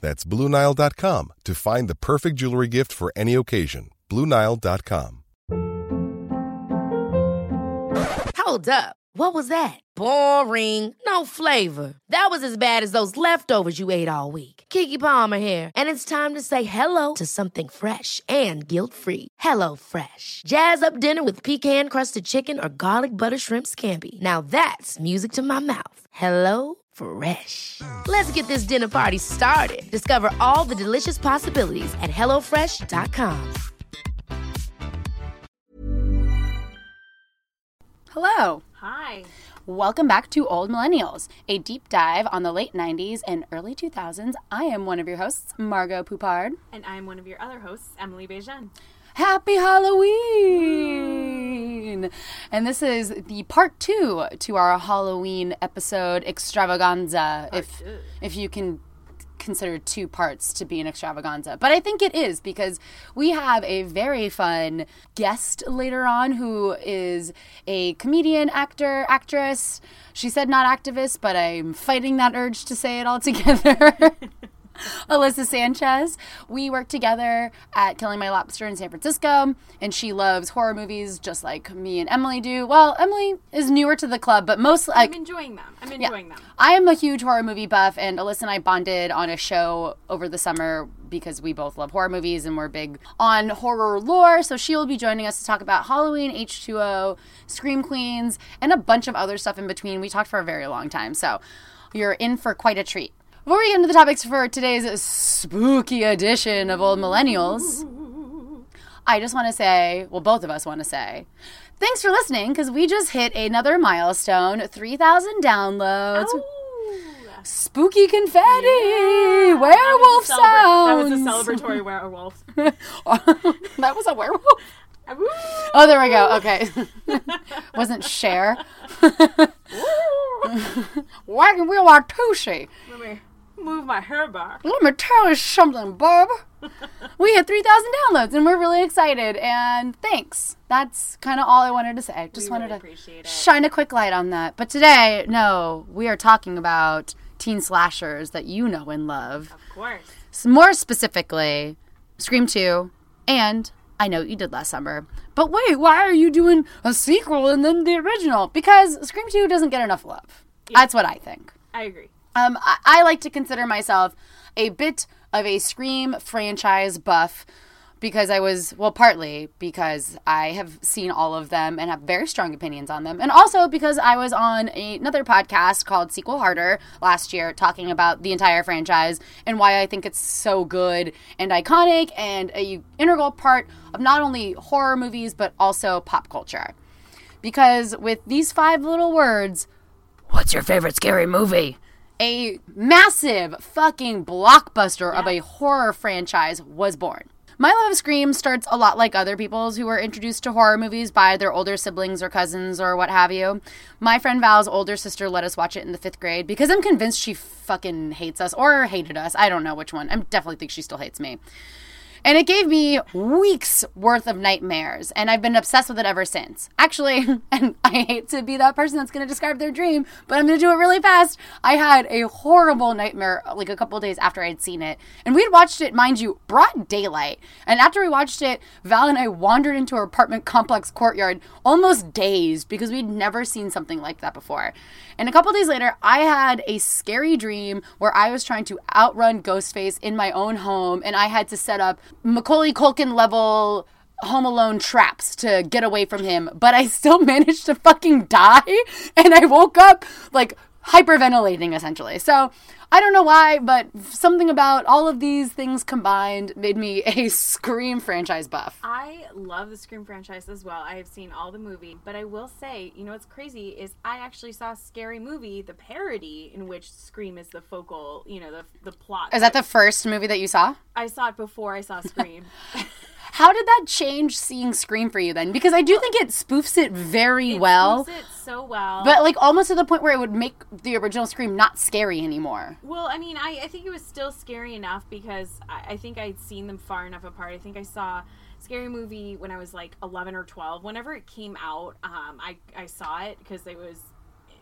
That's BlueNile.com to find the perfect jewelry gift for any occasion. BlueNile.com. Hold up. What was that? Boring. No flavor. That was as bad as those leftovers you ate all week. Keke Palmer here, and it's time to say hello to something fresh and guilt-free. Hello Fresh. Jazz up dinner with pecan-crusted chicken or garlic butter shrimp scampi. Now that's music to my mouth. Hello Fresh. Let's get this dinner party started. Discover all the delicious possibilities at hellofresh.com. Hello. Hi. Welcome back to Old Millennials, a deep dive on the late 90s and early 2000s. I am one of your hosts, Margot Poupard. And I'm one of your other hosts, Emily Bejan. Happy Halloween! And this is the part two to our Halloween episode extravaganza, if if you can consider two parts to be an extravaganza. But I think it is because we have a very fun guest later on who is a comedian, actor, actress. She said not activist, but I'm fighting that urge to say it all together. Alyssa Sanchez. We work together at Killing My Lobster in San Francisco, and she loves horror movies just like me and Emily do. Well, Emily is newer to the club, but mostly like I'm enjoying them. I'm enjoying them. I am a huge horror movie buff, and Alyssa and I bonded on a show over the summer because we both love horror movies and we're big on horror lore. So she will be joining us to talk about Halloween, H2O, Scream Queens, and a bunch of other stuff in between. We talked for a very long time, so you're in for quite a treat. Before we get into the topics for today's spooky edition of Old Millennials, I just want to say, well, both of us want to say, thanks for listening because we just hit another milestone 3,000 downloads. Spooky confetti, werewolf sound. That was a celebratory werewolf. that was a werewolf. Oh, there we go. Okay, wasn't share. Wagon wheel. Let me move my hair back. Let me tell you something, Bob. we hit 3,000 downloads and we're really excited. And thanks. That's kind of all I wanted to say. I just We wanted really to shine a quick light on that. But today, no, we are talking about teen slashers that you know and love. Of course. More specifically, Scream 2 and I Know What You Did Last Summer. But wait, why are you doing a sequel and then the original? Because Scream 2 doesn't get enough love. That's what I think. I agree. Um, I, I like to consider myself a bit of a Scream franchise buff because I was, well, partly because I have seen all of them and have very strong opinions on them. And also because I was on a, another podcast called Sequel Harder last year talking about the entire franchise and why I think it's so good and iconic and a integral part of not only horror movies but also pop culture. Because with these five little words, What's your favorite scary movie? A massive fucking blockbuster of a horror franchise was born. My love of Scream starts a lot like other people's who were introduced to horror movies by their older siblings or cousins or what have you. My friend Val's older sister let us watch it in the fifth grade because I'm convinced she fucking hates us or hated us. I don't know which one. I definitely think she still hates me. And it gave me weeks worth of nightmares, and I've been obsessed with it ever since. Actually, and I hate to be that person that's going to describe their dream, but I'm going to do it really fast. I had a horrible nightmare like a couple days after I'd seen it, and we'd watched it, mind you, broad daylight. And after we watched it, Val and I wandered into our apartment complex courtyard, almost dazed because we'd never seen something like that before. And a couple days later, I had a scary dream where I was trying to outrun Ghostface in my own home, and I had to set up Macaulay Culkin level Home Alone traps to get away from him, but I still managed to fucking die. And I woke up like hyperventilating essentially. So I don't know why, but something about all of these things combined made me a Scream franchise buff. I love the Scream franchise as well. I have seen all the movie, but I will say, you know what's crazy is I actually saw Scary Movie, the parody in which Scream is the focal, you know, the the plot. Is that the first movie that you saw? I saw it before I saw Scream. How did that change seeing Scream for you then? Because I do think it spoofs it very It well. spoofs it so well. But like almost to the point where it would make the original Scream not scary anymore. Well, I mean, I, I think it was still scary enough because I, I think I'd seen them far enough apart. I think I saw Scary Movie when I was like 11 or 12. Whenever it came out, um, I, I saw it because it was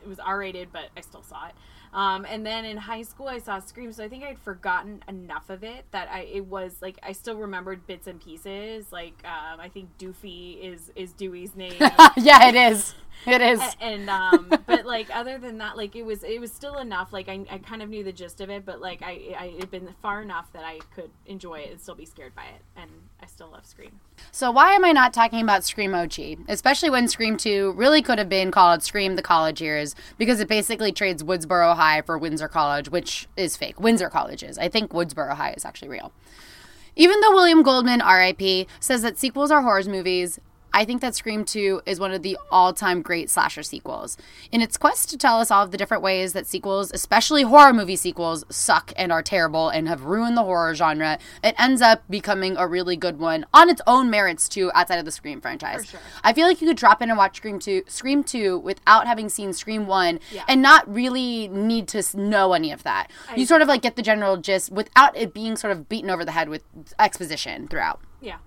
it was R rated, but I still saw it. Um, and then in high school, I saw Scream, so I think I'd forgotten enough of it that I it was like I still remembered bits and pieces. Like um, I think Doofy is is Dewey's name. yeah, it is. It is. and um but like other than that like it was it was still enough like i, I kind of knew the gist of it but like i i had been far enough that i could enjoy it and still be scared by it and i still love scream So why am I not talking about Scream OG? Especially when Scream 2 really could have been called Scream the College Years because it basically trades Woodsboro High for Windsor College, which is fake. Windsor College is. I think Woodsboro High is actually real. Even though William Goldman, RIP, says that sequels are horror movies, I think that Scream 2 is one of the all time great slasher sequels. In its quest to tell us all of the different ways that sequels, especially horror movie sequels, suck and are terrible and have ruined the horror genre, it ends up becoming a really good one on its own merits too, outside of the Scream franchise. sure. I feel like you could drop in and watch Scream 2, Scream 2 without having seen Scream 1 Yeah. and not really need to know any of that. you sort of like get the general gist without it being sort of beaten over the head with exposition throughout. yeah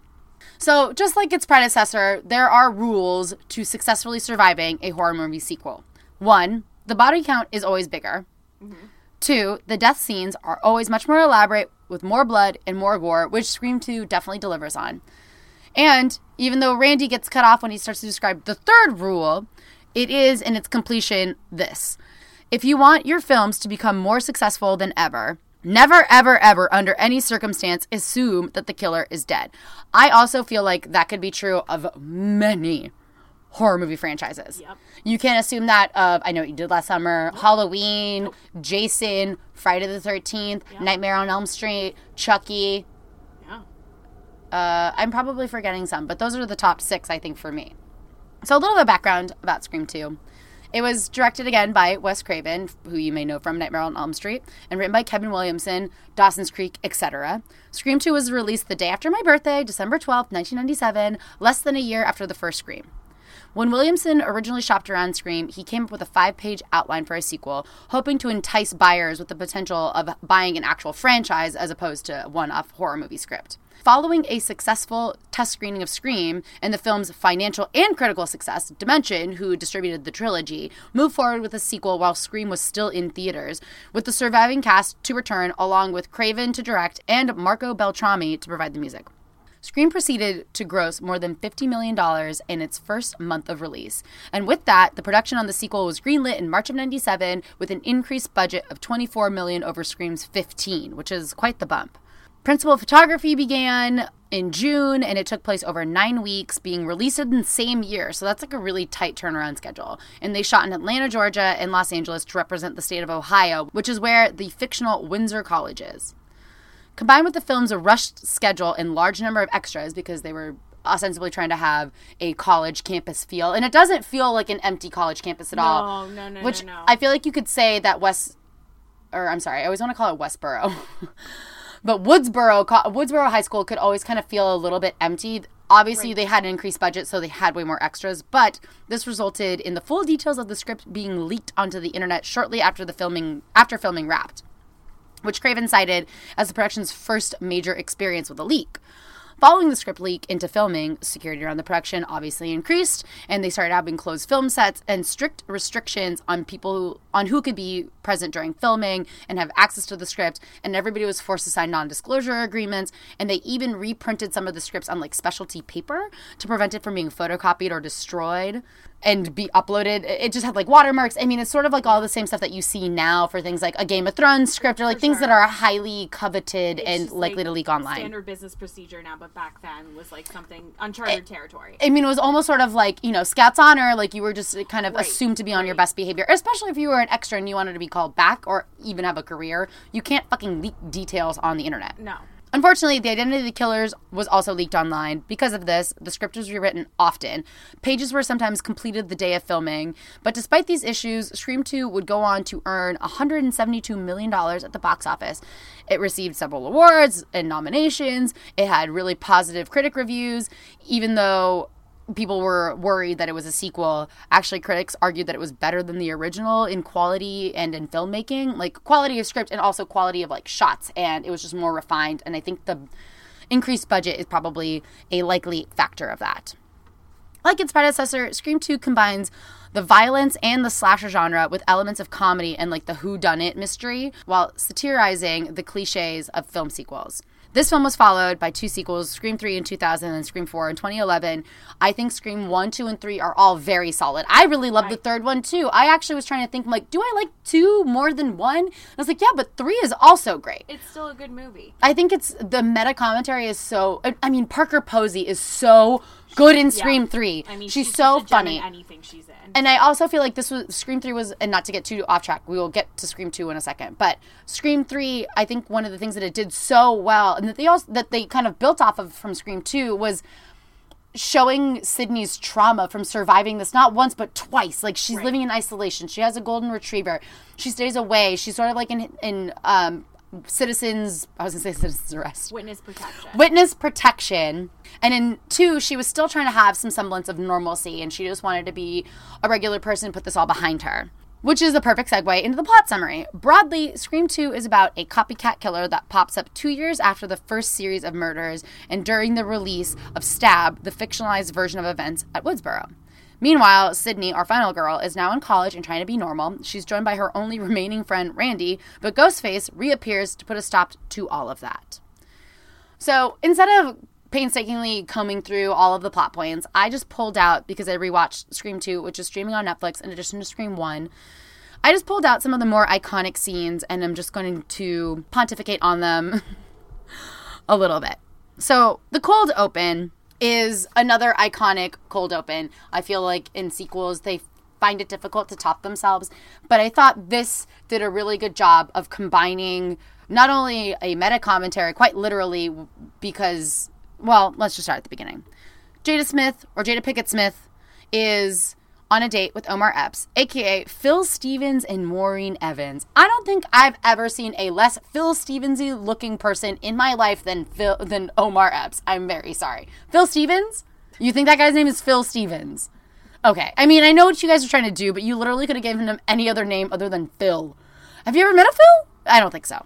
So, just like its predecessor, there are rules to successfully surviving a horror movie sequel. One, the body count is always bigger. Mm-hmm. Two, the death scenes are always much more elaborate with more blood and more gore, which Scream 2 definitely delivers on. And even though Randy gets cut off when he starts to describe the third rule, it is in its completion this. If you want your films to become more successful than ever, never, ever, ever, under any circumstance, assume that the killer is dead. I also feel like that could be true of many horror movie franchises. Yep. You can't assume that of I know what you did last summer, Halloween, Jason, Friday the 13th, Nightmare on Elm Street, Chucky. yeah Uh, I'm probably forgetting some, but those are the top six, I think, for me. So, a little bit of background about Scream 2. It was directed again by Wes Craven, who you may know from Nightmare on Elm Street, and written by Kevin Williamson, Dawson's Creek, etc. Scream 2 was released the day after my birthday, December 12th, 1997, less than a year after the first Scream. When Williamson originally shopped around Scream, he came up with a five page outline for a sequel, hoping to entice buyers with the potential of buying an actual franchise as opposed to a one off horror movie script. Following a successful test screening of Scream and the film's financial and critical success, Dimension, who distributed the trilogy, moved forward with a sequel while Scream was still in theaters, with the surviving cast to return along with Craven to direct and Marco Beltrami to provide the music. Scream proceeded to gross more than $50 million in its first month of release. And with that, the production on the sequel was greenlit in March of 97 with an increased budget of 24 million over Scream's 15, which is quite the bump. Principal photography began in June and it took place over nine weeks, being released in the same year. So that's like a really tight turnaround schedule. And they shot in Atlanta, Georgia, and Los Angeles to represent the state of Ohio, which is where the fictional Windsor College is. Combined with the film's rushed schedule and large number of extras, because they were ostensibly trying to have a college campus feel, and it doesn't feel like an empty college campus at all. no, no, Which no, no. I feel like you could say that West, or I'm sorry, I always want to call it Westboro, but Woodsboro, Woodsboro High School could always kind of feel a little bit empty. Obviously, they had an increased budget, so they had way more extras, but this resulted in the full details of the script being leaked onto the internet shortly after the filming after filming wrapped which Craven cited as the production's first major experience with a leak. Following the script leak into filming, security around the production obviously increased, and they started having closed film sets and strict restrictions on people on who could be present during filming and have access to the script, and everybody was forced to sign non disclosure agreements. And they even reprinted some of the scripts on like specialty paper to prevent it from being photocopied or destroyed and be uploaded. It just had like watermarks. I mean, it's sort of like all the same stuff that you see now for things like a Game of Thrones script or like things that are highly coveted and likely like, to leak online. Standard business procedure now, but back then was like something uncharted territory. I mean, it was almost sort of like, you know, Scouts Honor, like you were just kind of Right, assumed to be on your best behavior, especially if you were an extra and you wanted to be called back or even have a career. You can't fucking leak details on the internet. no. Unfortunately, the identity of the killers was also leaked online. Because of this, the script was rewritten often. Pages were sometimes completed the day of filming. But despite these issues, Scream 2 would go on to earn $172 million at the box office. It received several awards and nominations. It had really positive critic reviews, even though people were worried that it was a sequel. Actually, critics argued that it was better than the original in quality and in filmmaking, like quality of script and also quality of like shots. And it was just more refined. And I think the increased budget is probably a likely factor of that. Like its predecessor, Scream 2 combines the violence and the slasher genre with elements of comedy and like the who done it mystery while satirizing the cliches of film sequels. This film was followed by two sequels, Scream 3 in 2000 and Scream 4 in 2011. I think Scream 1, 2, and 3 are all very solid. I really love the third one too. I actually was trying to think, like, do I like 2 more than 1? I was like, yeah, but 3 is also great. It's still a good movie. I think it's the meta commentary is so. I- I mean, Parker Posey is so good in Scream Three. I mean, she's, she's so just a gem funny. in anything she's in. And I also feel like this was Scream Three was, and not to get too off track, we will get to Scream Two in a second. But Scream Three, I think one of the things that it did so well, and that they also that they kind of built off of from Scream Two was showing Sidney's trauma from surviving this not once but twice. Like she's living in isolation. She has a golden retriever. She stays away. She's sort of like in in um, citizens. I was gonna say citizens arrest Witness protection. witness protection. And in two, she was still trying to have some semblance of normalcy and she just wanted to be a regular person and put this all behind her. Which is a perfect segue into the plot summary. Broadly, Scream 2 is about a copycat killer that pops up two years after the first series of murders and during the release of Stab, the fictionalized version of events at Woodsboro. Meanwhile, Sidney, our final girl, is now in college and trying to be normal. She's joined by her only remaining friend, Randy, but Ghostface reappears to put a stop to all of that. So instead of painstakingly combing through all of the plot points, I just pulled out because I rewatched Scream 2, which is streaming on Netflix in addition to Scream 1. I just pulled out some of the more iconic scenes and I'm just going to pontificate on them a little bit. So, the cold open is another iconic cold open. I feel like in sequels, they find it difficult to top themselves, but I thought this did a really good job of combining not only a meta commentary, quite literally, because, well, let's just start at the beginning. Jada Smith, or Jada Pickett Smith, is on a date with Omar Epps, aka Phil Stevens and Maureen Evans. I don't think I've ever seen a less Phil Stevensy looking person in my life than Phil than Omar Epps. I'm very sorry. Phil Stevens? You think that guy's name is Phil Stevens? Okay. I mean, I know what you guys are trying to do, but you literally could have given him any other name other than Phil. Have you ever met a Phil? I don't think so.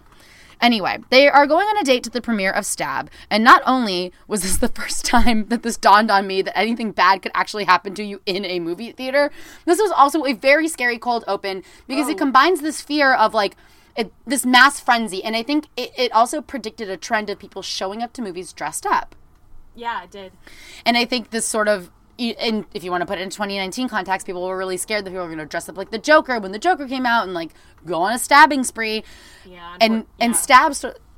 Anyway, they are going on a date to the premiere of Stab, and not only was this the first time that this dawned on me that anything bad could actually happen to you in a movie theater, this was also a very scary cold open because it oh. combines this fear of like it, this mass frenzy, and I think it, it also predicted a trend of people showing up to movies dressed up. yeah, it did. And I think this sort of, and if you want to put it in 2019 context, people were really scared that people were going to dress up like the Joker when the Joker came out and like go on a stabbing spree. Yeah, And unfor- and yeah. stab,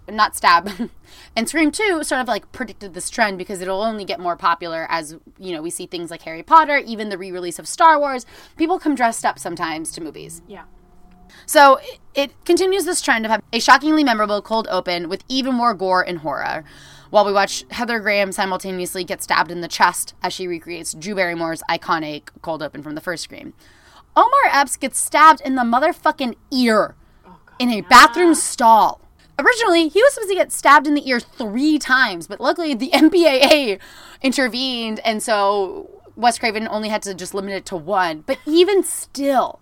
not stab, and Scream 2 sort of like predicted this trend because it'll only get more popular as you know we see things like Harry Potter, even the re-release of Star Wars. People come dressed up sometimes to movies. Yeah. So it, it continues this trend of having a shockingly memorable cold open with even more gore and horror. While we watch Heather Graham simultaneously get stabbed in the chest as she recreates Drew Barrymore's iconic cold open from the first Scream. Omar Epps gets stabbed in the motherfucking ear in a bathroom ah. stall. Originally, he was supposed to get stabbed in the ear three times, but luckily the MPAA intervened, and so Wes Craven only had to just limit it to one. But even still,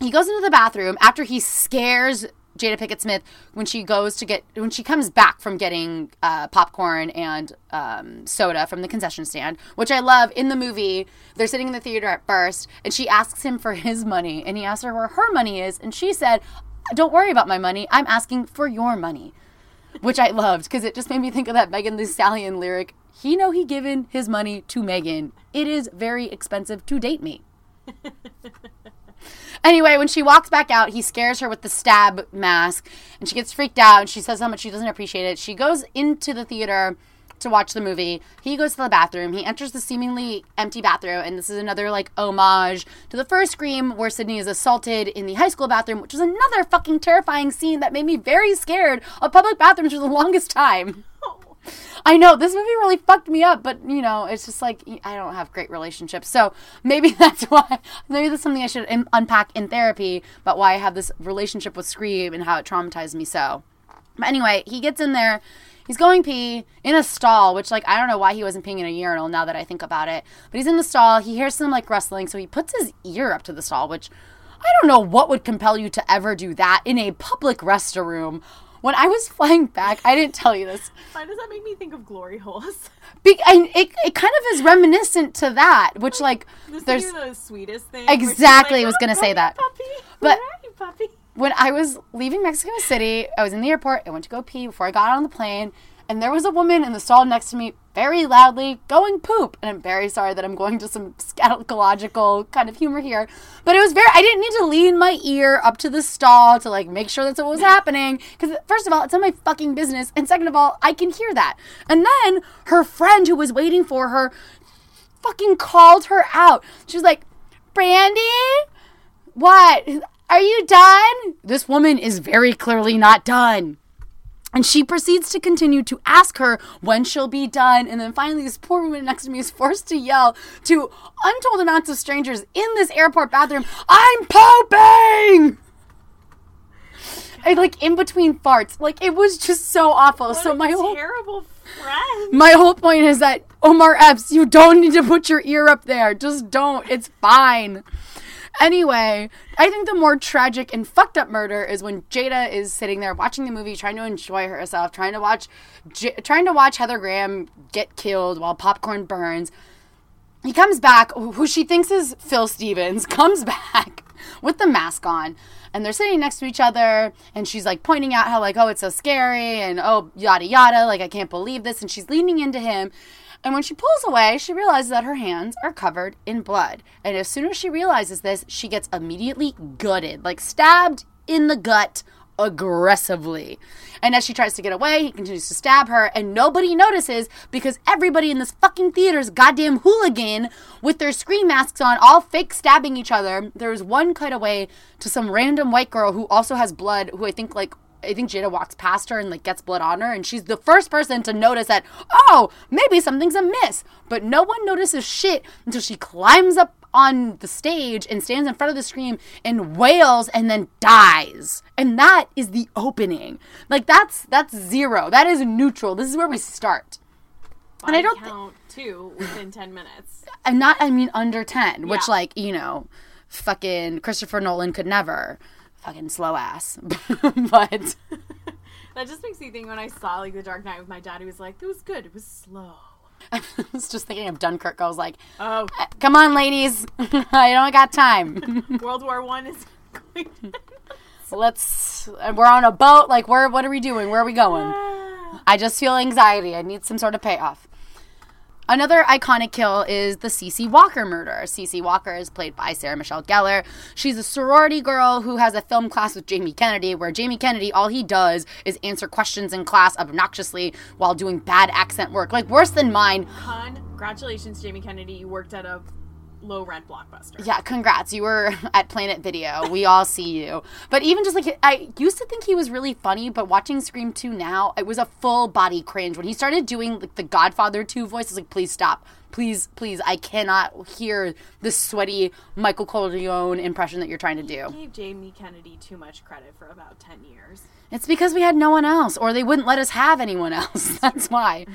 he goes into the bathroom after he scares Jada Pickett Smith when she goes to get when she comes back from getting uh, popcorn and um, soda from the concession stand, which I love. In the movie, they're sitting in the theater at first, and she asks him for his money, and he asks her where her money is, and she said, "Don't worry about my money. I'm asking for your money." Which I loved because it just made me think of that Megan Thee Stallion lyric. He know he given his money to Megan. It is very expensive to date me. Anyway, when she walks back out, he scares her with the stab mask and she gets freaked out and she says how much she doesn't appreciate it. She goes into the theater to watch the movie. He goes to the bathroom. He enters the seemingly empty bathroom, and this is another like homage to the first Scream where Sidney is assaulted in the high school bathroom, which was another fucking terrifying scene that made me very scared of public bathrooms for the longest time. I know this movie really fucked me up, but you know, it's just like I don't have great relationships, so maybe that's why. Maybe that's something I should in- unpack in therapy about why I have this relationship with Scream and how it traumatized me so. But anyway, he gets in there. He's going pee in a stall, which like I don't know why he wasn't peeing in a urinal now that I think about it. But he's in the stall. He hears some like rustling, so he puts his ear up to the stall, which I don't know what would compel you to ever do that in a public restroom. When I was flying back, I didn't tell you this. Why does that make me think of glory holes? Be- and it, it kind of is reminiscent to that, which like This there's the sweetest thing. Exactly, like, I was gonna "Oh, say that. Puppy, But- where are you, puppy? when I was leaving Mexico City, I was in the airport. I went to go pee before I got on the plane, and there was a woman in the stall next to me, very loudly going poop. And I'm very sorry that I'm going to some scatological kind of humor here, but it was very. I didn't need to lean my ear up to the stall to like make sure that's what was happening. Because first of all, it's not my fucking business, and second of all, I can hear that. And then her friend who was waiting for her fucking called her out. She was like, Brandy, what? Are you done? This woman is very clearly not done. And she proceeds to continue to ask her when she'll be done. And then finally, this poor woman next to me is forced to yell to untold amounts of strangers in this airport bathroom, I'm pooping! And like in between farts. Like it was just so awful. so What a my whole terrible friend. my whole point is that Omar Epps, you don't need to put your ear up there. Just don't. It's fine. Anyway, I think the more tragic and fucked up murder is when Jada is sitting there watching the movie, trying to enjoy herself, trying to watch, J- trying to watch Heather Graham get killed while popcorn burns. He comes back, who she thinks is Phil Stevens, comes back with the mask on, and they're sitting next to each other, and she's like pointing out how like, oh, it's so scary, and oh, yada yada, like I can't believe this, and she's leaning into him. And when she pulls away, she realizes that her hands are covered in blood. And as soon as she realizes this, she gets immediately gutted, like stabbed in the gut aggressively. And as she tries to get away, he continues to stab her, and nobody notices because everybody in this fucking theater is goddamn hooligan with their screen masks on, all fake stabbing each other. There's one cutaway to some random white girl who also has blood, who I think like I think Jada walks past her and like gets blood on her, and she's the first person to notice that, oh, maybe something's amiss. But no one notices shit until she climbs up on the stage and stands in front of the screen and wails and then dies. And that is the opening. Like that's that's zero. That is neutral. This is where we start. And I don't count two within ten minutes. And not I mean under 10, which like, you know, fucking Christopher Nolan could never. Fucking slow ass. but That just makes me think when I saw like The Dark Knight with my dad, he was like, "It was good. It was slow." I was just thinking of Dunkirk. I was like, Oh, uh, come on, ladies. I don't got time. World War One is going. Let's. And we're on a boat. Like, where? What are we doing? Where are we going? I just feel anxiety. I need some sort of payoff. Another iconic kill is the Cece Walker murder. Cece Walker is played by Sarah Michelle Gellar. She's a sorority girl who has a film class with Jamie Kennedy, where Jamie Kennedy, all he does is answer questions in class obnoxiously while doing bad accent work, like worse than mine. Congratulations, Jamie Kennedy. You worked at a low rent blockbuster. Yeah, congrats. You were at Planet Video. We all see you. But even just like, I used to think he was really funny, but watching Scream 2 now, it was a full body cringe. When he started doing like the Godfather 2 voice, like, please stop. Please, please, I cannot hear the sweaty Michael Corleone impression that you're trying to do. Gave Jamie Kennedy too much credit for about 10 years. It's because we had no one else, or they wouldn't let us have anyone else. That's why.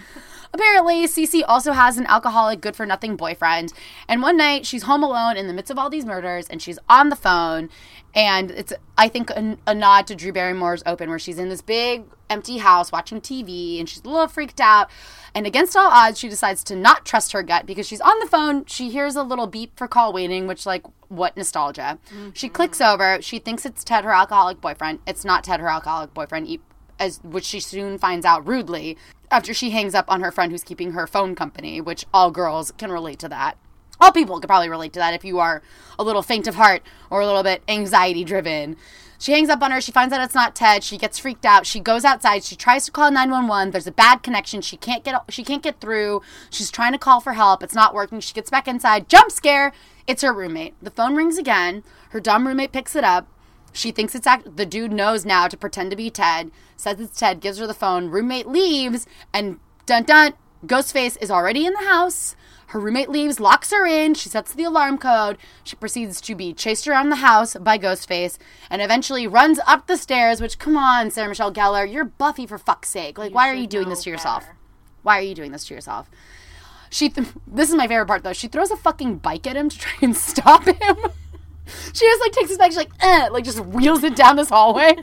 Apparently, Cece also has an alcoholic, good for nothing boyfriend. And one night, she's home alone in the midst of all these murders, and she's on the phone. And it's, I think, a, a nod to Drew Barrymore's Open, where she's in this big empty house watching TV, and she's a little freaked out. And against all odds, she decides to not trust her gut because she's on the phone. She hears a little beep for call waiting, which, like, what nostalgia. She clicks mm-hmm. over. She thinks it's Ted, her alcoholic boyfriend. It's not Ted, her alcoholic boyfriend, as which she soon finds out rudely after she hangs up on her friend who's keeping her phone company, which all girls can relate to that. All people could probably relate to that if you are a little faint of heart or a little bit anxiety driven. She hangs up on her. She finds out it's not Ted. She gets freaked out. She goes outside. She tries to call 911. There's a bad connection. She can't get she can't get through. She's trying to call for help. It's not working. She gets back inside. Jump scare. It's her roommate. The phone rings again. Her dumb roommate picks it up. She thinks it's act- the dude knows now to pretend to be Ted. Says it's Ted. Gives her the phone. Roommate leaves, and dun dun. Ghostface is already in the house. Her roommate leaves, locks her in. She sets the alarm code. She proceeds to be chased around the house by Ghostface, and eventually runs up the stairs. Which, come on, Sarah Michelle Gellar, you're Buffy for fuck's sake. Like, why are you doing this to yourself? better. Why are you doing this to yourself? She, th- this is my favorite part though. She throws a fucking bike at him to try and stop him. she just like takes his bag, she's like, eh, like just wheels it down this hallway.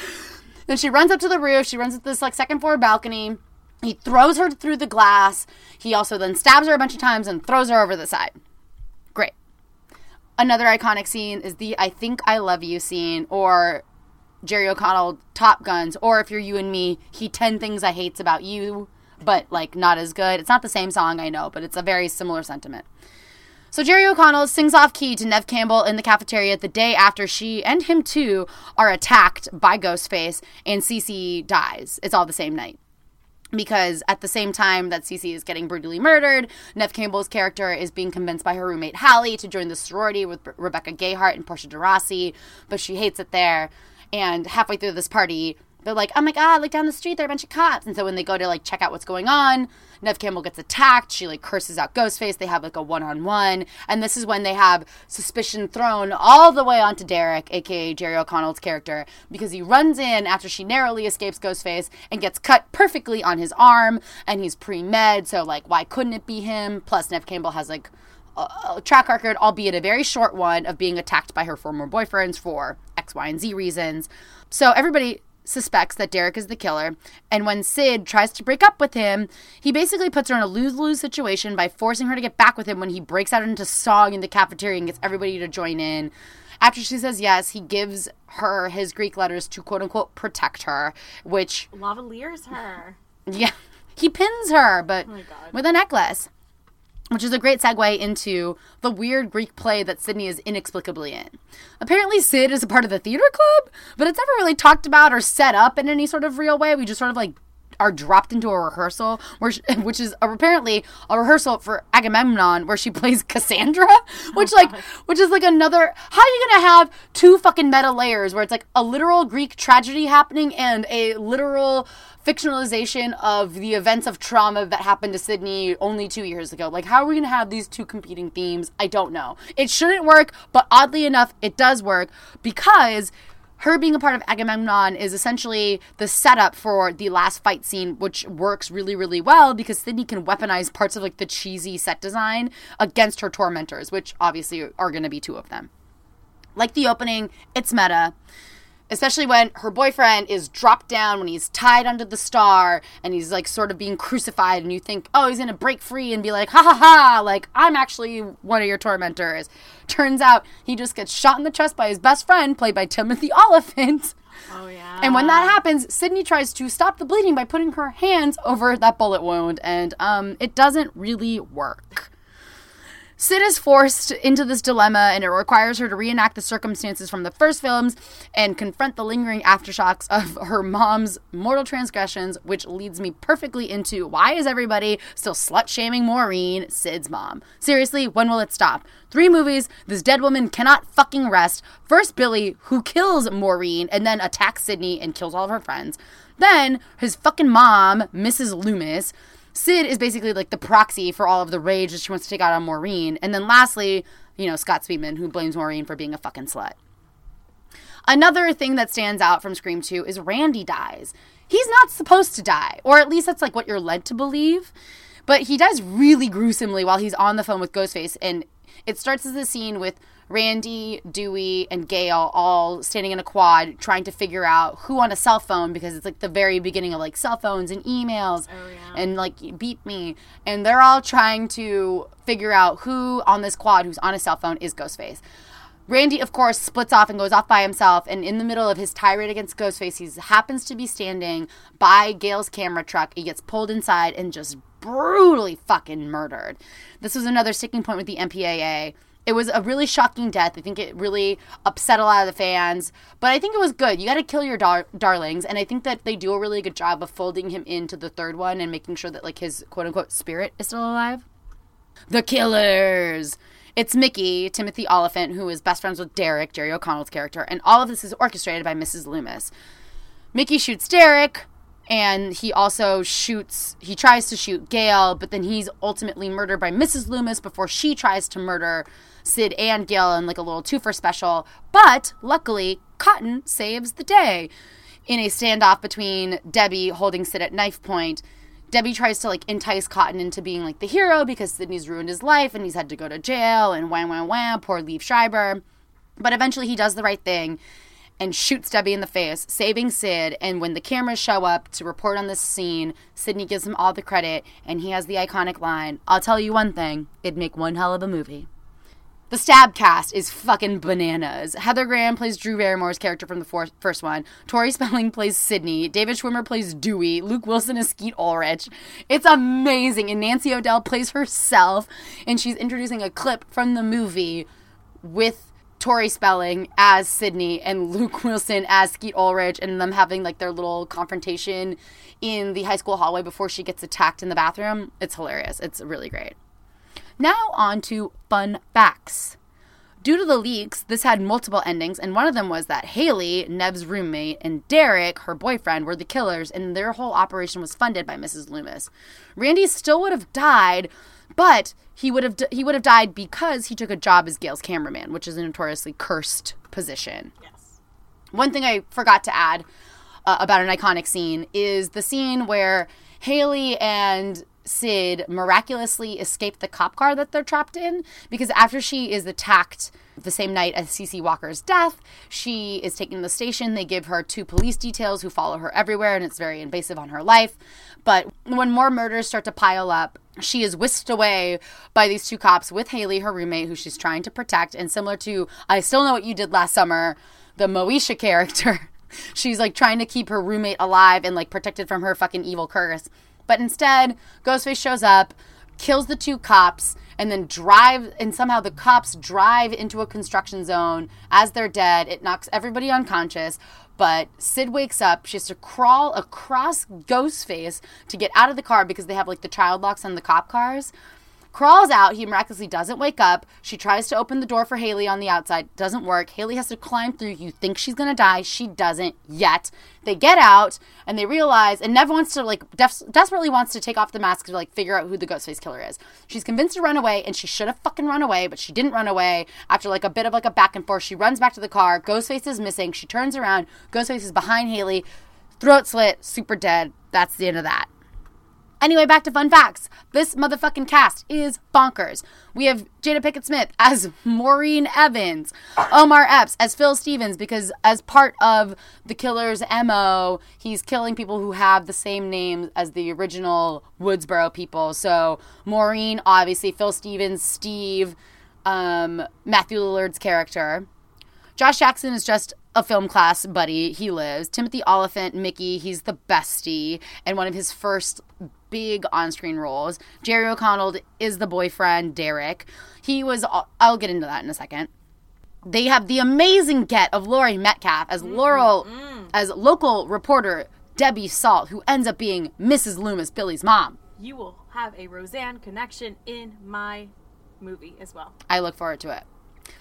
then she runs up to the roof. She runs up this like second floor balcony. He throws her through the glass. He also then stabs her a bunch of times and throws her over the side. Great. Another iconic scene is the I think I love you scene or Jerry O'Connell Top Guns, or if you're you and me, he 10 things I hates about you, but like not as good. It's not the same song, I know, but it's a very similar sentiment. So Jerry O'Connell sings off key to Neve Campbell in the cafeteria the day after she and him too are attacked by Ghostface and Cece dies. It's all the same night. Because at the same time that Cece is getting brutally murdered, Neve Campbell's character is being convinced by her roommate Hallie to join the sorority with Rebecca Gayhart and Portia de Rossi, but she hates it there. And halfway through this party, they're like, oh my god, like down the street, there are a bunch of cops. And so when they go to like check out what's going on, Neve Campbell gets attacked. She like curses out Ghostface. They have like a one on one. And this is when they have suspicion thrown all the way onto Derek, aka Jerry O'Connell's character, because he runs in after she narrowly escapes Ghostface and gets cut perfectly on his arm. And he's pre med. So like, why couldn't it be him? Plus, Neve Campbell has like a a track record, albeit a very short one, of being attacked by her former boyfriends for X, Y, and Z reasons. So everybody suspects that Derek is the killer. And when Sid tries to break up with him, he basically puts her in a lose lose situation by forcing her to get back with him when he breaks out into song in the cafeteria and gets everybody to join in. After she says yes, he gives her his Greek letters to quote unquote protect her, which, Lavaliers her. yeah, he pins her, but oh God. with a necklace which is a great segue into the weird Greek play that Sidney is inexplicably in. Apparently, Sid is a part of the theater club, but it's never really talked about or set up in any sort of real way. We just sort of like are dropped into a rehearsal, where she, which is apparently a rehearsal for Agamemnon, where she plays Cassandra, oh which like, which is like another. How are you gonna have two fucking meta layers where it's like a literal Greek tragedy happening and a literal fictionalization of the events of trauma that happened to Sidney only two years ago. Like, how are we going to have these two competing themes? I don't know. It shouldn't work, but oddly enough, it does work because her being a part of Agamemnon is essentially the setup for the last fight scene, which works really, really well because Sidney can weaponize parts of like the cheesy set design against her tormentors, which obviously are going to be two of them. Like the opening, it's meta especially when her boyfriend is dropped down when he's tied under the star and he's like sort of being crucified and you think oh he's gonna break free and be like ha ha ha like i'm actually one of your tormentors. Turns out he just gets shot in the chest by his best friend played by timothy olyphant. Oh yeah. and when that happens sydney tries to stop the bleeding by putting her hands over that bullet wound and um it doesn't really work Sid is forced into this dilemma, and it requires her to reenact the circumstances from the first films and confront the lingering aftershocks of her mom's mortal transgressions, which leads me perfectly into why is everybody still slut shaming Maureen, Sid's mom? Seriously, when will it stop? Three movies, this dead woman cannot fucking rest. First, Billy, who kills Maureen and then attacks Sidney and kills all of her friends. Then, his fucking mom, Mrs. Loomis, Sid is basically like the proxy for all of the rage that she wants to take out on Maureen. And then lastly, you know, Scott Speedman, who blames Maureen for being a fucking slut. Another thing that stands out from Scream 2 is Randy dies. He's not supposed to die, or at least that's like what you're led to believe. But he dies really gruesomely while he's on the phone with Ghostface. And it starts as a scene with Randy, Dewey, and Gail all standing in a quad trying to figure out who on a cell phone because it's like the very beginning of like cell phones and emails oh, and like beep me. And they're all trying to figure out who on this quad who's on a cell phone is Ghostface. Randy, of course, splits off and goes off by himself. And in the middle of his tirade against Ghostface, he happens to be standing by Gail's camera truck. He gets pulled inside and just brutally fucking murdered. This was another sticking point with the MPAA. It was a really shocking death. I think it really upset a lot of the fans, but I think it was good. You got to kill your dar- darlings, and I think that they do a really good job of folding him into the third one and making sure that like his quote unquote spirit is still alive. The killers. It's Mickey, Timothy Olyphant, who is best friends with Derek, Jerry O'Connell's character, and all of this is orchestrated by Mrs. Loomis. Mickey shoots Derek, and he also shoots, he tries to shoot Gail, but then he's ultimately murdered by Mrs. Loomis before she tries to murder Sid and Gail in like a little two for special. But luckily, Cotton saves the day in a standoff between Debbie holding Sid at knife point. Debbie tries to like entice Cotton into being like the hero because Sidney's ruined his life and he's had to go to jail and wham wham wham, poor Liev Schreiber. But eventually he does the right thing and shoots Debbie in the face, saving Sid. And when the cameras show up to report on this scene, Sidney gives him all the credit and he has the iconic line I'll tell you one thing, it'd make one hell of a movie. The stab cast is fucking bananas. Heather Graham plays Drew Barrymore's character from the first one. Tori Spelling plays Sidney. David Schwimmer plays Dewey. Luke Wilson is Skeet Ulrich. It's amazing. And Nancy O'Dell plays herself. And she's introducing a clip from the movie with Tori Spelling as Sidney and Luke Wilson as Skeet Ulrich and them having like their little confrontation in the high school hallway before she gets attacked in the bathroom. It's hilarious. It's really great. Now, on to fun facts. Due to the leaks, this had multiple endings, and one of them was that Haley, Neve's roommate, and Derek, her boyfriend, were the killers, and their whole operation was funded by Mrs. Loomis. Randy still would have died, but he would have he would have died because he took a job as Gail's cameraman, which is a notoriously cursed position. Yes. One thing I forgot to add uh, about an iconic scene is the scene where Haley and Sid miraculously escape the cop car that they're trapped in because after she is attacked the same night as CC Walker's death, she is taken to the station. They give her two police details who follow her everywhere, and it's very invasive on her life. But when more murders start to pile up, she is whisked away by these two cops with Haley, her roommate, who she's trying to protect. And similar to I Still Know What You Did Last Summer, the Moesha character, she's like trying to keep her roommate alive and like protected from her fucking evil curse. But instead, Ghostface shows up, kills the two cops, and then drive and somehow the cops drive into a construction zone as they're dead. It knocks everybody unconscious. But Sid wakes up. She has to crawl across Ghostface to get out of the car because they have like the child locks on the cop cars crawls out. He miraculously doesn't wake up. She tries to open the door for Haley on the outside. Doesn't work. Haley has to climb through. You think she's going to die. She doesn't yet. They get out and they realize, and Neve wants to, like, def- desperately wants to take off the mask to, like, figure out who the Ghostface killer is. She's convinced to run away and she should have fucking run away, but she didn't run away. After, like, a bit of, like, a back and forth, she runs back to the car. Ghostface is missing. She turns around. Ghostface is behind Haley. Throat slit, super dead. That's the end of that. Anyway, back to fun facts. This motherfucking cast is bonkers. We have Jada Pickett Smith as Maureen Evans, Omar Epps as Phil Stevens, because as part of the killer's MO, he's killing people who have the same names as the original Woodsboro people. So Maureen, obviously, Phil Stevens, Steve, um, Matthew Lillard's character. Josh Jackson is just a film class buddy. He lives. Timothy Olyphant, Mickey, he's the bestie, and one of his first big on screen roles. Jerry O'Connell is the boyfriend, Derek. He was, I'll get into that in a second. They have the amazing get of Laurie Metcalf as mm-hmm, Laurel, mm. as local reporter Debbie Salt, who ends up being Mrs. Loomis, Billy's mom. You will have a Roseanne connection in my movie as well. I look forward to it.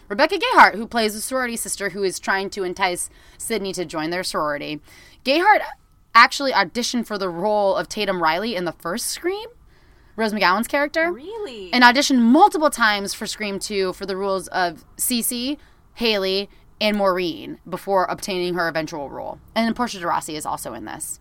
Rebecca Gayhart, who plays a sorority sister who is trying to entice Sidney to join their sorority. Gayhart actually auditioned for the role of Tatum Riley in the first Scream. Rose McGowan's character. Really? And auditioned multiple times for Scream 2 for the roles of Cece, Haley, and Maureen before obtaining her eventual role. And Portia de Rossi is also in this.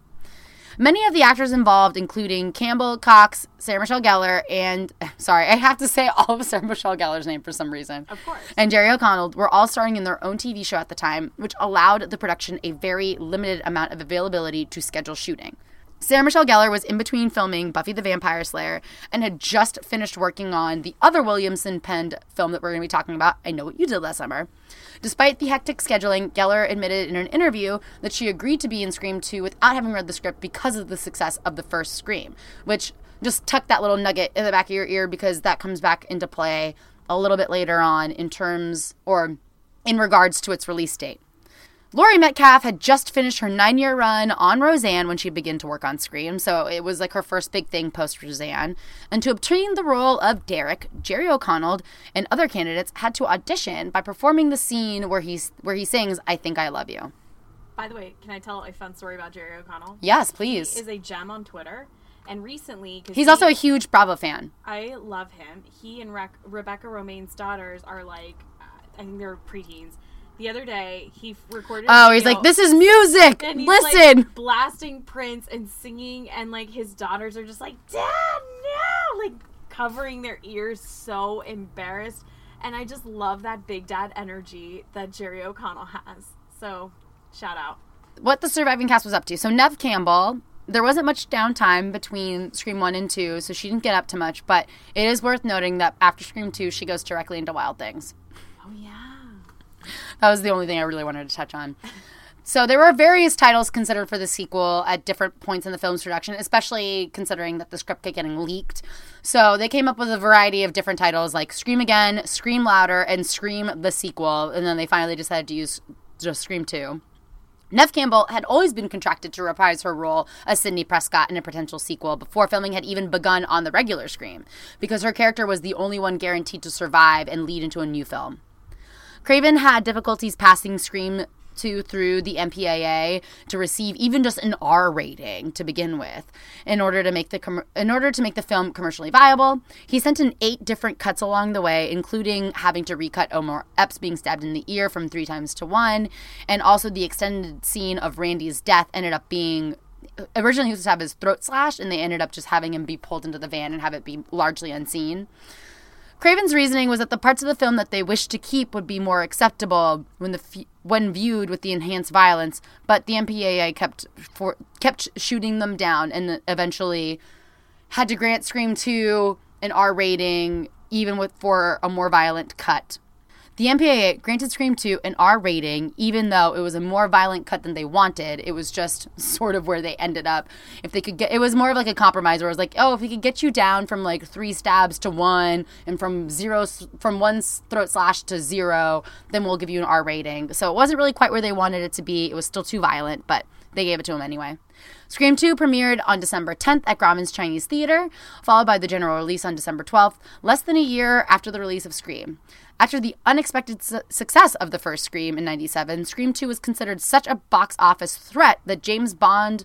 Many of the actors involved, including Campbell, Cox, Sarah Michelle Gellar, and sorry, I have to say all of Sarah Michelle Gellar's name for some reason. Of course. And Jerry O'Connell were all starring in their own TV show at the time, which allowed the production a very limited amount of availability to schedule shooting. Sarah Michelle Gellar was in between filming Buffy the Vampire Slayer and had just finished working on the other Williamson penned film that we're going to be talking about, I Know What You Did Last Summer. Despite the hectic scheduling, Gellar admitted in an interview that she agreed to be in Scream 2 without having read the script because of the success of the first Scream, which just tuck that little nugget in the back of your ear because that comes back into play a little bit later on in terms or in regards to its release date. Laurie Metcalf had just finished her nine year run on Roseanne when she began to work on Scream, so it was like her first big thing post Roseanne. And to obtain the role of Derek, Jerry O'Connell and other candidates had to audition by performing the scene where he's where he sings "I Think I Love You." By the way, can I tell a fun story about Jerry O'Connell? Yes, please. He is a gem on Twitter. And recently, He's he- also a huge Bravo fan. I love him. He and Rec- Rebecca Romijn's daughters are like, uh, I think they're preteens. The other day, he recorded. Oh, he's like, "This is music. Listen." like blasting Prince and singing, and like his daughters are just like, Dad, no! Like covering their ears, so embarrassed. And I just love that big dad energy that Jerry O'Connell has. So, shout out. what the surviving cast was up to. So Neve Campbell, there wasn't much downtime between Scream 1 and 2, so she didn't get up to much, but it is worth noting that after Scream 2, she goes directly into Wild Things. That was the only thing I really wanted to touch on. So there were various titles considered for the sequel at different points in the film's production, especially considering that the script kept getting leaked. So they came up with a variety of different titles like Scream Again, Scream Louder, and Scream the Sequel, and then they finally decided to use just Scream 2. Neve Campbell had always been contracted to reprise her role as Sidney Prescott in a potential sequel before filming had even begun on the regular Scream, because her character was the only one guaranteed to survive and lead into a new film. Craven had difficulties passing Scream 2 through the MPAA to receive even just an R rating to begin with in order to make the com- in order to make the film commercially viable. He sent in eight different cuts along the way, including having to recut Omar Epps being stabbed in the ear from 3 times to 1 and also the extended scene of Randy's death ended up being originally he was to have his throat slashed and they ended up just having him be pulled into the van and have it be largely unseen. Craven's reasoning was that the parts of the film that they wished to keep would be more acceptable when the f- when viewed with the enhanced violence, but the MPAA kept for kept shooting them down and eventually had to grant Scream 2 an R rating even with for a more violent cut. The MPAA granted Scream 2 an R rating, even though it was a more violent cut than they wanted. It was just sort of where they ended up. If they could get, it was more of like a compromise where it was like, oh, if we could get you down from like three stabs to one and from zero, from one throat slash to zero, then we'll give you an R rating. So it wasn't really quite where they wanted it to be. It was still too violent, but they gave it to him anyway. Scream 2 premiered on December 10th at Grauman's Chinese Theater, followed by the general release on December 12th, less than a year after the release of Scream. After the unexpected su- success of the first Scream in 97, Scream 2 was considered such a box office threat that James Bond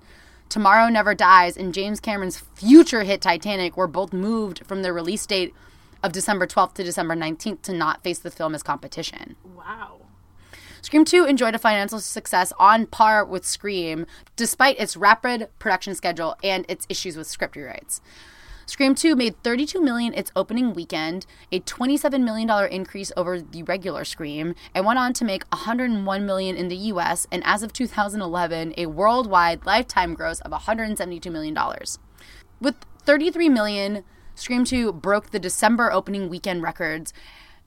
Tomorrow Never Dies and James Cameron's future hit Titanic were both moved from their release date of December 12th to December 19th to not face the film as competition. Wow. Scream 2 enjoyed a financial success on par with Scream, despite its rapid production schedule and its issues with script rewrites. Scream 2 made 32 million its opening weekend, a 27 million dollar increase over the regular Scream, and went on to make 101 million in the US and as of 2011, a worldwide lifetime gross of 172 million dollars. With 33 million, Scream 2 broke the December opening weekend records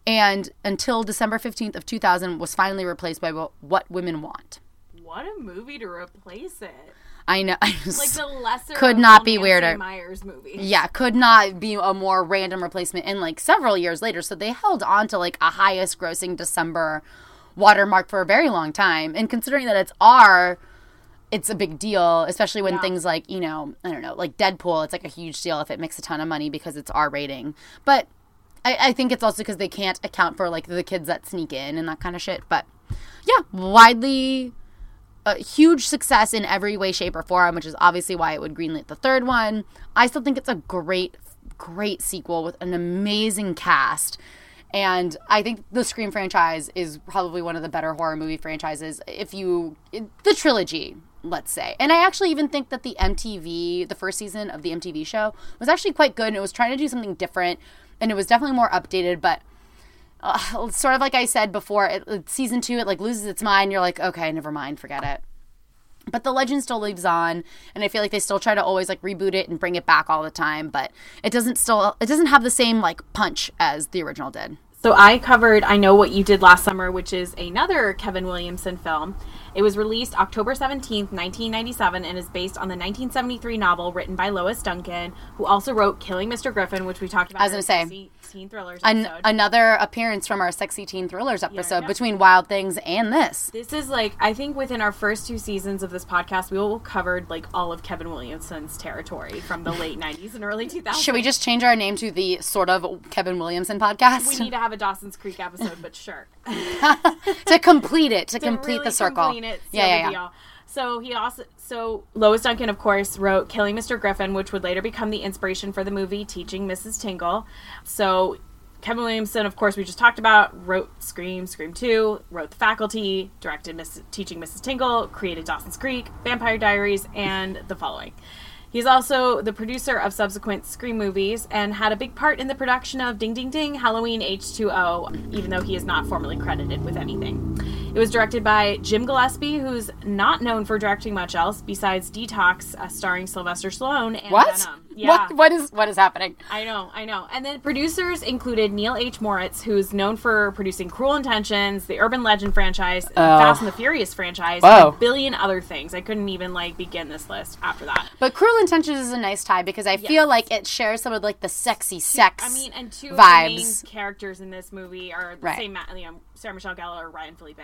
and until December 15th of 2000 was finally replaced by What Women Want. What a movie to replace it. I know. I Like the lesser Could not be Nancy weirder. Meyers movie. yeah, could not be a more random replacement in like several years later. So they held on to like a highest grossing December watermark for a very long time. And considering that it's R, it's a big deal, especially when Yeah. things like, you know, I don't know, like Deadpool, it's like a huge deal if it makes a ton of money because it's R rating. But I, I think it's also because they can't account for like the kids that sneak in and that kind of shit. But yeah, widely a huge success in every way, shape, or form, which is obviously why it would greenlight the third one. I still think it's a great, great sequel with an amazing cast. And I think the Scream franchise is probably one of the better horror movie franchises. If you, the trilogy, let's say. And I actually even think that the MTV, the first season of the MTV show, was actually quite good. And it was trying to do something different. And it was definitely more updated. But uh, sort of like I said before, it, season two, it like loses its mind. You're like, okay, never mind, forget it. But the legend still lives on, and I feel like they still try to always like reboot it and bring it back all the time. But it doesn't still, it doesn't have the same like punch as the original did. So I covered I Know What You Did Last Summer, which is another Kevin Williamson film. It was released October 17th, 1997, and is based on the 1973 novel written by Lois Duncan, who also wrote Killing Mr. Griffin, which we talked about I was gonna say. Teen Thrillers An- episode. another appearance from our sexy teen thrillers episode know. between Wild Things and this. This is like I think within our first two seasons of this podcast, we will covered like all of Kevin Williamson's territory from the late '90s and early 2000s. Should we just change our name to the sort of Kevin Williamson podcast We need to have a Dawson's Creek episode, but sure. to complete it, to, to complete really the circle? complete it, yeah, yeah, yeah. So he also so Lois Duncan, of course, wrote "Killing Mr. Griffin," which would later become the inspiration for the movie "Teaching Mrs. Tingle." So Kevin Williamson, of course, we just talked about, wrote Scream, Scream Two, wrote The Faculty, directed Miss, "Teaching Mrs. Tingle," created Dawson's Creek, Vampire Diaries, and the following. He's also the producer of subsequent Scream movies and had a big part in the production of Ding Ding Ding Halloween H2O, even though he is not formally credited with anything. It was directed by Jim Gillespie, who's not known for directing much else besides Detox, uh, starring Sylvester Stallone and What? Venom. Yeah. What? What is what is happening? I know, I know. And then producers included Neil H. Moritz, who's known for producing Cruel Intentions, the Urban Legend franchise, the oh. Fast and the Furious franchise, Whoa. a billion other things. I couldn't even like begin this list after that. But Cruel Intentions is a nice tie because I feel like it shares some of like the sexy sex. I mean, and two vibes. of the main characters in this movie are the Right. same, uh, you know, Sarah Michelle Gellar, or Ryan Phillippe.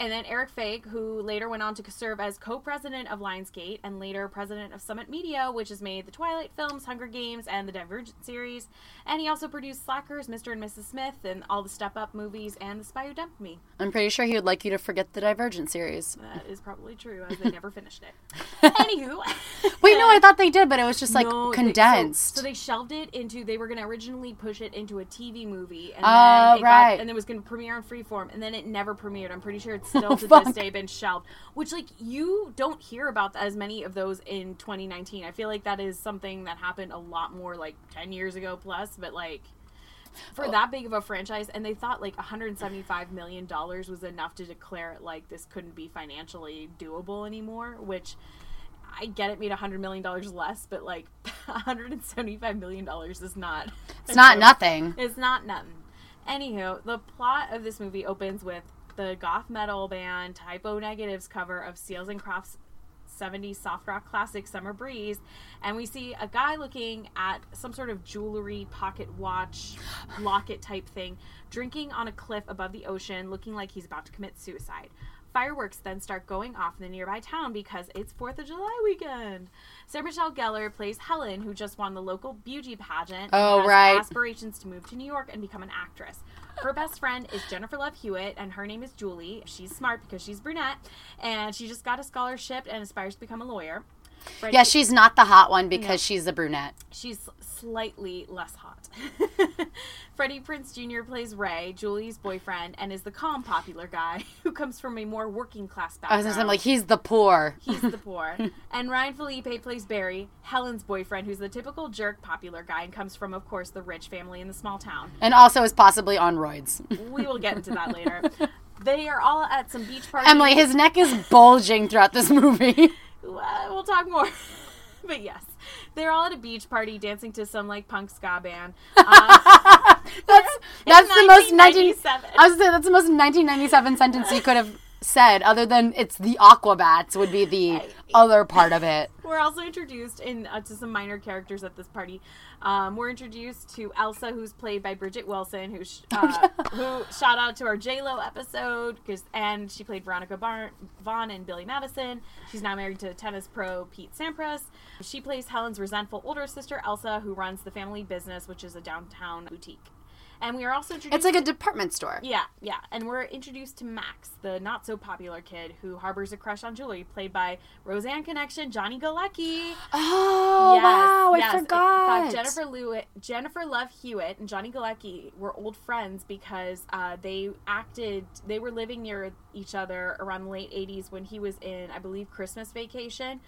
And then Erik Feig, who later went on to serve as co-president of Lionsgate and later president of Summit Media, which has made the Twilight films, Hunger Games, and the Divergent series. And he also produced Slackers, Mr. and Mrs. Smith, and all the Step Up movies, and The Spy Who Dumped Me. I'm pretty sure he would like you to forget the Divergent series. That is probably true, as they never finished it. Anywho, Wait, no, I thought they did, but it was just like No, they- so- condensed. so, they shelved it into. They were going to originally push it into a TV movie, and Oh, then it right. got, and it was going to premiere on Freeform, and then it never premiered. I'm pretty sure it's still oh, to fuck. this day been shelved. Which, like, you don't hear about as many of those in 2019. I feel like that is something that happened a lot more, like 10 years ago plus. But like. For Oh. that big of a franchise, and they thought like 175 million dollars was enough to declare it like this couldn't be financially doable anymore. Which I get it made $100 million less, but like $175 million is not. it's not nothing. It's not nothing. Anywho, the plot of this movie opens with the goth metal band Type O Negative's cover of Seals and Crofts 70s soft rock classic Summer Breeze, and we see a guy looking at some sort of jewelry, pocket watch, locket type thing, drinking on a cliff above the ocean, looking like he's about to commit suicide. Fireworks then start going off in the nearby town because it's 4th of July weekend. Sarah Michelle Gellar plays Helen, who just won the local beauty pageant. and Oh, has right. aspirations to move to New York and become an actress. Her best friend is Jennifer Love Hewitt, and her name is Julie. She's smart because she's brunette, and she just got a scholarship and aspires to become a lawyer. Freddie- Yeah, she's not the hot one because she's a brunette. she's slightly less hot. Freddie Prinze Jr. plays Ray, Julie's boyfriend, and is the calm, popular guy who comes from a more working class I background. was say, I'm like, he's the poor. He's the poor. and Ryan Phillippe plays Barry, Helen's boyfriend, who's the typical jerk, popular guy, and comes from, of course, the rich family in the small town. and also is possibly on roids. We will get into that later. They are all at some beach party. Emily, his neck is bulging throughout this movie. Uh, we'll talk more. but yes, they're all at a beach party dancing to some like punk ska band. Uh, That's that's the most 19. 1997. I was say that's the most 1997 sentence you could have said, other than it's the Aquabats would be the other part of it. we're also introduced in uh, to some minor characters at this party. Um, we're introduced to Elsa, who's played by Bridget Wilson, who sh- uh, who shout out to our J Lo episode because and she played Veronica Bar- Vaughn and Billy Madison. She's now married to tennis pro Pete Sampras. She plays Helen's resentful older sister Elsa, who runs the family business, which is a downtown boutique. And we are also introduced It's like a department store. yeah, yeah. And we're introduced to Max, the not so popular kid who harbors a crush on Julie, played by Roseanne Connection, Johnny Galecki. Oh Yes, wow. I forgot. fact, Jennifer Lewitt, Jennifer Love Hewitt and Johnny Galecki were old friends because uh, they acted. They were living near each other around the late '80s when he was in, I believe, Christmas Vacation,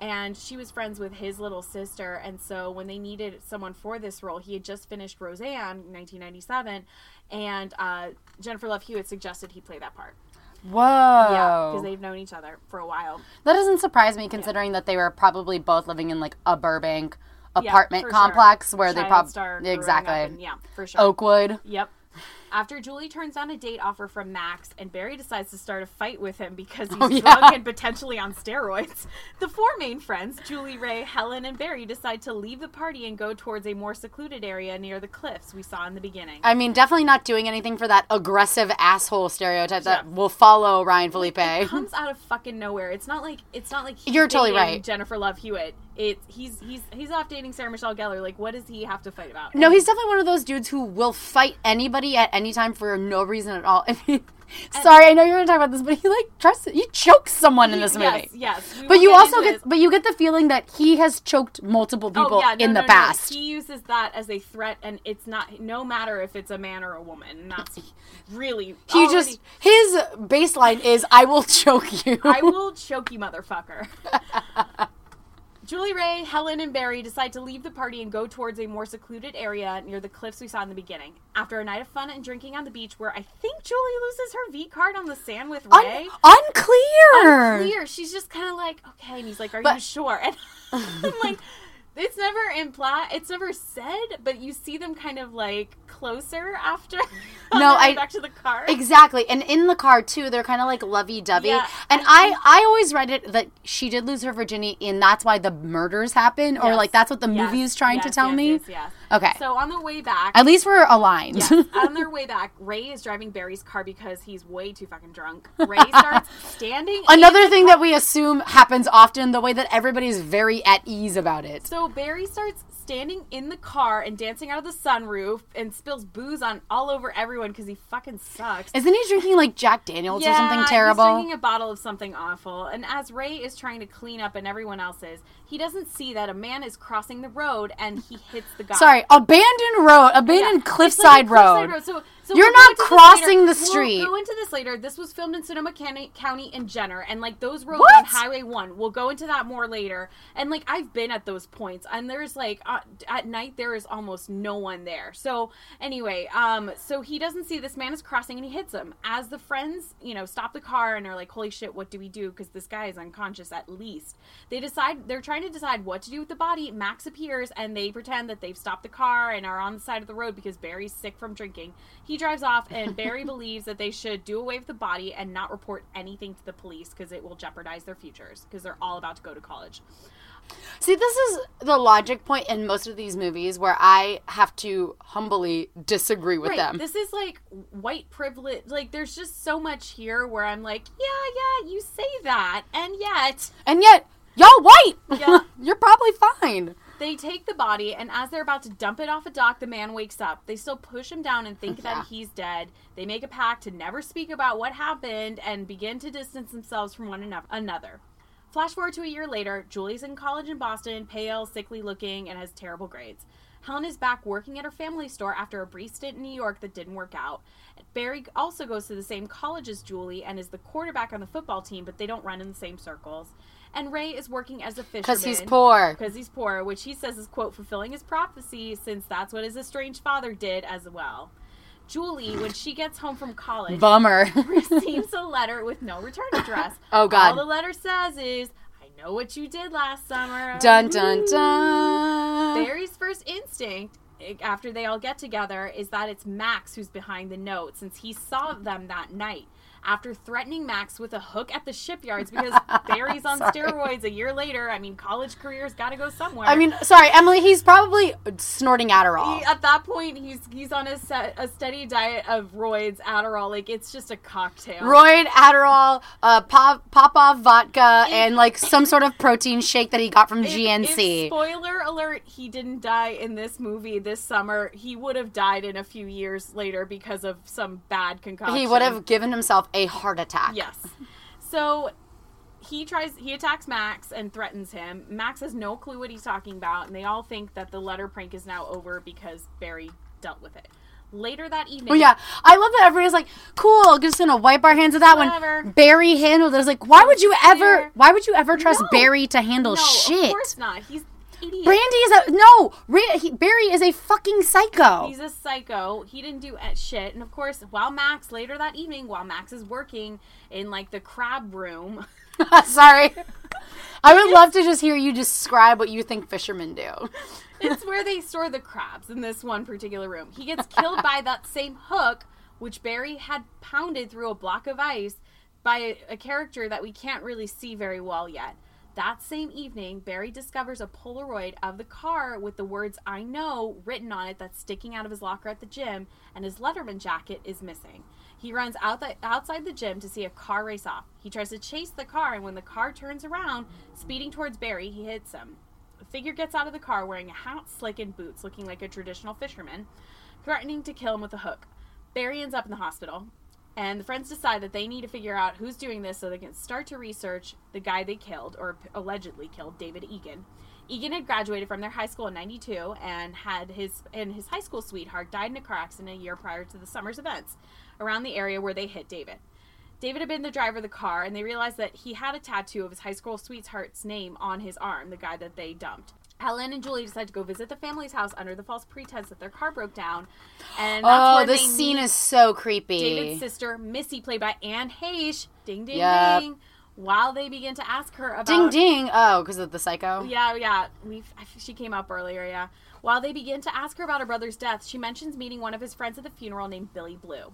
and she was friends with his little sister. And so when they needed someone for this role, he had just finished Roseanne in 1997, and uh, Jennifer Love Hewitt suggested he play that part. Whoa. Yeah, because they've known each other for a while. That doesn't surprise me considering that they were probably both living in like a Burbank apartment for complex sure. where they probably exactly and- yeah, for sure. Oakwood. Yep. After Julie turns down a date offer from Max and Barry decides to start a fight with him because he's Oh, yeah. drunk and potentially on steroids, the four main friends, Julie, Ray, Helen, and Barry, decide to leave the party and go towards a more secluded area near the cliffs we saw in the beginning. I mean, definitely not doing anything for that aggressive asshole stereotype that Yeah. will follow Ryan Phillippe. comes out of fucking nowhere. It's not like it's not like he's You're totally right. Jennifer Love Hewitt. It's he's he's he's off dating Sarah Michelle Gellar. Like, what does he have to fight about? No, he's definitely one of those dudes who will fight anybody at any time for no reason at all. I mean, sorry, I know you're going to talk about this, but he like tries to, he chokes someone in this movie. Yes, yes. But you get also get, this. but you get the feeling that he has choked multiple oh, people oh, yeah, no, in the no, no. past. He uses that as a threat, and it's not no matter if it's a man or a woman. And that's really He already- just his baseline is I will choke you. I will choke you, motherfucker. Julie Ray, Helen, and Barry decide to leave the party and go towards a more secluded area near the cliffs we saw in the beginning. After a night of fun and drinking on the beach, where I think Julie loses her V card on the sand with Un- Ray. unclear. Unclear. She's just kind of like, okay, and he's like, "Are you sure?" And I'm like, it's never implied. It's never said, but you see them kind of like closer after. No, I- back to the car. Exactly, and in the car too, they're kind of like lovey-dovey. Yeah, and I, I always read it that she did lose her virginity, and that's why the murders happen, or Yes. like that's what the Yes, movie is trying to tell yes, me. Yes, yes. Okay. So on the way back, At least we're aligned. Yes. on their way back, Ray is driving Barry's car because he's way too fucking drunk. Ray starts standing. Another thing that we assume happens often, the way that everybody's very at ease about it. So Barry starts standing in the car and dancing out of the sunroof and spills booze on all over everyone because he fucking sucks. Isn't he drinking like Jack Daniels or something terrible? He's drinking a bottle of something awful. And as Ray is trying to clean up and everyone else is, he doesn't see that a man is crossing the road and he hits the guy. Sorry, abandoned road, abandoned cliffside, like a road. So, so You're not go into this crossing the street. We'll go into this later. This was filmed in Sonoma County, County and Jenner, and like those roads What? on Highway One. We'll go into that more later. And like I've been at those points, and there's like uh, at night there is almost no one there. So anyway, um, so he doesn't see this man is crossing, and he hits him. As the friends, you know, stop the car and are like, "Holy shit, what do we do?" Because this guy is unconscious at least. They decide they're trying to decide what to do with the body. Max appears, and they pretend that they've stopped the car and are on the side of the road because Barry's sick from drinking. He drives off, and Barry believes that they should do away with the body and not report anything to the police because it will jeopardize their futures because they're all about to go to college. See, this is the logic point in most of these movies where I have to humbly disagree with right. them. This is like white privilege. Like, there's just so much here where I'm like, yeah, yeah, you say that, and yet and yet, y'all white. Yeah. You're probably fine. They take the body, and as they're about to dump it off a dock, the man wakes up. They still push him down and think Yeah. that he's dead. They make a pact to never speak about what happened and begin to distance themselves from one ano- another. Flash forward to a year later, Julie's in college in Boston, pale, sickly looking, and has terrible grades. Helen is back working at her family store after a brief stint in New York that didn't work out. Barry also goes to the same college as Julie and is the quarterback on the football team, but they don't run in the same circles. And Ray is working as a fisherman. Because he's poor. Because he's poor, which he says is, quote, fulfilling his prophecy, since that's what his estranged father did as well. Julie, when she gets home from college, Bummer. receives a letter with no return address. Oh, God. All the letter says is, I know what you did last summer. dun dun dun. Barry's first instinct eh, after they all get together is that it's Max who's behind the note since he saw them that night. After threatening Max with a hook at the shipyards because Barry's on steroids a year later. I mean, college career's got to go somewhere. I mean, sorry, Emily. He's probably snorting Adderall. He- at that point, he's he's on a, set, a steady diet of roids, Adderall. Like it's just a cocktail. Roid, Adderall, uh, pop, Popov vodka, and like some sort of protein shake that he got from If- GNC. if- spoiler alert: He didn't die in this movie. This this summer, he would have died in a few years later because of some bad concoction. He would have given himself a heart attack. Yes. So he tries he attacks Max and threatens him. Max has no clue what he's talking about, and they all think that the letter prank is now over because Barry dealt with it. Later that evening, Well, yeah, I love that everybody's like, "Cool, just gonna wipe our hands of that Whatever. one." Barry handled it. It's like, why would you ever? Why would you ever trust No. Barry to handle no, shit? of course not. He's idiot. Brandy is a no. Ra- he, Barry is a fucking psycho. He's a psycho. He didn't do at shit. And of course, while Max later that evening, while Max is working in like the crab room, Sorry. I would love to just hear you describe what you think fishermen do. it's where they store the crabs in this one particular room. He gets killed by that same hook, which Barry had pounded through a block of ice by a, a character that we can't really see very well yet. That same evening, Barry discovers a Polaroid of the car with the words I know written on it that's sticking out of his locker at the gym, and his Letterman jacket is missing. He runs out the, outside the gym to see a car race off. He tries to chase the car, and when the car turns around, speeding towards Barry, he hits him. The figure gets out of the car wearing a hat, slick, and boots, looking like a traditional fisherman, threatening to kill him with a hook. Barry ends up in the hospital, and the friends decide that they need to figure out who's doing this so they can start to research the guy they killed, or allegedly killed, David Egan. Egan had graduated from their high school in 92 and had his and his high school sweetheart died in a car accident a year prior to the summer's events around the area where they hit David. David had been the driver of the car, and they realized that he had a tattoo of his high school sweetheart's name on his arm, the guy that they dumped. Helen and Julie decide to go visit the family's house under the false pretense that their car broke down. And that's Oh, this scene is so creepy. David's sister, Missy, played by Anne Heche. Ding, ding, Yep. ding. While they begin to ask her about. ding ding. Oh, because of the psycho. Yeah, yeah. We she came up earlier. Yeah. While they begin to ask her about her brother's death, she mentions meeting one of his friends at the funeral named Billy Blue.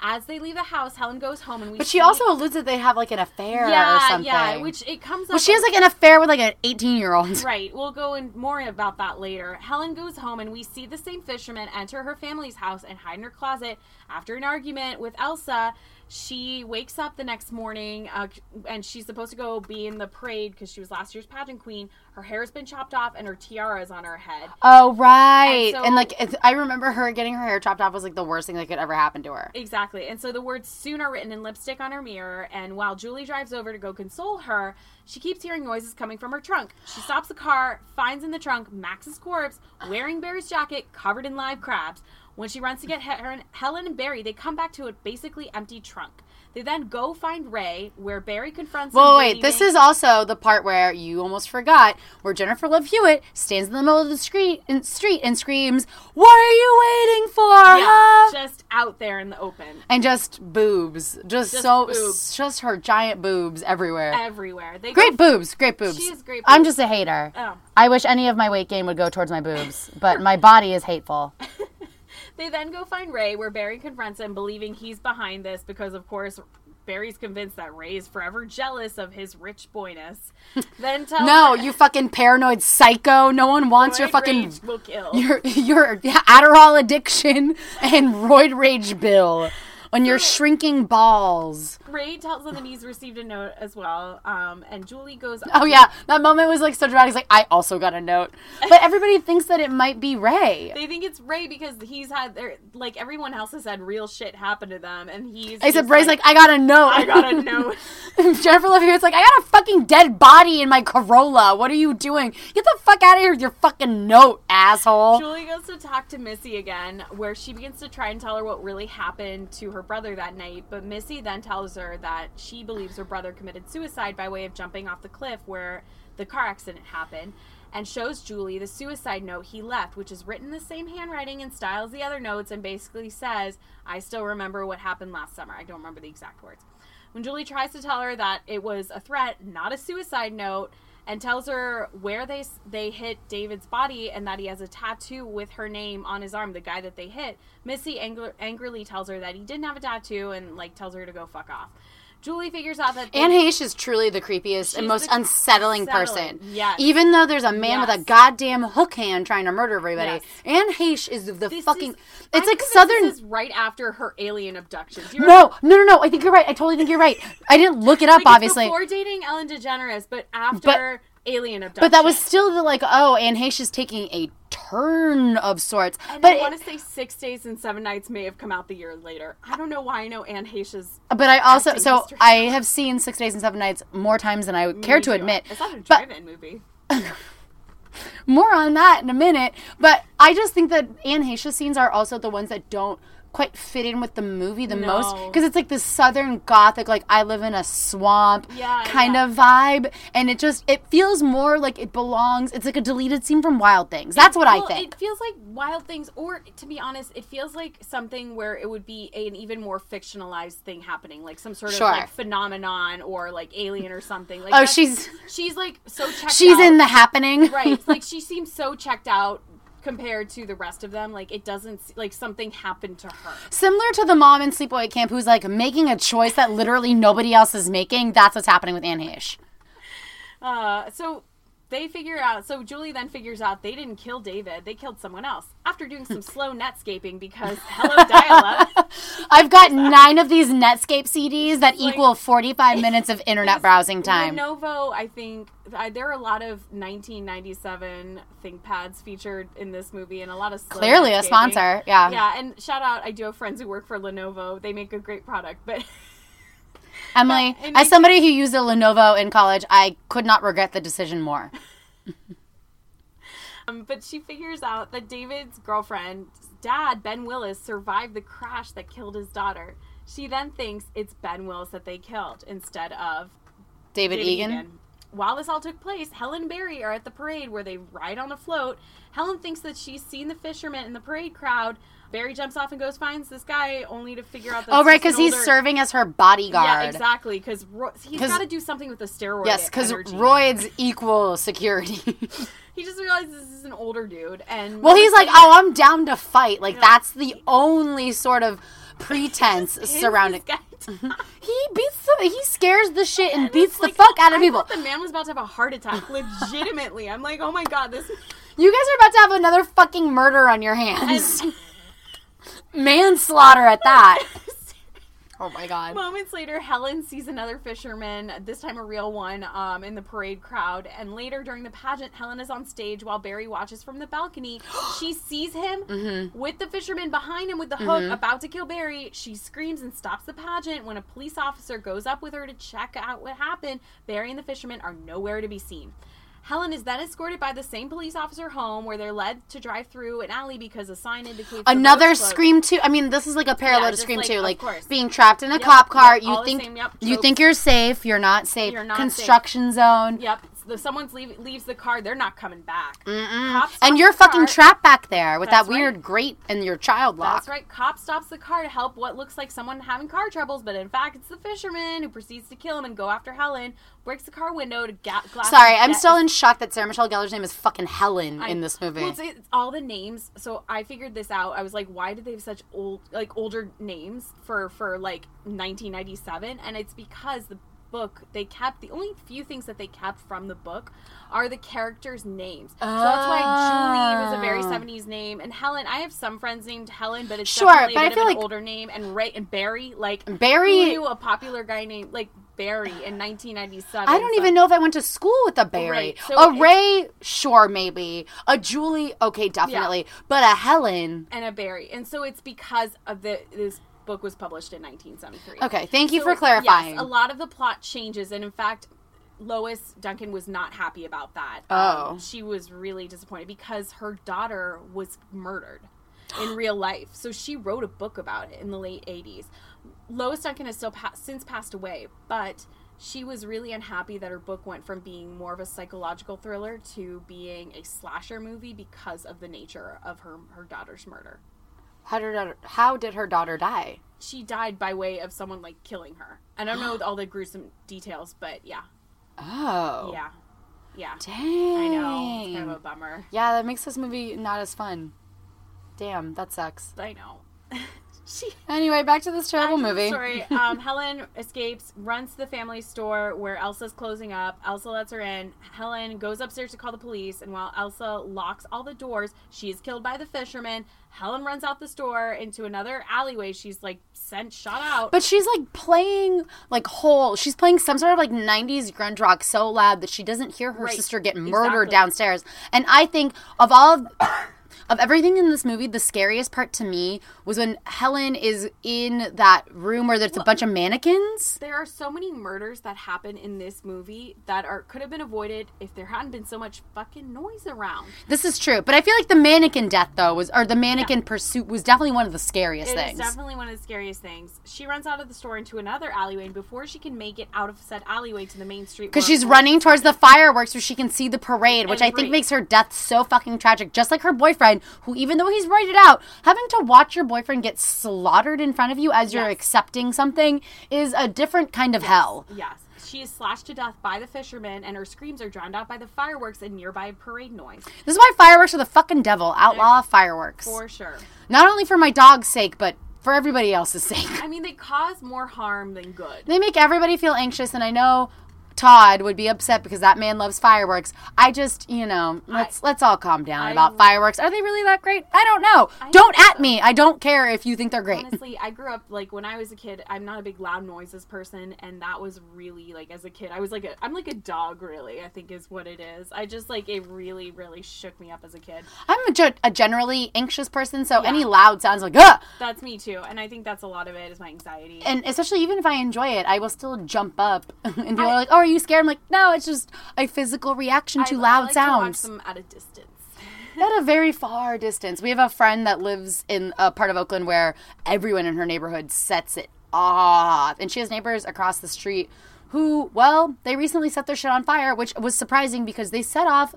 As they leave the house, Helen goes home and we. But she see- also alludes that they have like an affair or yeah, something. yeah. Which it comes. well, up she has like an affair with like an 18 year old. Right. We'll go in more about that later. Helen goes home and we see the same fisherman enter her family's house and hide in her closet after an argument with Elsa. She wakes up the next morning uh, and she's supposed to go be in the parade because she was last year's pageant queen. Her hair has been chopped off and her tiara is on her head. Oh right, And and, like it's, I remember her getting her hair chopped off was like the worst thing that could ever happen to her. Exactly. And so the words soon are written in lipstick on her mirror. And while Julie drives over to go console her, she keeps hearing noises coming from her trunk. She stops the car, finds in the trunk Max's corpse, wearing Barry's jacket, covered in live crabs. When she runs to get He- Helen and Barry, they come back to a basically empty trunk. They then go find Ray, where Barry confronts him. Well, wait, this is also the part where you almost forgot, where Jennifer Love Hewitt stands in the middle of the street and, street and screams, "What are you waiting for?" yeah, huh?" just out there in the open. and just boobs, just, Just so, boobs. just her giant boobs everywhere. Everywhere. They Great go- boobs, great boobs. She is great I'm just a hater. Oh. I wish any of my weight gain would go towards my boobs, but my body is hateful. They then go find Ray, where Barry confronts him, believing he's behind this because, of course, Barry's convinced that Ray is forever jealous of his rich boyness. then tells No, you fucking paranoid psycho. No one wants your fucking rage will kill. your your Adderall addiction and roid rage bill on your shrinking balls. Ray tells them that he's received a note as well. Um, and Julie goes. Oh yeah, that moment was like so dramatic. It's like I also got a note, but everybody thinks that it might be Ray. They think it's Ray because he's had their like everyone else has had real shit happen to them, and he's. Except just Ray's like, I got a note. I got a note. Jennifer Love Hewitt's like, I got a fucking dead body in my Corolla. What are you doing? Get the fuck out of here with your fucking note, asshole. Julie goes to talk to Missy again, where she begins to try and tell her what really happened to her brother that night. But Missy then tells her that she believes her brother committed suicide by way of jumping off the cliff where the car accident happened, and shows Julie the suicide note he left, which is written in the same handwriting and style as the other notes, and basically says, I still remember what happened last summer. I don't remember the exact words. When Julie tries to tell her that it was a threat, not a suicide note, and tells her where they they hit David's body and that he has a tattoo with her name on his arm, the guy that they hit. Missy angr- angrily tells her that he didn't have a tattoo and like tells her to go fuck off. Julie figures out that Anne Heche is truly the creepiest and most unsettling unsettling, person. yes. Even though there's a man with a goddamn hook hand trying to murder everybody, Yes. Anne Heche is the This fucking. is- it's I'm like convinced southern. This is right after her alien abduction. Do you remember- No, no, no, no. I think you're right. I totally think you're right. I didn't look it up, Like, it's obviously. before dating Ellen DeGeneres, but after alien abduction. But that was still the like, oh, Anne Heche is taking a turn of sorts. And but I want to say Six Days and Seven Nights may have come out the year later. I don't know why I know Anne Heche's. but I also so history. I have seen Six Days and Seven Nights more times than I would care to too. admit. It's not a but drive-in movie. more on that in a minute. But I just think that Anne Heche scenes are also the ones that don't quite fit in with the movie the most because it's like this southern gothic like i live in a swamp Yeah, kind yeah. of vibe and it just it feels more like it belongs it's like a deleted scene from wild things that's what i think It feels like Wild Things, or to be honest, it feels like something where it would be an even more fictionalized thing happening, like some sort of Sure. like phenomenon or like alien or something. Like Oh, she's- she's like so checked. she's out. in the happening right. Like she seems so checked out compared to the rest of them. Like it doesn't like something happened to her. similar to the mom in sleepaway camp who's like making a choice that literally nobody else is making that's what's happening with anne heche Uh, so they figure out. So Julie then figures out they didn't kill David; they killed someone else after doing some slow netscaping because hello dial-up. i've got nine of these netscape cds that equal 45 minutes of internet browsing time Lenovo, I think I, there are a lot of 1997 ThinkPads featured in this movie, and a lot of slow Clearly a sponsor, yeah. Yeah, and shout out, I do have friends who work for Lenovo. They make a great product, but Emily, in as somebody who used a Lenovo in college, I could not regret the decision more. Um, but she figures out that David's girlfriend's dad, Ben Willis, survived the crash that killed his daughter. She then thinks it's Ben Willis that they killed instead of David, David Egan. Egan. While this all took place, Helen and Barry are at the parade where they ride on a float. Helen thinks that she's seen the fisherman in the parade crowd. Barry jumps off and goes finds this guy, only to figure out that Oh, right, because he's older- serving as her bodyguard. Yeah, exactly. Because he's got to do something with the steroid. Yes, because roids equal security. He just realizes this is an older dude, and well, he's like, oh, I'm down to fight. Like, that's the only sort of pretense surrounding. this guy. He beats the, he scares the shit and It's beats the fuck out of I people. the man was about to have a heart attack. Legitimately, I'm like, oh my god, this. You guys are about to have another fucking murder on your hands. And Manslaughter at that. oh my god. moments later, Helen sees another fisherman, this time a real one, um, in the parade crowd. And later during the pageant, Helen is on stage while Barry watches from the balcony. she sees him Mm-hmm. with the fisherman behind him with the hook, about to kill Barry. She screams and stops the pageant. When a police officer goes up with her to check out what happened, Barry and the fisherman are nowhere to be seen. Helen is then escorted by the same police officer home, where they're led to drive through an alley because a sign indicates Another. Scream too. I mean, this is like a parallel Yeah, to Scream like, 2. of Like course. being trapped in a Yep, cop car. yep, you think same, yep, you think you're safe. You're not safe. You're not Construction zone. Yep. If someone's leave, leaves the car, they're not coming back. And you're fucking car. trapped back there with that That's right. weird grate and your child lock. That's right. Cop stops the car to help what looks like someone having car troubles, but in fact, it's the fisherman who proceeds to kill him and go after Helen. Breaks the car window to ga- glass. Sorry, I'm still in shock that Sarah Michelle Gellar's name is fucking Helen I- in this movie. Well, it's, it's all the names. So I figured this out. I was like, why did they have such old, like older names for for like 1997? And it's because the book they kept the only few things that they kept from the book are the characters' names. So that's why Julie was a very ah. 70s name, and Helen. I have some friends named Helen, but it's Sure, definitely but a I bit feel of an like- older name. And Ray and Barry, like Barry- who knew a popular guy named like Barry in 1997. I don't So- even know if I went to school with a Barry. Right, so a Ray, sure, maybe. A Julie, okay, definitely. But a Helen. and a Barry, and so it's because of the this book was published in 1973. Okay, thank you So, for clarifying. Yes, a lot of the plot changes, and in fact, Lois Duncan was not happy about that. Oh. Um, she was really disappointed because her daughter was murdered in real life. So she wrote a book about it in the late 80s. Lois Duncan has still pa- since passed away, but she was really unhappy that her book went from being more of a psychological thriller to being a slasher movie because of the nature of her her daughter's murder. How did her, how did her daughter die? She died by way of someone like killing her. I don't know all the gruesome details, but yeah, Oh. yeah, yeah. Dang. I know. It's kind of a bummer. Yeah, that makes this movie not as fun. Damn, that sucks. I know. she Anyway, back to this terrible Back to movie. Story. Um, Helen escapes, runs to the family store where Elsa's closing up. Elsa lets her in. Helen goes upstairs to call the police, and while Elsa locks all the doors, she is killed by the fisherman. Helen runs out the store into another alleyway. She's like sent, shot out. But she's like playing like whole. She's playing some sort of like '90s grunge rock so loud that she doesn't hear her Right, sister get murdered exactly. downstairs. And I think of all of of everything in this movie, the scariest part to me was when Helen is in that room where there's a bunch of mannequins. There are so many murders that happen in this movie that are could have been avoided if there hadn't been so much fucking noise around. This is true, but I feel like the mannequin death though was, or the mannequin pursuit was definitely one of the scariest things. It things. definitely one of the scariest things. She runs out of the store into another alleyway, and before she can make it out of said alleyway to the main street, Because she's running towards the fireworks where she can see the parade, which I think makes her death so fucking tragic. Just like her boyfriend, who, even though he's rated out, having to watch your boyfriend get slaughtered in front of you as you're Yes. accepting something is a different kind of hell. Yes. She is slashed to death by the fishermen, and her screams are drowned out by the fireworks and nearby parade noise. This is why fireworks are the fucking devil. Outlaw fireworks. For sure. Not only for my dog's sake, but for everybody else's sake. I mean, they cause more harm than good. They make everybody feel anxious, and I know Todd would be upset because that man loves fireworks. I just, you know, let's let's all calm down I- about fireworks. Are they really that great? I don't know. don't at so. me. I don't care if you think they're great. Honestly, I grew up like when I was a kid. I'm not a big loud noises person, and that was really like as a kid, I was like a I'm like a dog. Really, I think is what it is. I just like it really, really shook me up as a kid. I'm a, ge- a generally anxious person, so any loud sounds like ugh. That's me too, and I think that's a lot of it is my anxiety. And especially even if I enjoy it, I will still jump up. and people are like, "Oh, are you scared?" I'm like, "No, it's just a physical reaction to I- I loud like To watch sounds." them at a distance. at a very far distance. We have a friend that lives in a part of Oakland where everyone in her neighborhood sets it off. And she has neighbors across the street who, well, they recently set their shit on fire, which was surprising because they set off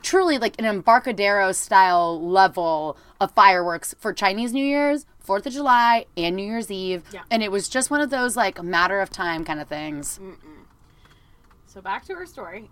truly like an Embarcadero style level of fireworks for Chinese New Year's, 4th of July, and New Year's Eve. Yeah. And it was just one of those like matter of time kind of things. So back to her story.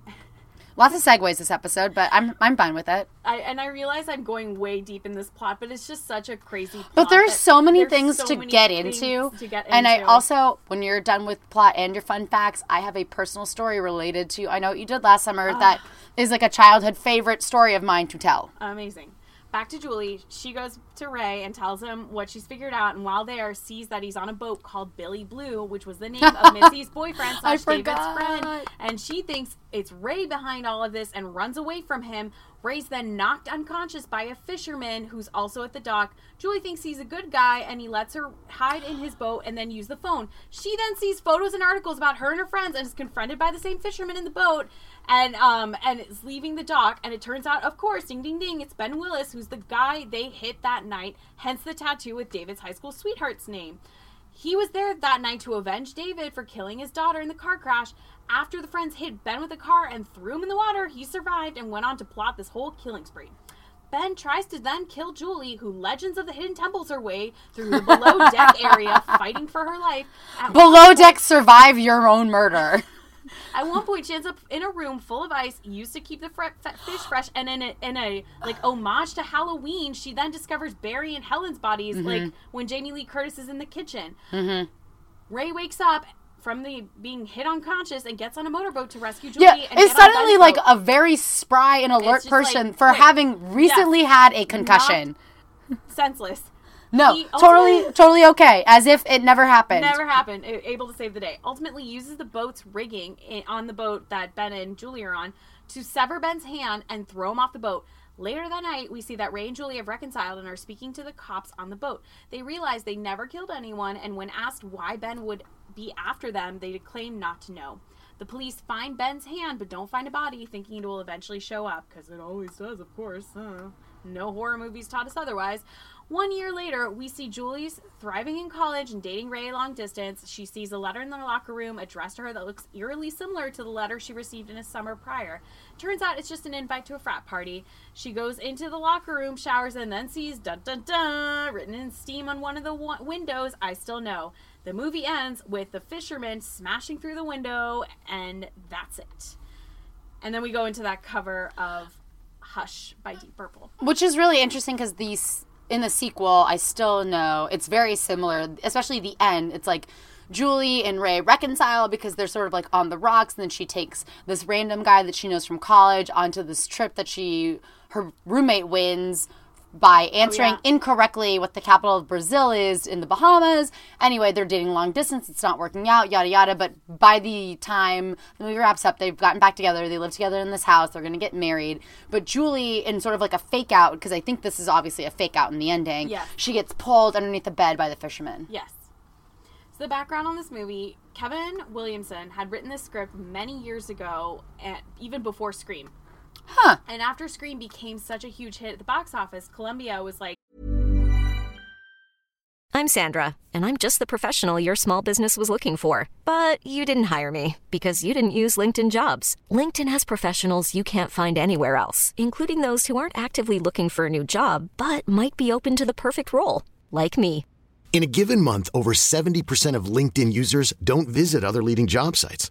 Lots of segues this episode, but I'm I'm fine with it. I, and I realize I'm going way deep in this plot, but it's just such a crazy plot. But there's so many things so to many get things into. to get and I also, when you're done with plot and your fun facts, I have a personal story related to I know what you did last summer ah. that is like a childhood favorite story of mine to tell. Amazing. Back to Julie. She goes to Ray and tells him what she's figured out, and while there, sees that he's on a boat called Billy Blue, which was the name of Missy's boyfriend slash David's friend. And she thinks it's Ray behind all of this and runs away from him. Ray's then knocked unconscious by a fisherman who's also at the dock. Julie thinks he's a good guy and he lets her hide in his boat and then use the phone. She then sees photos and articles about her and her friends and is confronted by the same fisherman in the boat and um and is leaving the dock and it turns out of course ding ding ding it's Ben Willis who's the guy they hit that night hence the tattoo with David's high school sweetheart's name. He was there that night to avenge David for killing his daughter in the car crash. After the friends hit Ben with a car and threw him in the water, he survived and went on to plot this whole killing spree. Ben tries to then kill Julie, who legends of the hidden temples her way through the below deck area, fighting for her life. At Below point- deck, survive your own murder. At one point, she ends up in a room full of ice used to keep the fre- fish fresh, and in a, in a like homage to Halloween, she then discovers Barry and Helen's bodies, Mm-hmm. like when Jamie Lee Curtis is in the kitchen. Ray wakes up from the being hit unconscious and gets on a motorboat to rescue Julie. Yeah, and it's suddenly like a very spry and alert just like, person for having recently Yes. had a concussion. senseless. No, He totally, totally okay, as if it never happened. Never happened. Able to save the day. Ultimately, uses the boat's rigging eh, on the boat that Ben and Julie are on to sever Ben's hand and throw him off the boat. Later that night, we see that Ray and Julie have reconciled and are speaking to the cops on the boat. They realize they never killed anyone, and when asked why Ben would be after them, they claim not to know. The police find Ben's hand but don't find a body, thinking it will eventually show up, because it always does, of course. Uh, no horror movies taught us otherwise. One year later, we see Julie's thriving in college and dating Ray long distance. She sees a letter in the locker room addressed to her that looks eerily similar to the letter she received in a summer prior. Turns out it's just an invite to a frat party. She goes into the locker room, showers, and then sees dun dun dun written in steam on one of the windows. I still know. The movie ends with the fisherman smashing through the window, and that's it. And then we go into that cover of Hush by Deep Purple. Which is really interesting because these in the sequel, I still know it's very similar, especially the end. It's like Julie and Ray reconcile because they're sort of like on the rocks, and then she takes this random guy that she knows from college onto this trip that she her roommate wins by oh, answering Oh, yeah. incorrectly what the capital of Brazil is in the Bahamas. Anyway, they're dating long distance. It's not working out, yada, yada. But by the time the movie wraps up, they've gotten back together. They live together in this house. They're going to get married. But Julie, in sort of like a fake out, because I think this is obviously a fake out in the ending, Yes. she gets pulled underneath the bed by the fisherman. Yes. So the background on this movie, Kevin Williamson had written this script many years ago, and even before Scream. Huh. And after Scream became such a huge hit at the box office, Columbia was like, I'm Sandra, and I'm just the professional your small business was looking for. But you didn't hire me because you didn't use LinkedIn jobs. LinkedIn has professionals you can't find anywhere else, including those who aren't actively looking for a new job but might be open to the perfect role, like me. In a given month, over 70% of LinkedIn users don't visit other leading job sites.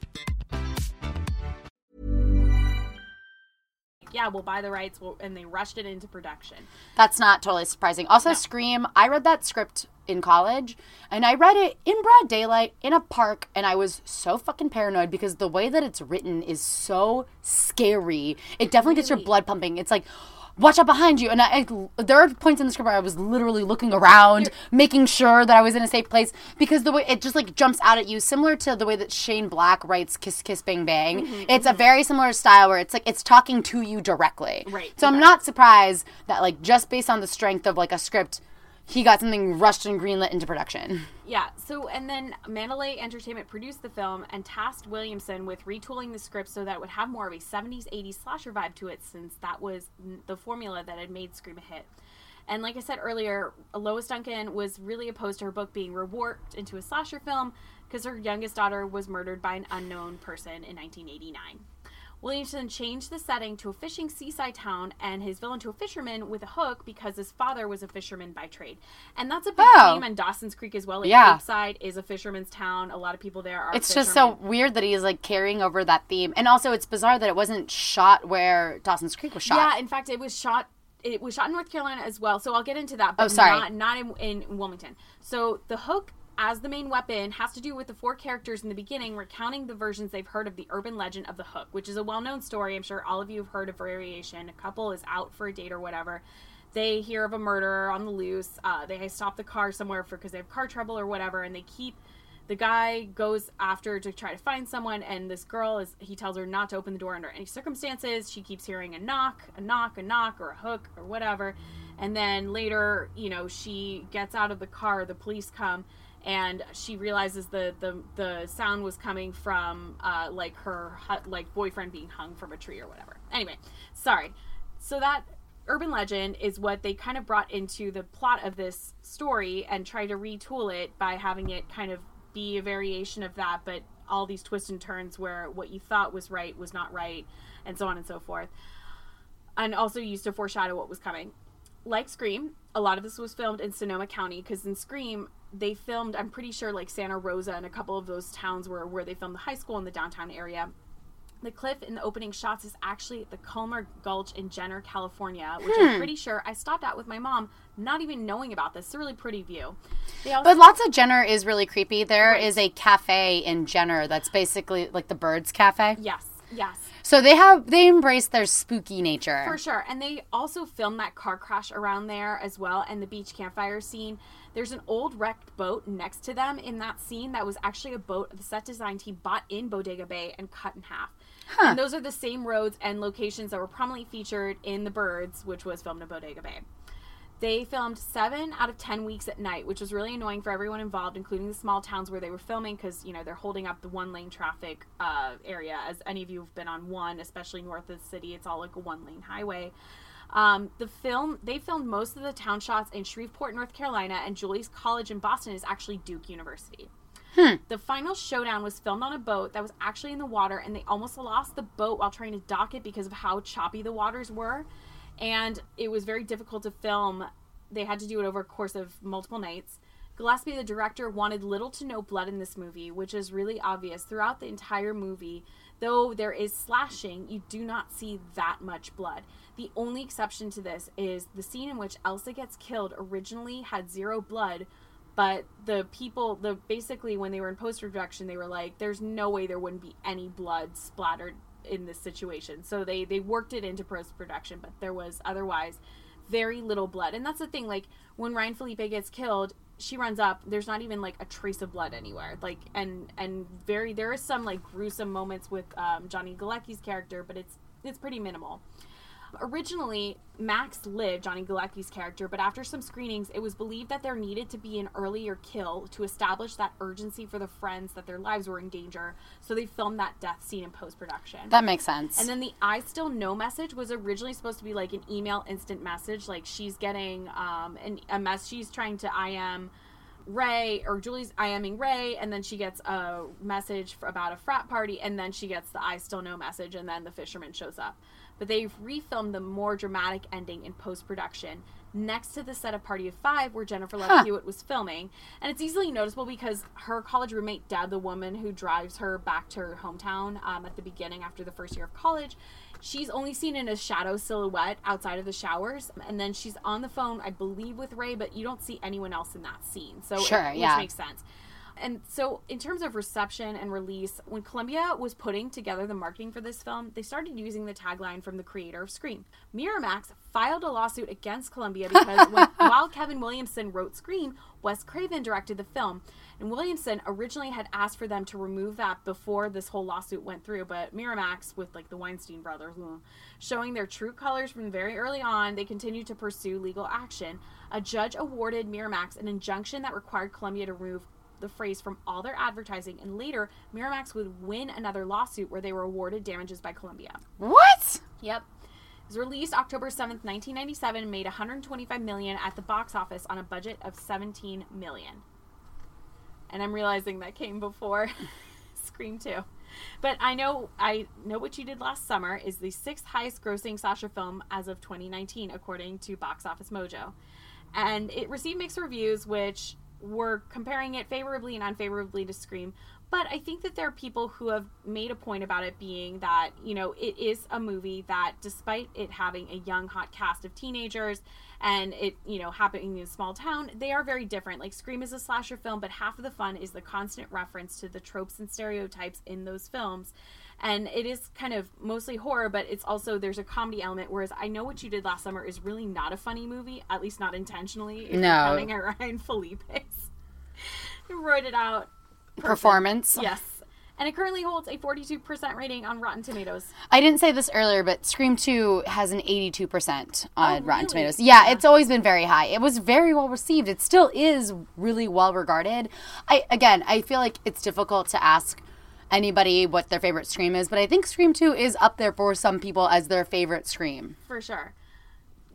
yeah, we'll buy the rights, we'll, and they rushed it into production. That's not totally surprising. Also, Scream, I read that script in college and I read it in broad daylight in a park and I was so fucking paranoid because the way that it's written is so scary. It definitely gets your blood pumping. It's like, watch out behind you. And I, I- there are points in the script where I was literally looking around, making sure that I was in a safe place because the way it just like jumps out at you, similar to the way that Shane Black writes Kiss Kiss Bang Bang. Mm-hmm, it's a mm-hmm. very similar style where it's like it's talking to you directly. Right, So I'm not surprised that like just based on the strength of like a script, he got something rushed and greenlit into production. Yeah, so and then Mandalay Entertainment produced the film and tasked Williamson with retooling the script so that it would have more of a 70s, 80s slasher vibe to it, since that was the formula that had made Scream a hit. And like I said earlier, Lois Duncan was really opposed to her book being reworked into a slasher film because her youngest daughter was murdered by an unknown person in 1989. Williamson changed the setting to a fishing seaside town and his villain to a fisherman with a hook because his father was a fisherman by trade. And that's a big Oh. theme in Dawson's Creek as well. Like Yeah. Creekside is a fisherman's town. A lot of people there are It's just so weird that he's like carrying over that theme. And also it's bizarre that it wasn't shot where Dawson's Creek was shot. Yeah, in fact, it was shot. It was shot in North Carolina as well. So I'll get into that. Oh, but Oh, sorry. Not, not in, in Wilmington. So the hook as the main weapon has to do with the four characters in the beginning recounting the versions they've heard of the urban legend of the hook, which is a well-known story. I'm sure all of you have heard of variation. A couple is out for a date or whatever. They hear of a murderer on the loose. Uh, they stop the car somewhere for because they have car trouble or whatever, and they keep the guy goes after to try to find someone and this girl is he tells her not to open the door under any circumstances she keeps hearing a knock a knock a knock or a hook or whatever and then later you know she gets out of the car the police come and she realizes the the, the sound was coming from uh, like her like boyfriend being hung from a tree or whatever. Anyway sorry. So that urban legend is what they kind of brought into the plot of this story and try to retool it by having it kind of be a variation of that but all these twists and turns where what you thought was right was not right and so on and so forth. And also used to foreshadow what was coming like Scream, a lot of this was filmed in Sonoma County because in Scream they filmed. I'm pretty sure like Santa Rosa and a couple of those towns were where they filmed the high school in the downtown area. The cliff in the opening shots is actually the Culmer Gulch in Jenner, California, which I'm hmm. pretty sure I stopped at with my mom, not even knowing about this. It's a really pretty view. Also, But lots of Jenner is really creepy. There is a cafe in Jenner that's basically like the Birds Cafe. yes, yes. So they have they embrace their spooky nature. For sure. And they also filmed that car crash around there as well and the beach campfire scene. There's an old wrecked boat next to them in that scene that was actually a boat the set design team bought in Bodega Bay and cut in half. And those are the same roads and locations that were prominently featured in The Birds, which was filmed in Bodega Bay. They filmed seven out of ten weeks at night, which was really annoying for everyone involved, including the small towns where they were filming, because you know they're holding up the one lane traffic uh, area. As any of you have been on one, especially north of the city, it's all like a one lane highway. Um, the film they filmed most of the town shots in Shreveport, North Carolina, and Julie's college in Boston is actually Duke University. The final showdown was filmed on a boat that was actually in the water, and they almost lost the boat while trying to dock it because of how choppy the waters were. And it was very difficult to film. They had to do it over a course of multiple nights. Gillespie, the director, wanted little to no blood in this movie, which is really obvious throughout the entire movie. Though there is slashing, you do not see that much blood. The only exception to this is the scene in which Elsa gets killed originally had zero blood, but the people the basically when they were in post production they were like there's no way there wouldn't be any blood splattered in this situation. So they they worked it into post production, but there was otherwise very little blood. And that's the thing like when Ryan Phillippe gets killed, she runs up there's not even like a trace of blood anywhere like and and very there is some like gruesome moments with um, johnny galecki's character but it's it's pretty minimal originally max lived johnny galecki's character but after some screenings it was believed that there needed to be an earlier kill to establish that urgency for the friends that their lives were in danger so they filmed that death scene in post-production That makes sense. and then the I still know message was originally supposed to be like an email instant message. Like she's getting um an, a mess. She's trying to I am Ray or Julie's I aming Ray, and then she gets a message about a frat party, and then she gets the I still know message, and then the fisherman shows up. But they've refilmed the more dramatic ending in post production next to the set of Party of Five where Jennifer Love Hewitt was filming. And it's easily noticeable because her college roommate, Deb, the woman who drives her back to her hometown um, at the beginning after the first year of college, she's only seen in a shadow silhouette outside of the showers. And then she's on the phone, I believe, with Ray, but you don't see anyone else in that scene. So Sure, it, yeah. which makes sense. And so, in terms of reception and release, when Columbia was putting together the marketing for this film, they started using the tagline from the creator of Scream. Miramax filed a lawsuit against Columbia because when, while Kevin Williamson wrote Scream, Wes Craven directed the film. And Williamson originally had asked for them to remove that before this whole lawsuit went through, but Miramax, with like the Weinstein brothers, mm, showing their true colors from very early on, they continued to pursue legal action. A judge awarded Miramax an injunction that required Columbia to remove the phrase from all their advertising, and later Miramax would win another lawsuit where they were awarded damages by Columbia. what? Yep. It was released October 7th, 1997, made 125 million at the box office on a budget of 17 million. And I'm realizing that came before Scream 2. But I know I know what you did last summer is the sixth highest grossing slasher film as of 2019 according to Box Office Mojo. And it received mixed reviews which were comparing it favorably and unfavorably to Scream. But I think that there are people who have made a point about it being that, you know, it is a movie that, despite it having a young, hot cast of teenagers and it, you know, happening in a small town, they are very different. Like, Scream is a slasher film, but half of the fun is the constant reference to the tropes and stereotypes in those films. And it is kind of mostly horror, but it's also, there's a comedy element. Whereas I Know What You Did Last Summer is really not a funny movie, at least not intentionally. If No. Coming at Ryan Phillippe's. Wrote it out Performance. Yes. And it currently holds a 42% rating on Rotten Tomatoes. I didn't say this earlier, but Scream 2 has an 82% on Oh, Rotten really? Tomatoes. Yeah, it's always been very high. It was very well received. It still is really well regarded. I again, I feel like it's difficult to ask anybody what their favorite Scream is, but I think Scream 2 is up there for some people as their favorite Scream. For sure.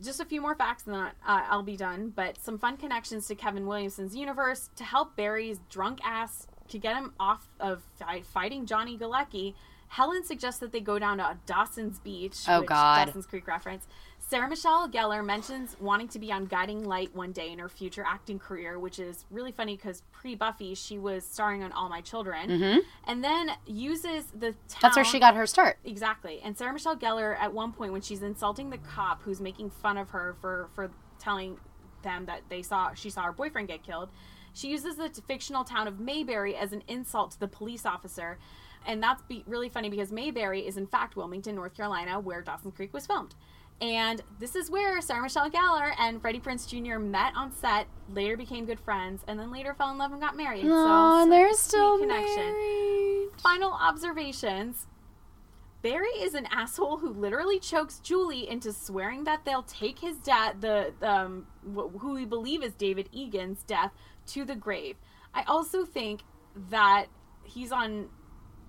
Just a few more facts and then uh, I'll be done. But some fun connections to Kevin Williamson's universe to help Barry's drunk ass to get him off of fi- fighting Johnny Galecki. Helen suggests that they go down to Dawson's Beach. Oh, which- God. Dawson's Creek reference. Sarah Michelle Gellar mentions wanting to be on Guiding Light one day in her future acting career, which is really funny because pre Buffy she was starring on All My Children, and then uses the town. Mm-hmm. That's where she got her start. Exactly. And Sarah Michelle Gellar, at one point, when she's insulting the cop who's making fun of her for for telling them that they saw she saw her boyfriend get killed, she uses the fictional town of Mayberry as an insult to the police officer. And that's be- really funny because Mayberry is in fact Wilmington, North Carolina, where Dawson Creek was filmed. And this is where Sarah Michelle Gellar and Freddie Prinze Jr. met on set, later became good friends, and then later fell in love and got married. Oh, so, and they're still connection married. final observations. Barry is an asshole who literally chokes Julie into swearing that they'll take his dad, the um, wh- who we believe is David Egan's death, to the grave. I also think that he's on.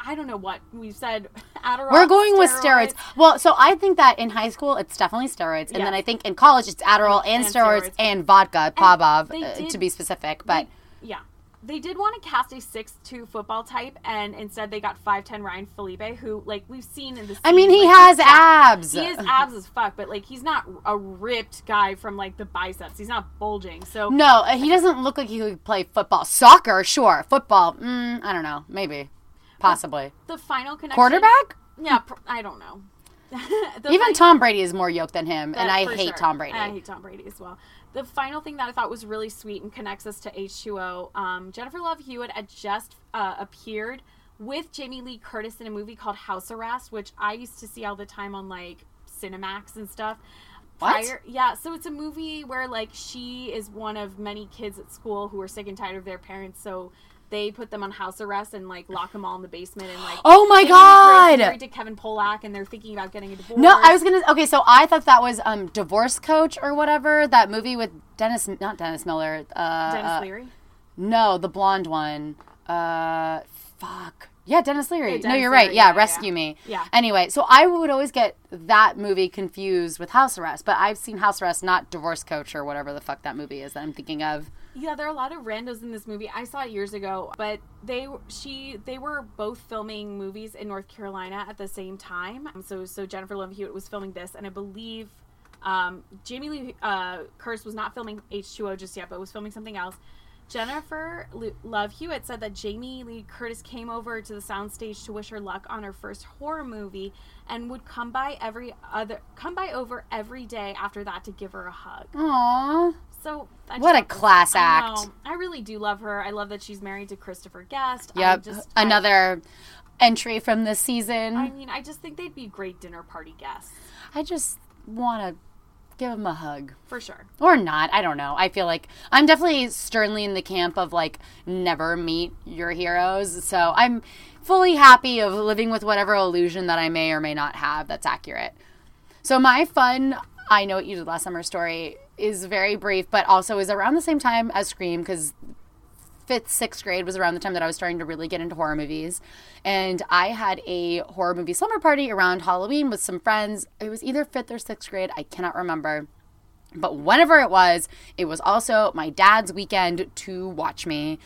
I don't know what we've said. Adderall. We're going with steroids. Well, so I think that in high school it's definitely steroids, and Yeah. then I think in college it's Adderall and, And steroids, steroids. and vodka, Pavlov, uh, to be specific. But Yeah, they did want to cast a six-two football type, and instead they got five-ten Ryan Phillippe, who like we've seen in the. I mean, he like, has abs. He has abs as fuck, but like he's not a ripped guy from like the biceps. He's not bulging. So No, uh, he doesn't look like he could play football. Soccer, sure. Football, mm, I don't know. Maybe. Possibly. the final connection. Quarterback? Yeah, pr- I don't know. Even fin- Tom Brady is more yoked than him, and I hate sure. Tom Brady. I hate Tom Brady as well. The final thing that I thought was really sweet and connects us to H2O, um, Jennifer Love Hewitt had just uh, appeared with Jamie Lee Curtis in a movie called House Arrest, which I used to see all the time on like Cinemax and stuff. What? yeah, so it's a movie where like she is one of many kids at school who are sick and tired of their parents, so they put them on house arrest and like lock them all in the basement and like. Oh my Jamie Lee Curtis is God! Married to Kevin Pollak, and they're thinking about getting a divorce. No, I was gonna. Okay, so I thought that was um, Divorce Coach or whatever that movie with Dennis, not Dennis Miller. Uh, Dennis uh, Leary. No, the blonde one. Uh, fuck. Yeah, Denis Leary. Yeah, no, you're right. Leary, Yeah, yeah, Rescue yeah. Me. Yeah. Anyway, so I would always get that movie confused with House Arrest, but I've seen House Arrest, not Divorce Coach or whatever the fuck that movie is that I'm thinking of. Yeah, there are a lot of randos in this movie. I saw it years ago, but they she they were both filming movies in North Carolina at the same time. So so Jennifer Love Hewitt was filming this, and I believe um, Jamie Lee uh, Curtis was not filming H2O just yet, but was filming something else. Jennifer Love Hewitt said that Jamie Lee Curtis came over to the soundstage to wish her luck on her first horror movie, and would come by every other come by over every day after that to give her a hug. Aww. So I What a class I act. know. I really do love her. I love that she's married to Christopher Guest. I Yep. just, I- Another entry from this season. I, mean, I just think they'd be great dinner party guests I just want to give him a hug. for sure. Or not. I don't know. I feel like I'm definitely sternly in the camp of like never meet your heroes. So I'm fully happy of living with whatever illusion that I may or may not have that's accurate. So my fun, I know what you did last summer story is very brief, but also is around the same time as Scream because fifth, sixth grade was around the time that I was starting to really get into horror movies. And I had a horror movie slumber party around Halloween with some friends. It was either fifth or sixth grade. I cannot remember. But whenever it was, it was also my dad's weekend to watch me.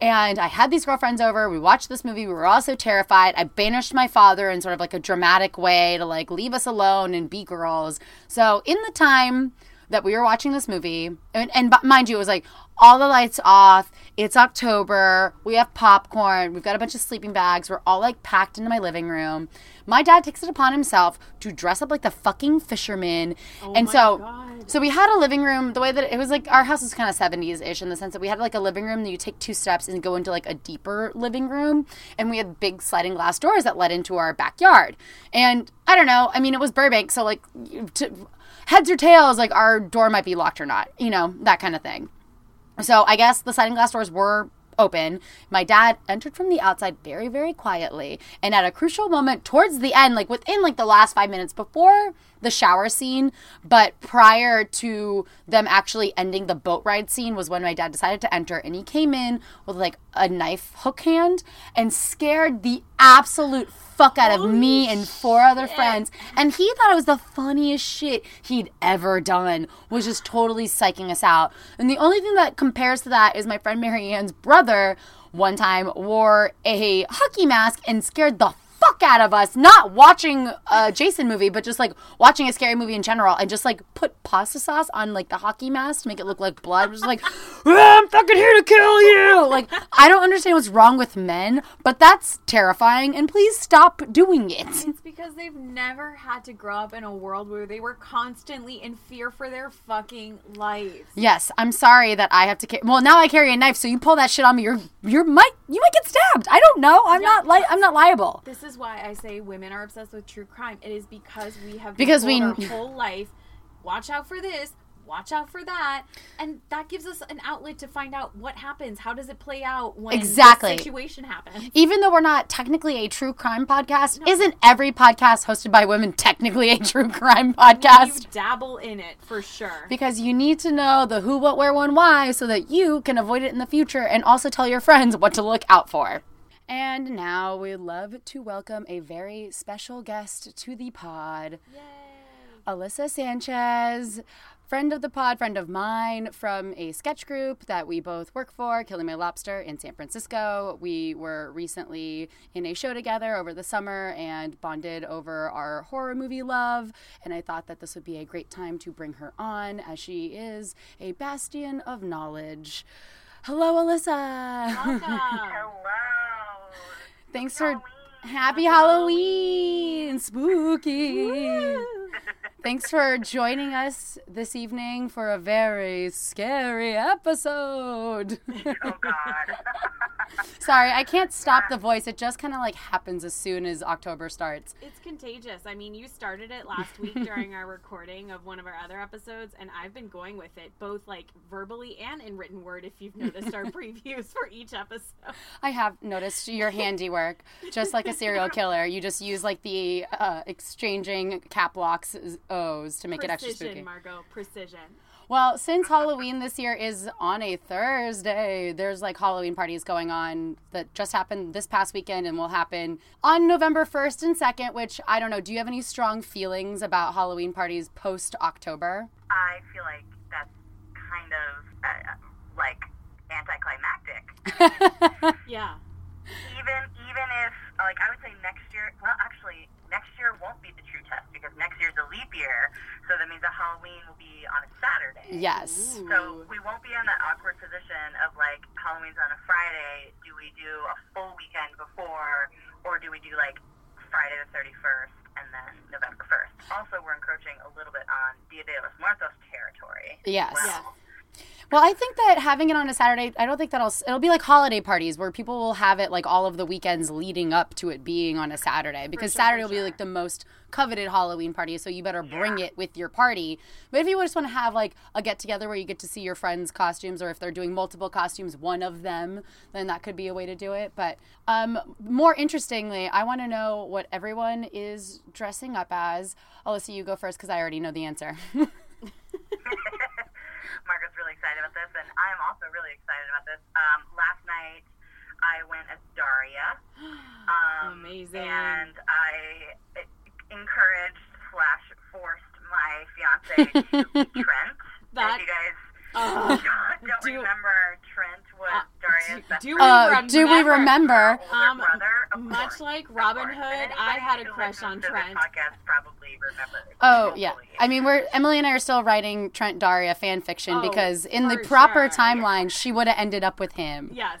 And I had these girlfriends over. We watched this movie. We were all so terrified. I banished my father in sort of like a dramatic way to like leave us alone and be girls. So in the time that we were watching this movie, and, and b- mind you, it was like all the lights off. It's October. We have popcorn. We've got a bunch of sleeping bags. We're all like packed into my living room. My dad takes it upon himself to dress up like the fucking fisherman. Oh and my so God. so we had a living room. The way that it was like our house was kind of seventies ish in the sense that we had like a living room that you take two steps and go into like a deeper living room, and we had big sliding glass doors that led into our backyard. And I don't know. I mean, it was Burbank, so like to, heads or tails, like our door might be locked or not. You know that kind of thing. So I guess the sliding glass doors were open. My dad entered from the outside very, very quietly. And at a crucial moment towards the end, like within like the last five minutes before the shower scene, but prior to them actually ending the boat ride scene was when my dad decided to enter and he came in with like a knife hook hand and scared the absolute fuck out of me and four other friends. And he thought it was the funniest shit he'd ever done, was just totally psyching us out. And the only thing that compares to that is my friend Marianne's brother one time wore a hockey mask and scared the out of us, not watching a Jason movie, but just like watching a scary movie in general, and just like put pasta sauce on like the hockey mask to make it look like blood. It was like, "Ah, I'm fucking here to kill you. Like, I don't understand what's wrong with men, but that's terrifying, and please stop doing it. It's because they've never had to grow up in a world where they were constantly in fear for their fucking life. Yes, I'm sorry that I have to. Ca- well, now I carry a knife, so you pull that shit on me, you're you're might you might get stabbed. I don't know. I'm not li- I'm not liable. This is why I say women are obsessed with true crime. It is because we have Because we- our whole life. Watch out for this. Watch out for that, and that gives us an outlet to find out what happens. How does it play out when Exactly. situation happens? Even though we're not technically a true crime podcast, isn't every podcast hosted by women technically a true crime You podcast? dabble in it for sure. Because you need to know the who, what, where, when, why, so that you can avoid it in the future and also tell your friends what to look out for. And now we'd love to welcome a very special guest to the pod. Alyssa Sanchez, friend of the pod, friend of mine from a sketch group that we both work for, Killing My Lobster in San Francisco. We were recently in a show together over the summer and bonded over our horror movie love. And I thought that this would be a great time to bring her on as she is a bastion of knowledge. Hello, Alyssa. Welcome. Hello. Thanks for happy Halloween, spooky. Thanks for joining us this evening for a very scary episode. Oh God. Sorry, I can't stop the voice. It just kind of like happens as soon as October starts. It's contagious. I mean, you started it last week during our recording of one of our other episodes, and I've been going with it both like verbally and in written word. If you've noticed our previews for each episode, I have noticed your handiwork, just like a serial killer. You just use like the uh, exchanging cap locks O's to make it extra precision, spooky. Margot, precision. Well, since Halloween this year is on a Thursday, there's like Halloween parties going on that just happened this past weekend and will happen on November 1st and 2nd, which I don't know. Do you have any strong feelings about Halloween parties post October? I feel like that's kind of uh, like anticlimactic. Yeah. even even if like I would say next year. Well, actually, next year won't be the true test because next year's a leap year, so that means that Halloween will be on a Saturday. Yes. So we won't be in that awkward position of like Halloween's on a Friday. Do we do a full weekend before, or do we do like Friday the thirty first and then November first? Also, we're encroaching a little bit on Dia de los Muertos territory. Yes. Well, Well, I think that having it on a Saturday, I don't think that'll. It'll be like holiday parties where people will have it like all of the weekends leading up to it being on a Saturday because Saturday will be like the most coveted Halloween party. So you better bring it with your party. But if you just want to have like a get together where you get to see your friends' costumes, or if they're doing multiple costumes, one of them, then that could be a way to do it. But um, more interestingly, I want to know what everyone is dressing up as. Alyssa, you go first because I already know the answer. Margaret's really excited about this, and I'm also really excited about this. Um, last night, I went as Daria. Um, Amazing. And I encouraged slash forced my fiance to Trent. That- if you guys Uh, don't do- remember, Trent was Daria's best do we friend. Uh, do we remember? Um, brother, of much course, like Robin course. Hood, I had a crush on listens to Trent. Podcast probably remembers. Oh yeah. I mean we're Emily and I are still writing Trent Daria fan fiction Oh, because in the proper sure. timeline she would have ended up with him. yes,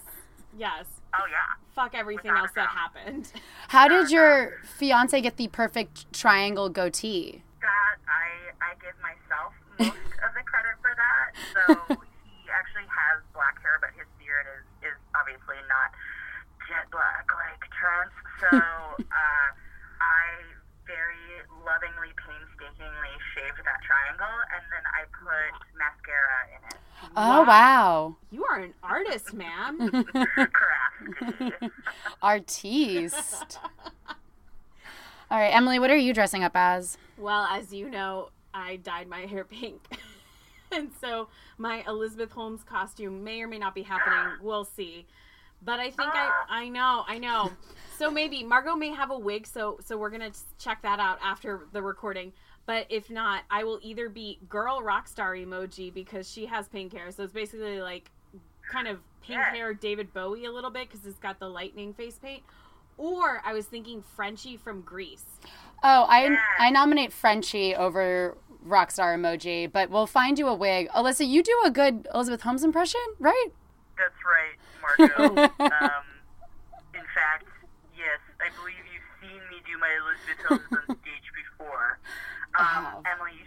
yes. Oh yeah. Fuck everything Without else that doubt. happened. How did your fiance get the perfect triangle goatee? that I I give myself most of the credit for that. So he actually has black hair, but his beard is is obviously not jet black like Trent's. So uh, I very lovingly, painstakingly shaved that triangle, and then I put mascara in it. Oh wow, You are an artist, ma'am. Craft. artiste. All right, Emily, what are you dressing up as? well, as you know, I dyed my hair pink. and so my Elizabeth Holmes costume may or may not be happening. We'll see. But I think I I know, I know. So maybe Margot may have a wig, so so we're going to check that out after the recording. But if not, I will either be girl rock star emoji because she has pink hair. So it's basically like kind of pink Yeah. hair David Bowie a little bit because it's got the lightning face paint. Or I was thinking Frenchie from Grease. Oh, I I nominate Frenchie over Rockstar emoji, but we'll find you a wig. Alyssa, you do a good Elizabeth Holmes impression, right? That's right, Margot. um, in fact, yes, I believe you've seen me do my Elizabeth Holmes on stage before. Um, have. Emily, you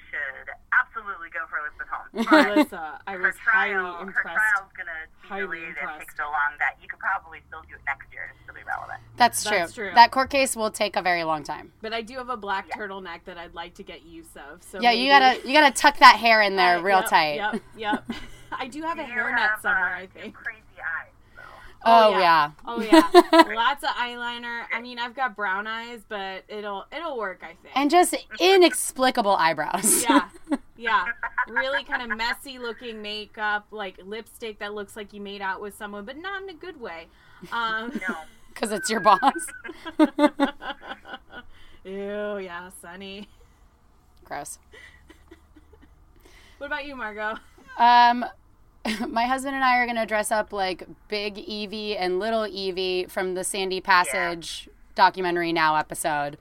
absolutely go for Elizabeth Holmes. But Alyssa, I her was trial, highly her impressed. trial's gonna be Highly delayed and take so long that you could probably still do it next year and still be relevant. That's true. That's true. That court case will take a very long time. But I do have a black turtleneck that I'd like to get use of. So Yeah, you gotta you gotta tuck that hair in there Uh, real yep, tight. Yep, yep. I do have a You hairnet have, somewhere. uh, I think. Crazy eyes, though. Oh, yeah. Oh yeah. Lots of eyeliner. I mean, I've got brown eyes, but it'll it'll work. I think. And just inexplicable eyebrows. yeah, yeah. Really kind of messy looking makeup, like lipstick that looks like you made out with someone, but not in a good way. Um, No. Because it's your boss. ew, yeah, Sunny. Gross. What about you, Margot? Um, my husband and I are gonna dress up like Big Vivvy and Little Vivvy from the Sandy Passage documentary now episode.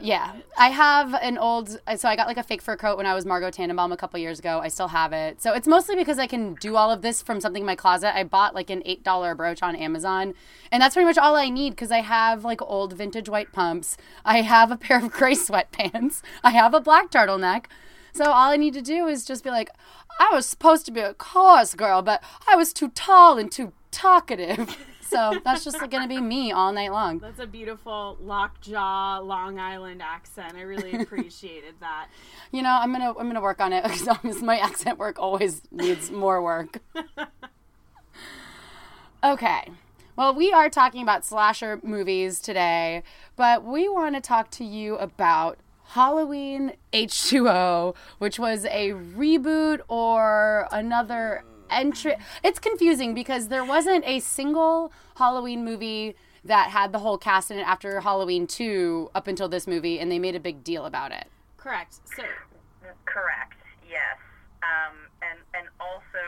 Yeah, I have an old. Uh, so I got like a fake fur coat when I was Margot Tenenbaum a couple years ago. I still have it. So it's mostly because I can do all of this from something in my closet. I bought like an eight dollar brooch on Amazon, and that's pretty much all I need because I have like old vintage white pumps. I have a pair of gray sweatpants. I have a black turtleneck. So all I need to do is just be like, I was supposed to be a chorus girl, but I was too tall and too talkative. So that's just going to be me all night long. That's a beautiful lockjaw Long Island accent. I really appreciated that. You know, I'm gonna I'm gonna work on it because my accent work always needs more work. okay. Well, we are talking about slasher movies today, but we want to talk to you about Halloween H2O, which was a reboot or another entry. It's confusing because there wasn't a single Halloween movie that had the whole cast in it after Halloween 2 up until this movie, and they made a big deal about it. Correct. So, Correct. Yes. Um, and and also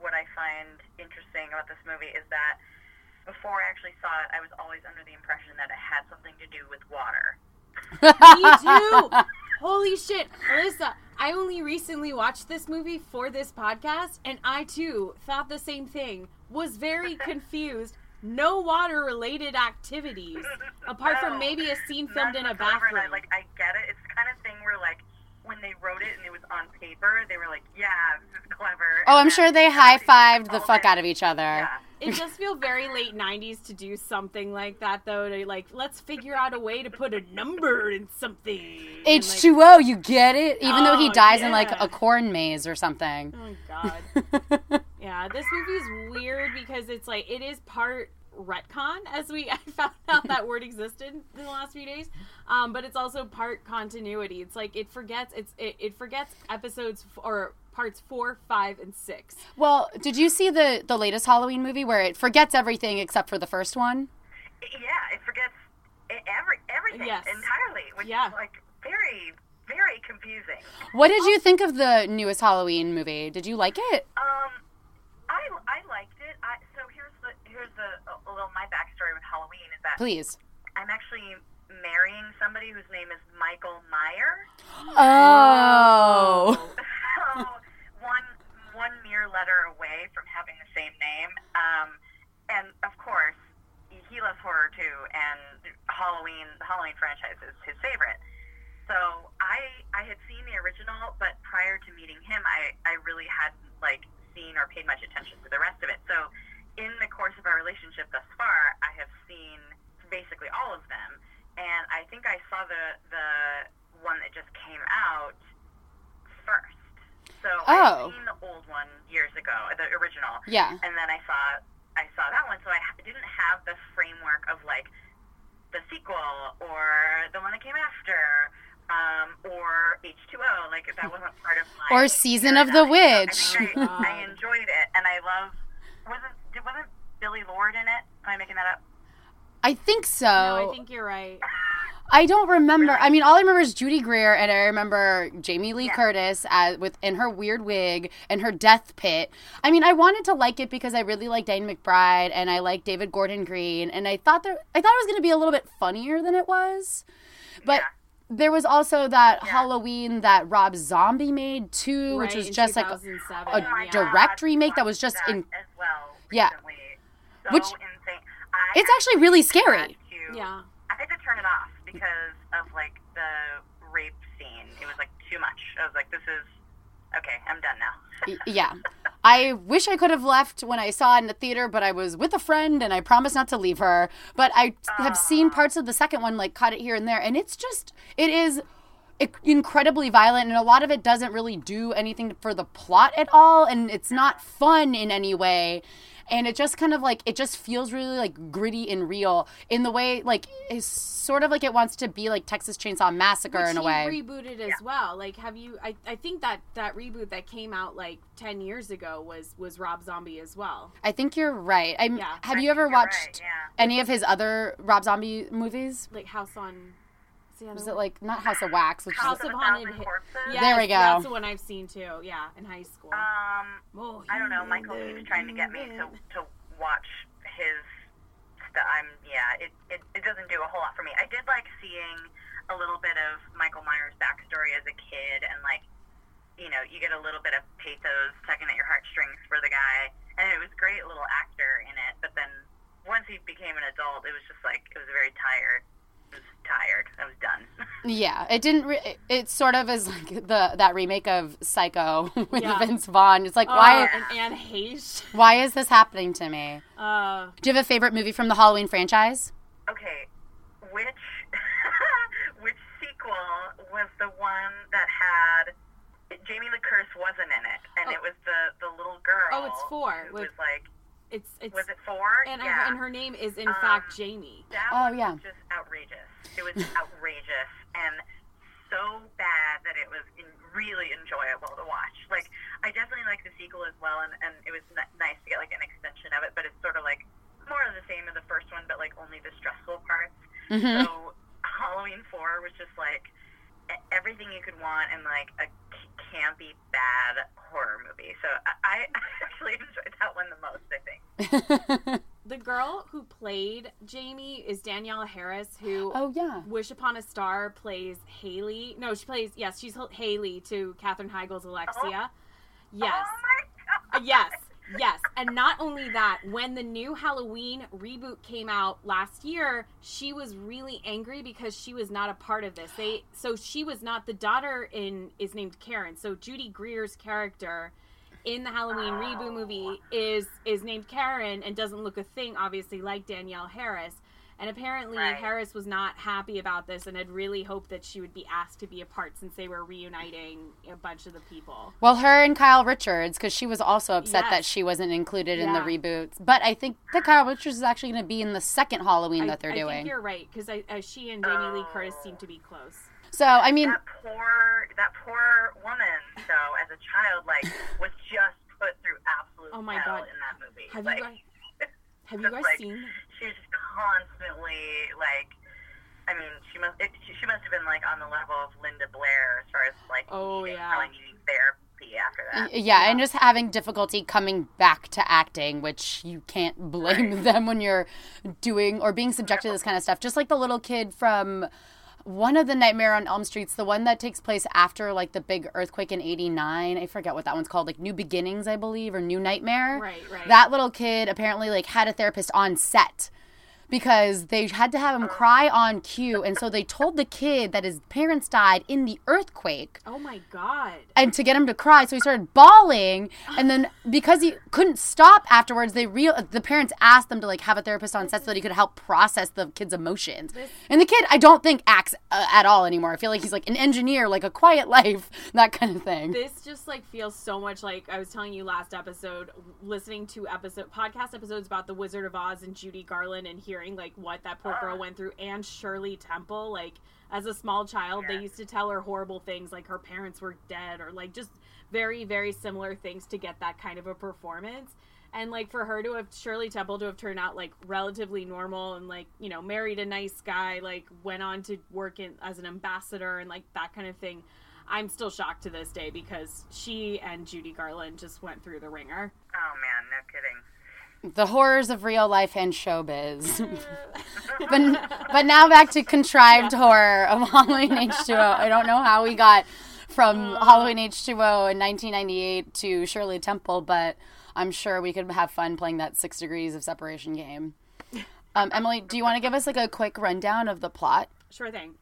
what I find interesting about this movie is that before I actually saw it, I was always under the impression that it had something to do with water. me too. Holy shit, Alyssa! I only recently watched this movie for this podcast, and I too thought the same thing. Was very confused. No water-related activities, apart from maybe a scene filmed in a what's clever, and bathroom. I, like I get it. It's the kind of thing where like when they wrote it and it was on paper, they were like, "Yeah, this is clever." Oh, And I'm sure they high fived the fuck it- out of each other. Yeah. It does feel very late '90s to do something like that, though. To like, let's figure out a way to put a number in something. H2O, you get it? Even though he Oh, dies in like a corn maze or something. Oh God. yeah, this movie's weird because it's like it is part retcon, as we I found out that word existed in the last few days. Um, but it's also part continuity. It's like it forgets it's it, it forgets episodes f- or parts four, five, and six. Well, did you see the the latest Halloween movie where it forgets everything except for the first one? Yeah, it forgets every everything Yes. entirely, which Yeah. is like very very confusing. What did you think of the newest Halloween movie? Did you like it? Um, I I liked it. I, so here's the here's the a, a little my backstory with Halloween is that Please. I'm actually marrying somebody whose name is Michael Meyer. Oh. so one one mere letter away from having the same name. Um, and of course, he loves horror too, and Halloween the Halloween franchise is his favorite. So I I had seen the original, but prior to meeting him, I I really hadn't like seen or paid much attention to the rest of it. So in the course of our relationship thus far, I have seen basically all of them, and I think I saw the the one that just came out first. So Oh. I've seen the old one years ago, the original. Yeah. And then I saw I saw that one, so I ha- didn't have the framework of like the sequel or the one that came after. Um, or H2O, like that wasn't part of my. Or Season of the paradigm. Witch. So I, I, I enjoyed it, and I love. Wasn't did- wasn't Billie Lourd in it? Am I making that up? I think so. No, I think you're right. I don't remember. I mean, all I remember is Judy Greer, and I remember Jamie Lee Curtis as, with in her weird wig and her death pit. I mean, I wanted to like it because I really like Danny McBride and I like David Gordon Green, and I thought that I thought it was going to be a little bit funnier than it was, but. Yeah. There was also that Halloween that Rob Zombie made too, which was just like a, a yeah. Oh direct God, remake that was just that in. as well. Yeah. So Which- insane. I It's actually really scary. to- Yeah. I had to turn it off because of like the rape scene. It was like too much. I was like, this is okay. I'm done now. Yeah. I wish I could have left when I saw it in the theater, but I was with a friend and I promised not to leave her. But I have seen ah. parts of the second one, like caught it here and there, and it's just, it is incredibly violent, and a lot of it doesn't really do anything for the plot at all, and it's not fun in any way. And it just kind of like it just feels really like gritty and real in the way like it's sort of like it wants to be like Texas Chainsaw Massacre Which in a he way. rebooted as well. Like, have you? I, I think that that reboot that came out like ten years ago was was Rob Zombie as well. I think you're right. I'm, Yeah. have I you ever watched right, yeah. any of his other Rob Zombie movies? Like House on the other Was one? it like not House of Wax? Which House is, of a Haunted Thousand Hi- Corpses? Yes, There we go. That's the one I've seen too. Yeah, in high school. Um, Oh, I don't know. Michael did keeps trying to get me to to watch his stuff. I'm yeah. It, it it doesn't do a whole lot for me. I did like seeing a little bit of Michael Myers' backstory as a kid, and like you know, you get a little bit of pathos tugging at your heartstrings for the guy, and it was a great little actor in it. But then once he became an adult, it was just like it was very tired. It was tired. I was done. yeah, it didn't. Re- it, it sort of is like the that remake of Psycho with Yeah. Vince Vaughn. It's like Oh, why and Anne Heche. why is this happening to me? Uh, Do you have a favorite movie from the Halloween franchise? Okay, which which sequel was the one that had Jamie Lee Curtis wasn't in it, and Oh. it was the the little girl. Oh, it's four, Who with- was like, it's it's was it four? and, yeah. her, and her name is in Um, fact Jamie. That Oh, was yeah. just outrageous. It was outrageous and so bad that it was in, really enjoyable to watch. Like, I definitely like the sequel as well, and, and it was n- nice to get like an extension of it. But it's sort of like more of the same as the first one, but like only the stressful parts. Mhm. So Halloween Four was just like e- everything you could want and like a c- campy bad horror movie. So I, I actually enjoyed that one the most. I think. The girl who played Jamie is Danielle Harris, who oh yeah. Wish Upon a Star plays Haley. No, she plays yes, she's Haley to Katherine Heigl's uh-huh. Alexia. Oh yes. Oh my god. yes yes and not only that when the new halloween reboot came out last year she was really angry because she was not a part of this. They so she was not the daughter in is named karen. So judy greer's character in the halloween reboot movie is is named karen and doesn't look a thing obviously like danielle harris and apparently Right. harris was not happy about this and had really hoped that she would be asked to be a part since they were reuniting a bunch of the people Well, her and Kyle Richards, because she was also upset that she wasn't included in the reboots. But I think that Kyle Richards is actually going to be in the second Halloween that they're I, I doing. think you're right because uh, she and Jamie Lee Curtis seem to be close. So I mean, that poor that poor woman though as a child like was just put through absolute Oh my hell God. in that movie Have like, you guys have you guys like, seen? She was just constantly like I mean she must it, she, she must have been like on the level of Linda Blair as far as like Oh, needing, yeah. needing therapy after that y- yeah, and just having difficulty coming back to acting, which you can't blame them when you're doing or being subjected to this kind of stuff. Just like the little kid from one of the Nightmare on Elm Streets, the one that takes place after like the big earthquake in '89. I forget what that one's called, like New Beginnings, I believe, or New Nightmare. Right, right. That little kid apparently like had a therapist on set because they had to have him cry on cue, and so they told the kid that his parents died in the earthquake. Oh my god! and to get him to cry so he started bawling. And then because he couldn't stop afterwards they real the parents asked them to like have a therapist on set so that he could help process the kid's emotions. And the kid i don't think acts uh, at all anymore. I feel like he's like an engineer like a quiet life that kind of thing. This just like feels so much like I was telling you last episode, listening to episode podcast episodes about the Wizard of Oz and Judy Garland and hearing like what that poor girl went through and Shirley Temple. Like as a small child, they used to tell her horrible things like her parents were dead or like just very very similar things to get that kind of a performance. And like for her to have Shirley Temple to have turned out like relatively normal and like you know married a nice guy, like went on to work in as an ambassador and like that kind of thing. I'm still shocked to this day because she and Judy Garland just went through the wringer. oh man no kidding the horrors of real life and showbiz but but now back to contrived horror of halloween h2o i don't know how we got from halloween h2o in 1998 to shirley temple but i'm sure we could have fun playing that six degrees of separation game um, emily do you want to give us like a quick rundown of the plot Sure thing.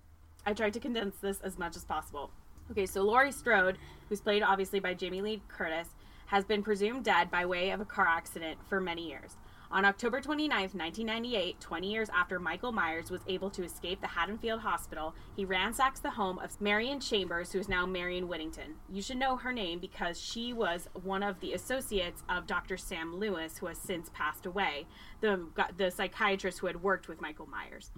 I tried to condense this as much as possible. Okay, so Laurie Strode, who's played obviously by Jamie Lee Curtis, has been presumed dead by way of a car accident for many years. On October 29, 1998, 20 years after Michael Myers was able to escape the Haddonfield Hospital, he ransacks the home of Marion Chambers, who is now Marion Whittington. You should know her name because she was one of the associates of Dr. Sam Loomis, who has since passed away, the, the psychiatrist who had worked with Michael Myers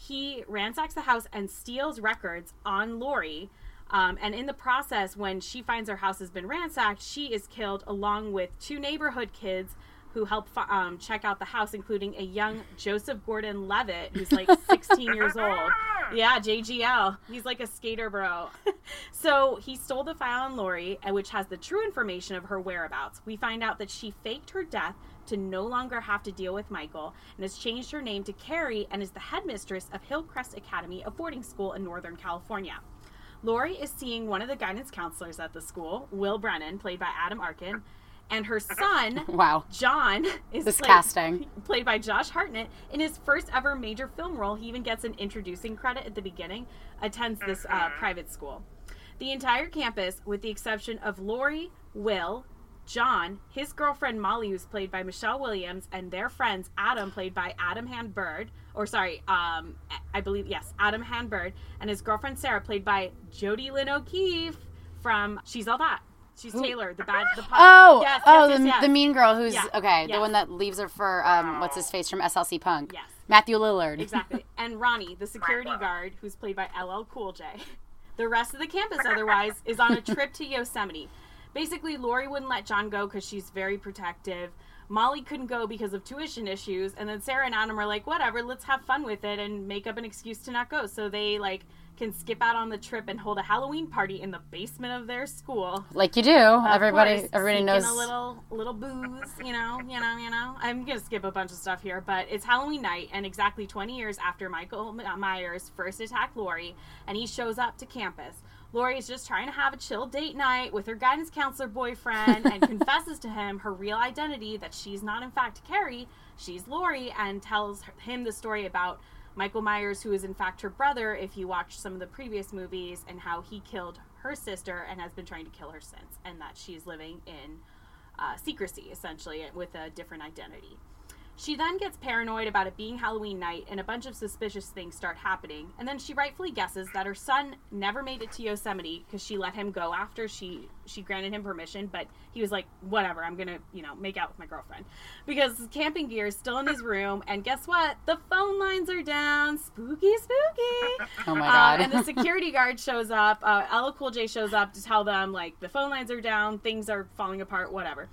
he ransacks the house and steals records on Laurie. Um, and in the process, when she finds her house has been ransacked, she is killed along with two neighborhood kids, who help um, check out the house, including a young Joseph Gordon Levitt, who's like 16 years old. Yeah, JGL. He's like a skater bro. so he stole the file on Laurie, uh, which has the true information of her whereabouts. We find out that she faked her death to no longer have to deal with Michael and has changed her name to Carrie and is the headmistress of Hillcrest Academy, a boarding school in Northern California. Laurie is seeing one of the guidance counselors at the school, Will Brennan, played by Adam Arkin, and her son, Wow. John, is This played, casting. played by Josh Hartnett. In his first ever major film role, he even gets an introducing credit at the beginning, attends this uh, private school. The entire campus, with the exception of Laurie, Will, John, his girlfriend Molly, who's played by Michelle Williams, and their friends Adam, played by Adam Hann-Byrd, or sorry, um, I believe yes, Adam Hann-Byrd, and his girlfriend Sarah, played by Jodi Lyn O'Keefe from She's All That. She's Taylor, the bad, the pop- Oh, yes, oh, yes, the, yes, yes. the mean girl who's Yeah, okay, the one that leaves her for um, what's his face from SLC Punk. Yes. Matthew Lillard. Exactly. And Ronnie, the security guard, who's played by LL Cool J. The rest of the campus, otherwise, is on a trip to Yosemite. Basically, Laurie wouldn't let John go because she's very protective. Molly couldn't go because of tuition issues, and then Sarah and Adam are like, "Whatever, let's have fun with it and make up an excuse to not go." So they like can skip out on the trip and hold a Halloween party in the basement of their school. Like you do. Of everybody course, everybody knows a little little booze, you know, you know, you know. I'm gonna skip a bunch of stuff here, but it's Halloween night, and exactly 20 years after Michael Myers first attacked Laurie, and he shows up to campus. Laurie is just trying to have a chill date night with her guidance counselor boyfriend, and confesses to him her real identity that she's not in fact Carrie, she's Laurie, and tells him the story about Michael Myers, who is in fact her brother, if you watch some of the previous movies, and how he killed her sister and has been trying to kill her since, and that she's living in uh, secrecy, essentially, with a different identity. She then gets paranoid about it being Halloween night, and a bunch of suspicious things start happening. And then she rightfully guesses that her son never made it to Yosemite because she let him go after she she granted him permission. But he was like, "Whatever, I'm gonna you know make out with my girlfriend," because camping gear is still in his room. And guess what? The phone lines are down. Spooky, spooky. Oh my Uh, god. and the security guard shows up. Uh, LL Cool J shows up to tell them like the phone lines are down, things are falling apart, whatever.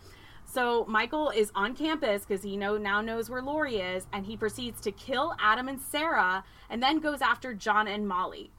So Michael is on campus because he know now knows where Laurie is, and he proceeds to kill Adam and Sarah, and then goes after John and Molly.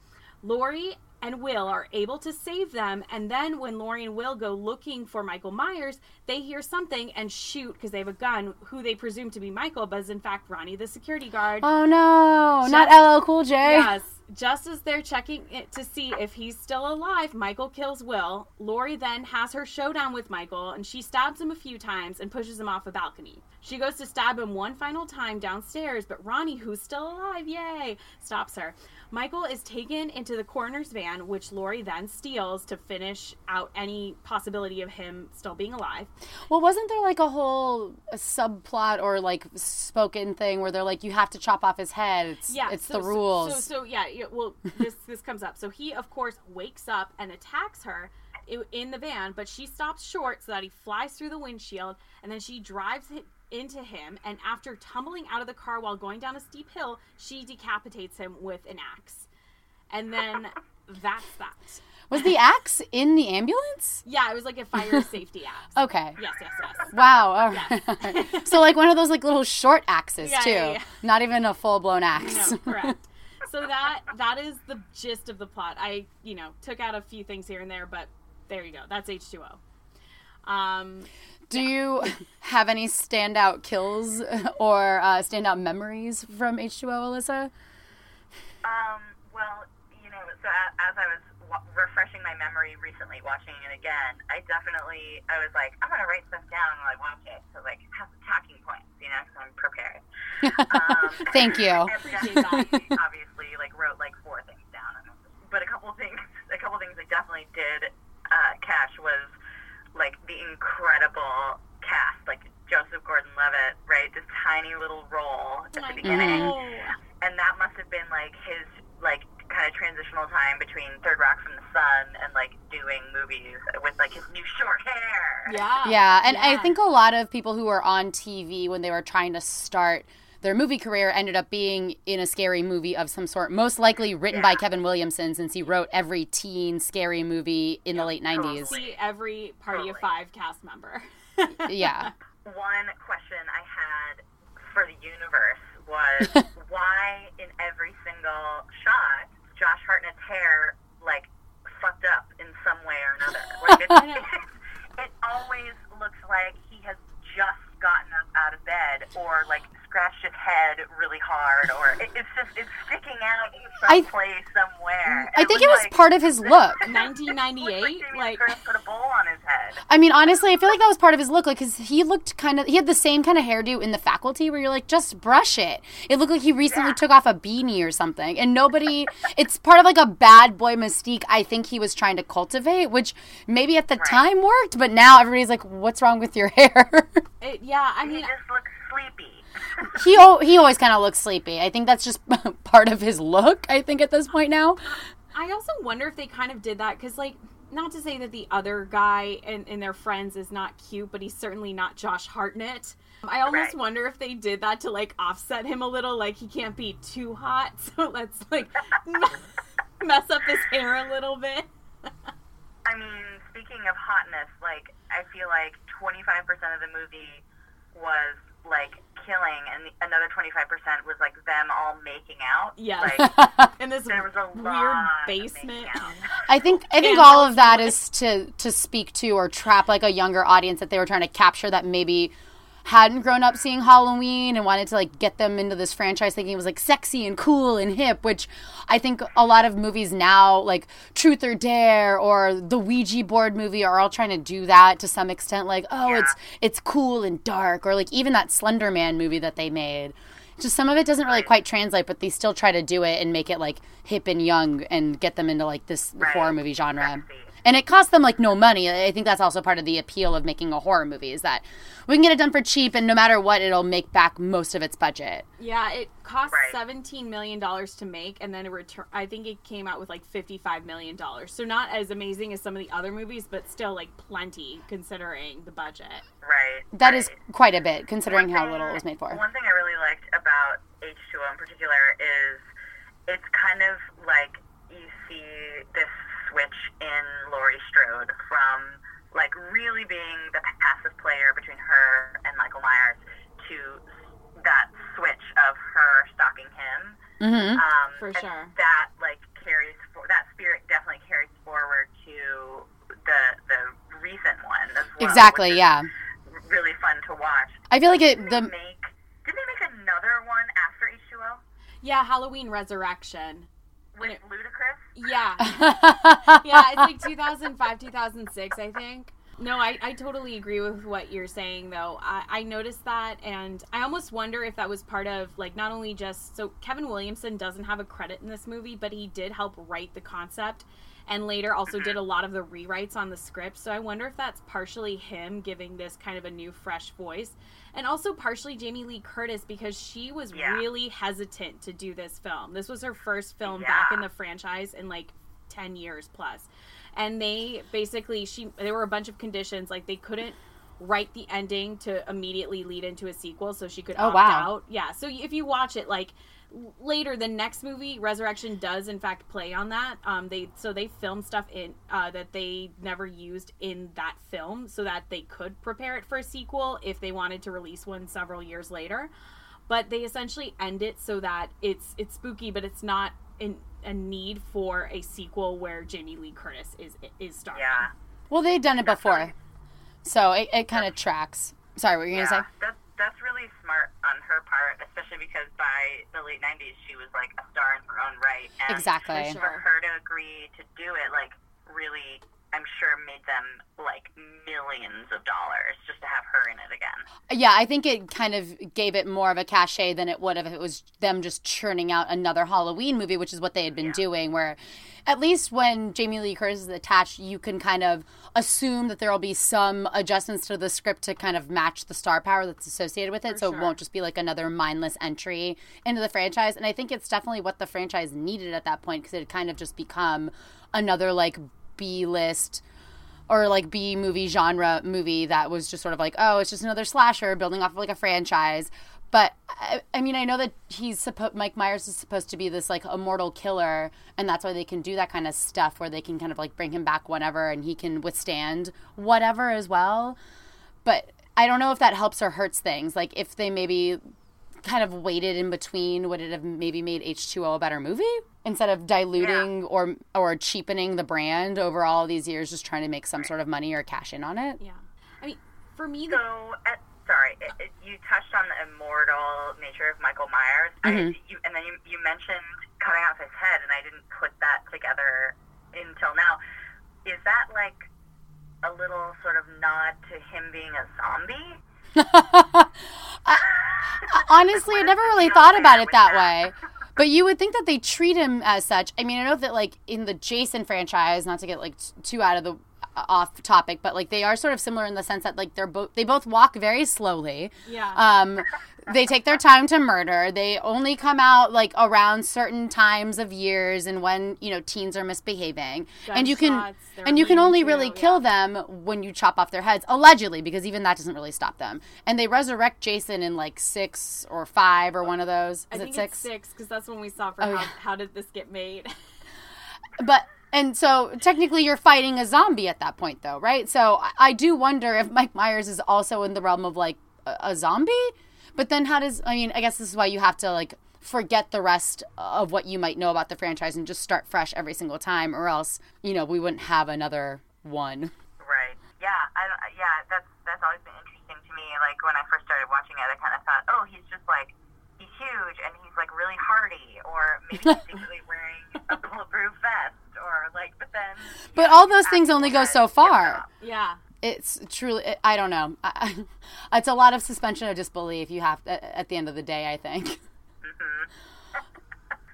Laurie and Will are able to save them, and then when Laurie and Will go looking for Michael Myers, they hear something and shoot because they have a gun, who they presume to be Michael, but is in fact Ronnie, the security guard. oh no, not LL Cool J. Yes. Just as they're checking it to see if he's still alive, Michael kills Will. Laurie then has her showdown with Michael, and she stabs him a few times and pushes him off a balcony. She goes to stab him one final time downstairs, but Ronnie, who's still alive, yay, stops her. Michael is taken into the coroner's van, which Laurie then steals to finish out any possibility of him still being alive. Well, wasn't there like a whole uh, subplot or like spoken thing where they're like, you have to chop off his head? It's, Yeah, it's so- the so- rules. So, so, yeah, yeah, well, this this comes up. So he, of course, wakes up and attacks her in the van, but she stops short so that he flies through the windshield, and then she drives into him. And after tumbling out of the car while going down a steep hill, she decapitates him with an axe. And then that's that. Was the axe in the ambulance? Yeah, it was like a fire safety axe. Okay. Yes, yes, yes. Wow. Right. so like one of those like little short axes Yeah, too, yeah, yeah. not even a full blown axe. No, correct. So that that is the gist of the plot. I you know took out a few things here and there, but there you go. That's H two O. Um, Do you have any standout kills or uh, standout memories from H2O, Alyssa? Um, well, you know, so as I was wa- refreshing my memory recently, watching it again, I definitely, I was like, I'm going to write stuff down while I watch it. So, like, have some talking points, you know, because I'm prepared. Um, Thank you. obviously, like, wrote like four things down. But a couple things, a couple things I definitely did uh, catch was, like, the incredible cast. Like, Joseph Gordon Levitt, right? This tiny little role at the oh I beginning know. and that must have been like his like kind of transitional time between Third Rock from the Sun and like doing movies with like his new short hair. Yeah. Yeah, and I think a lot of people who were on TV when they were trying to start their movie career ended up being in a scary movie of some sort, most likely written by Kevin Williamson since he wrote every teen scary movie in the late 90s. See every Party of Five cast member. Yeah. one question I had for the universe was why in every single shot Josh Hartnett's hair like fucked up in some way or another. Like it, it always looks like he has just gotten up out of bed or like scratched his head really hard or it, it's just it's sticking out in I- some place somewhere. I And think it was like- part of his look. 1998, Jamie like I mean, honestly, I feel like that was part of his look, like, because he looked kind of, he had the same kind of hairdo in the faculty where you're like, just brush it. It looked like he recently took off a beanie or something. And nobody, it's part of like a bad boy mystique I think he was trying to cultivate, which maybe at the time worked, but now everybody's like, what's wrong with your hair? it, yeah. I He mean, just looks sleepy. he, he always kind of looks sleepy. I think that's just part of his look, I think, at this point now. I also wonder if they kind of did that because, like, not to say that the other guy and, and their friends is not cute, but he's certainly not Josh Hartnett. I almost Right. wonder if they did that to like offset him a little, like he can't be too hot, so let's like mess up his hair a little bit. I mean, speaking of hotness, like I feel like 25% of the movie was like killing, and the, another 25% was like them all making out. Yeah, Like In this there was a weird lot basement. making. I think I think Yeah, all of that is to to speak to or trap like a younger audience that they were trying to capture that maybe hadn't grown up seeing Halloween and wanted to like get them into this franchise thinking it was like sexy and cool and hip, which I think a lot of movies now like Truth or Dare or the Ouija board movie are all trying to do that to some extent like oh it's it's cool and dark or like even that Slender Man movie that they made. Just some of it doesn't really quite translate, but they still try to do it and make it like hip and young and get them into like this horror movie genre. And it costs them like no money. I think that's also part of the appeal of making a horror movie is that we can get it done for cheap and no matter what, it'll make back most of its budget. Yeah, it cost Right. seventeen million dollars to make, and then it return. I think it came out with like fifty-five million dollars. So not as amazing as some of the other movies, but still like plenty considering the budget. Right. That is right. quite a bit considering One how thing- little it was made for. One thing I really liked about H2O in particular is it's kind of like you see this switch in Laurie Strode from like really being the passive player between her and Michael Myers to that switch of her stalking him. Mm-hmm. Um, For sure. That like carries for that spirit definitely carries forward to the the recent one as well. Exactly, yeah. Really fun to watch. I feel like it Did the they make did they make another one after H2O Yeah, Halloween Resurrection. With it- Ludacris? Yeah, yeah, it's like 2005, 2006, I think. No, I, I totally agree with what you're saying, though. I, I noticed that, and I almost wonder if that was part of, like, not only just. So, Kevin Williamson doesn't have a credit in this movie, but he did help write the concept and later also mm-hmm. did a lot of the rewrites on the script. So, I wonder if that's partially him giving this kind of a new, fresh voice. And also partially Jamie Lee Curtis because she was Yeah. really hesitant to do this film. This was her first film back in the franchise in like 10 years plus and they basically she there were a bunch of conditions like they couldn't write the ending to immediately lead into a sequel so she could Oh, opt wow. out yeah so if you watch it like l- later the next movie resurrection does in fact play on that um they so they filmed stuff in uh that they never used in that film so that they could prepare it for a sequel if they wanted to release one several years later but they essentially end it so that it's it's spooky, but it's not in a need for a sequel where Jamie Lee Curtis is is starring. Yeah. well they've done it before. So it, it kind of tracks. Sorry, what were you Yeah. gonna say? That's really smart on her part, especially because by the late nineties she was like a star in her own right. And Exactly. For her to agree to do it, like really sure made them like millions of dollars just to have her in it again. Yeah, I think it kind of gave it more of a cachet than it would have if it was them just churning out another Halloween movie, which is what they had been doing. Where at least when Jamie Lee Curtis is attached, you can kind of assume that there will be some adjustments to the script to kind of match the star power that's associated with it. so it won't just be like another mindless entry into the franchise. And I think it's definitely what the franchise needed at that point because it had kind of just become another like B list or like B movie genre movie that was just sort of like, oh, it's just another slasher building off of like a franchise. But I, I mean, I know that he's supposed Mike Myers is supposed to be this like immortal killer, and that's why they can do that kind of stuff where they can kind of like bring him back whenever, and he can withstand whatever as well. But I don't know if that helps or hurts things. Like if they maybe kind of waited in between, would it have maybe made H2O a better movie instead of diluting or or cheapening the brand over all these years, just trying to make some sort of money or cash in on it? Yeah. I mean, for me, So, the, uh, sorry, it, it, you touched on the immortal nature of Michael Myers, I, you, and then you, you mentioned cutting off his head, and I didn't put that together until now. Is that like a little sort of nod to him being a zombie? Honestly, I never really thought about it that way. But you would think that they treat him as such. I mean, I know that like in the Jason franchise, not to get like t- too out of the uh, off topic, but like they are sort of similar in the sense that like they're both they both walk very slowly. Yeah. Um, they take their time to murder. They only come out like around certain times of years and when you know teens are misbehaving, and you can and you can only really yeah. kill them when you chop off their heads, allegedly, because even that doesn't really stop them. And they resurrect Jason in like six or five or one of those. Is I it six? six because that's when we saw for Oh, how, yeah. how did this get made. But and so technically you're fighting a zombie at that point, though, right? So I, I do wonder if Mike Myers is also in the realm of like a, a zombie. But then how does I mean? I guess this is why you have to like forget the rest of what you might know about the franchise and just start fresh every single time, or else you know we wouldn't have another one. Right. Yeah. I, yeah. That's that's always been interesting to me. Like when I first started watching it, I kind of thought, oh, he's just like he's huge and he's like really hardy, or maybe he's secretly wearing a bulletproof vest, or like. But then. But all those things only go so far. yeah. It's truly I don't know. I, it's a lot of suspension of disbelief. You have to, at the end of the day, I think. Mm-hmm.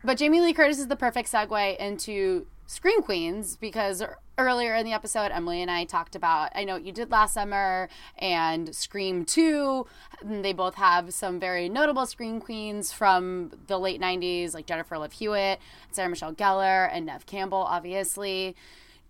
But Jamie Lee Curtis is the perfect segue into Scream Queens because er, earlier in the episode, Emily and I talked about I know what you did last summer and Scream 2. And They both have some very notable Scream Queens from the late 90s, like Jennifer Love Hewitt, Sarah Michelle Gellar, and Neve Campbell, obviously.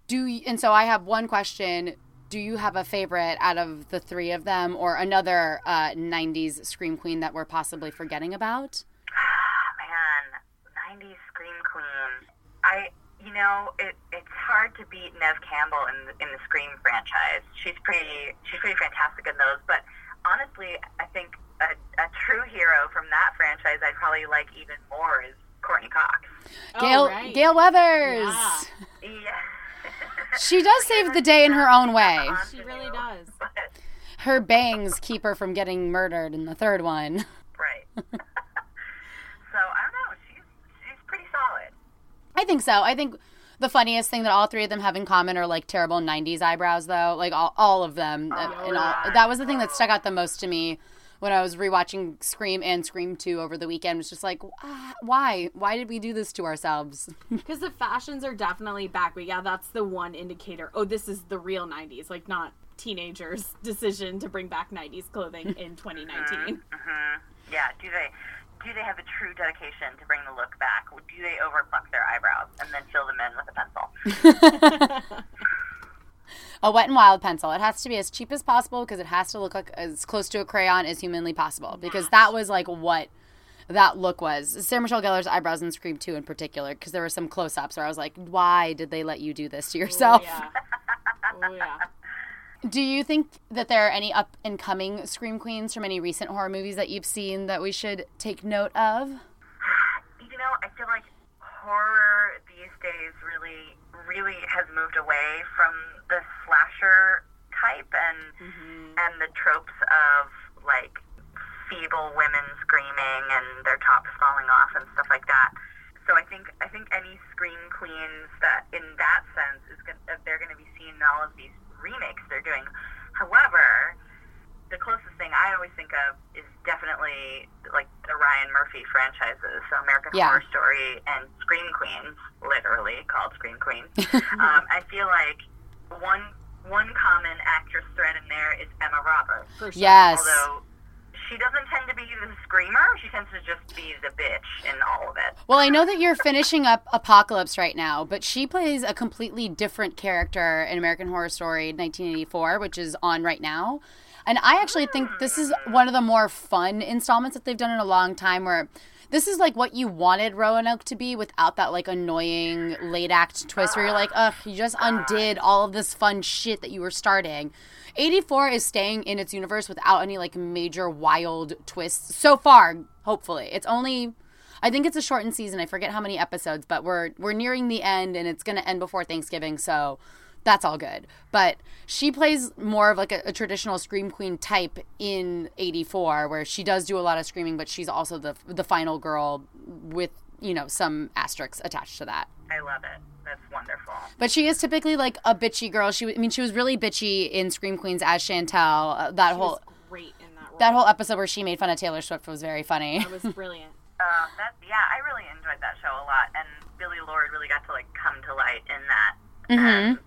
Do you, and so I have one question. Do you have a favorite out of the three of them or another uh, 90s Scream Queen that we're possibly forgetting about? man, 90s Scream Queen. I, you know, it, it's hard to beat Neve Campbell in the, in the Scream franchise. She's pretty, she's pretty fantastic in those. But honestly, I think a, a true hero from that franchise I'd probably like even more is Courteney Cox. Gale, oh, right. Gale Weathers. Yeah. Yeah. She does save the day in her own way. She really does. Her bangs keep her from getting murdered in the third one. right. so I don't know. She's she's pretty solid. I think so. I think the funniest thing that all three of them have in common are like terrible 90s eyebrows, though. Like all, all of them. Uh, and all, that was the thing that stuck out the most to me when I was rewatching Scream and Scream 2 over the weekend. was just like, ah, why? Why did we do this to ourselves? Because the fashions are definitely back, but yeah, that's the one indicator. Oh, this is the real '90s, like not teenagers' decision to bring back '90s clothing in 2019. Yeah. Do they do they have a true dedication to bring the look back? Do they overpluck their eyebrows and then fill them in with a pencil? A wet and wild pencil. It has to be as cheap as possible because it has to look like as close to a crayon as humanly possible. Because that was like what that look was. Sarah Michelle Gellar's eyebrows in Scream 2 in particular, because there were some close ups where I was like, why did they let you do this to yourself? Yeah. Oh yeah. Do you think that there are any up and coming Scream Queens from any recent horror movies that you've seen that we should take note of? you know, I feel like horror these days really, really has moved away from the slasher type and and the tropes of like feeble women screaming and their tops falling off and stuff like that. So I think I think any scream queens that in that sense is going they're going to be seen in all of these remakes they're doing. However, the closest thing I always think of is definitely like the Ryan Murphy franchises, so American Yeah. Horror Story and Scream Queens, literally called Scream Queens. um, I feel like one one common actress thread in there is Emma Roberts. For sure. Yes. Although she doesn't tend to be the screamer, she tends to just be the bitch in all of it. Well, I know that you're finishing up Apocalypse right now, but she plays a completely different character in American Horror Story 1984, which is on right now. And I actually think this is hmm. one of the more fun installments that they've done in a long time where this is like what you wanted Roanoke to be without that like annoying late act twist where you're like, ugh, you just undid all of this fun shit that you were starting. 84 is staying in its universe without any like major wild twists so far, hopefully. It's only I think it's a shortened season. I forget how many episodes, but we're we're nearing the end and it's going to end before Thanksgiving, so that's all good. But she plays more of like a, a, traditional scream queen type in 84 where she does do a lot of screaming, but she's also the the final girl with, you know, some asterisks attached to that. I love it. That's wonderful. But she is typically like a bitchy girl. She I mean she was really bitchy in Scream Queens as Chantel. Uh, that She whole was great in that role. that whole episode where she made fun of Taylor Swift was very funny. That was brilliant. Uh, that yeah, I really enjoyed that show a lot, and Billie Lourd really got to like come to light in that. Mhm. And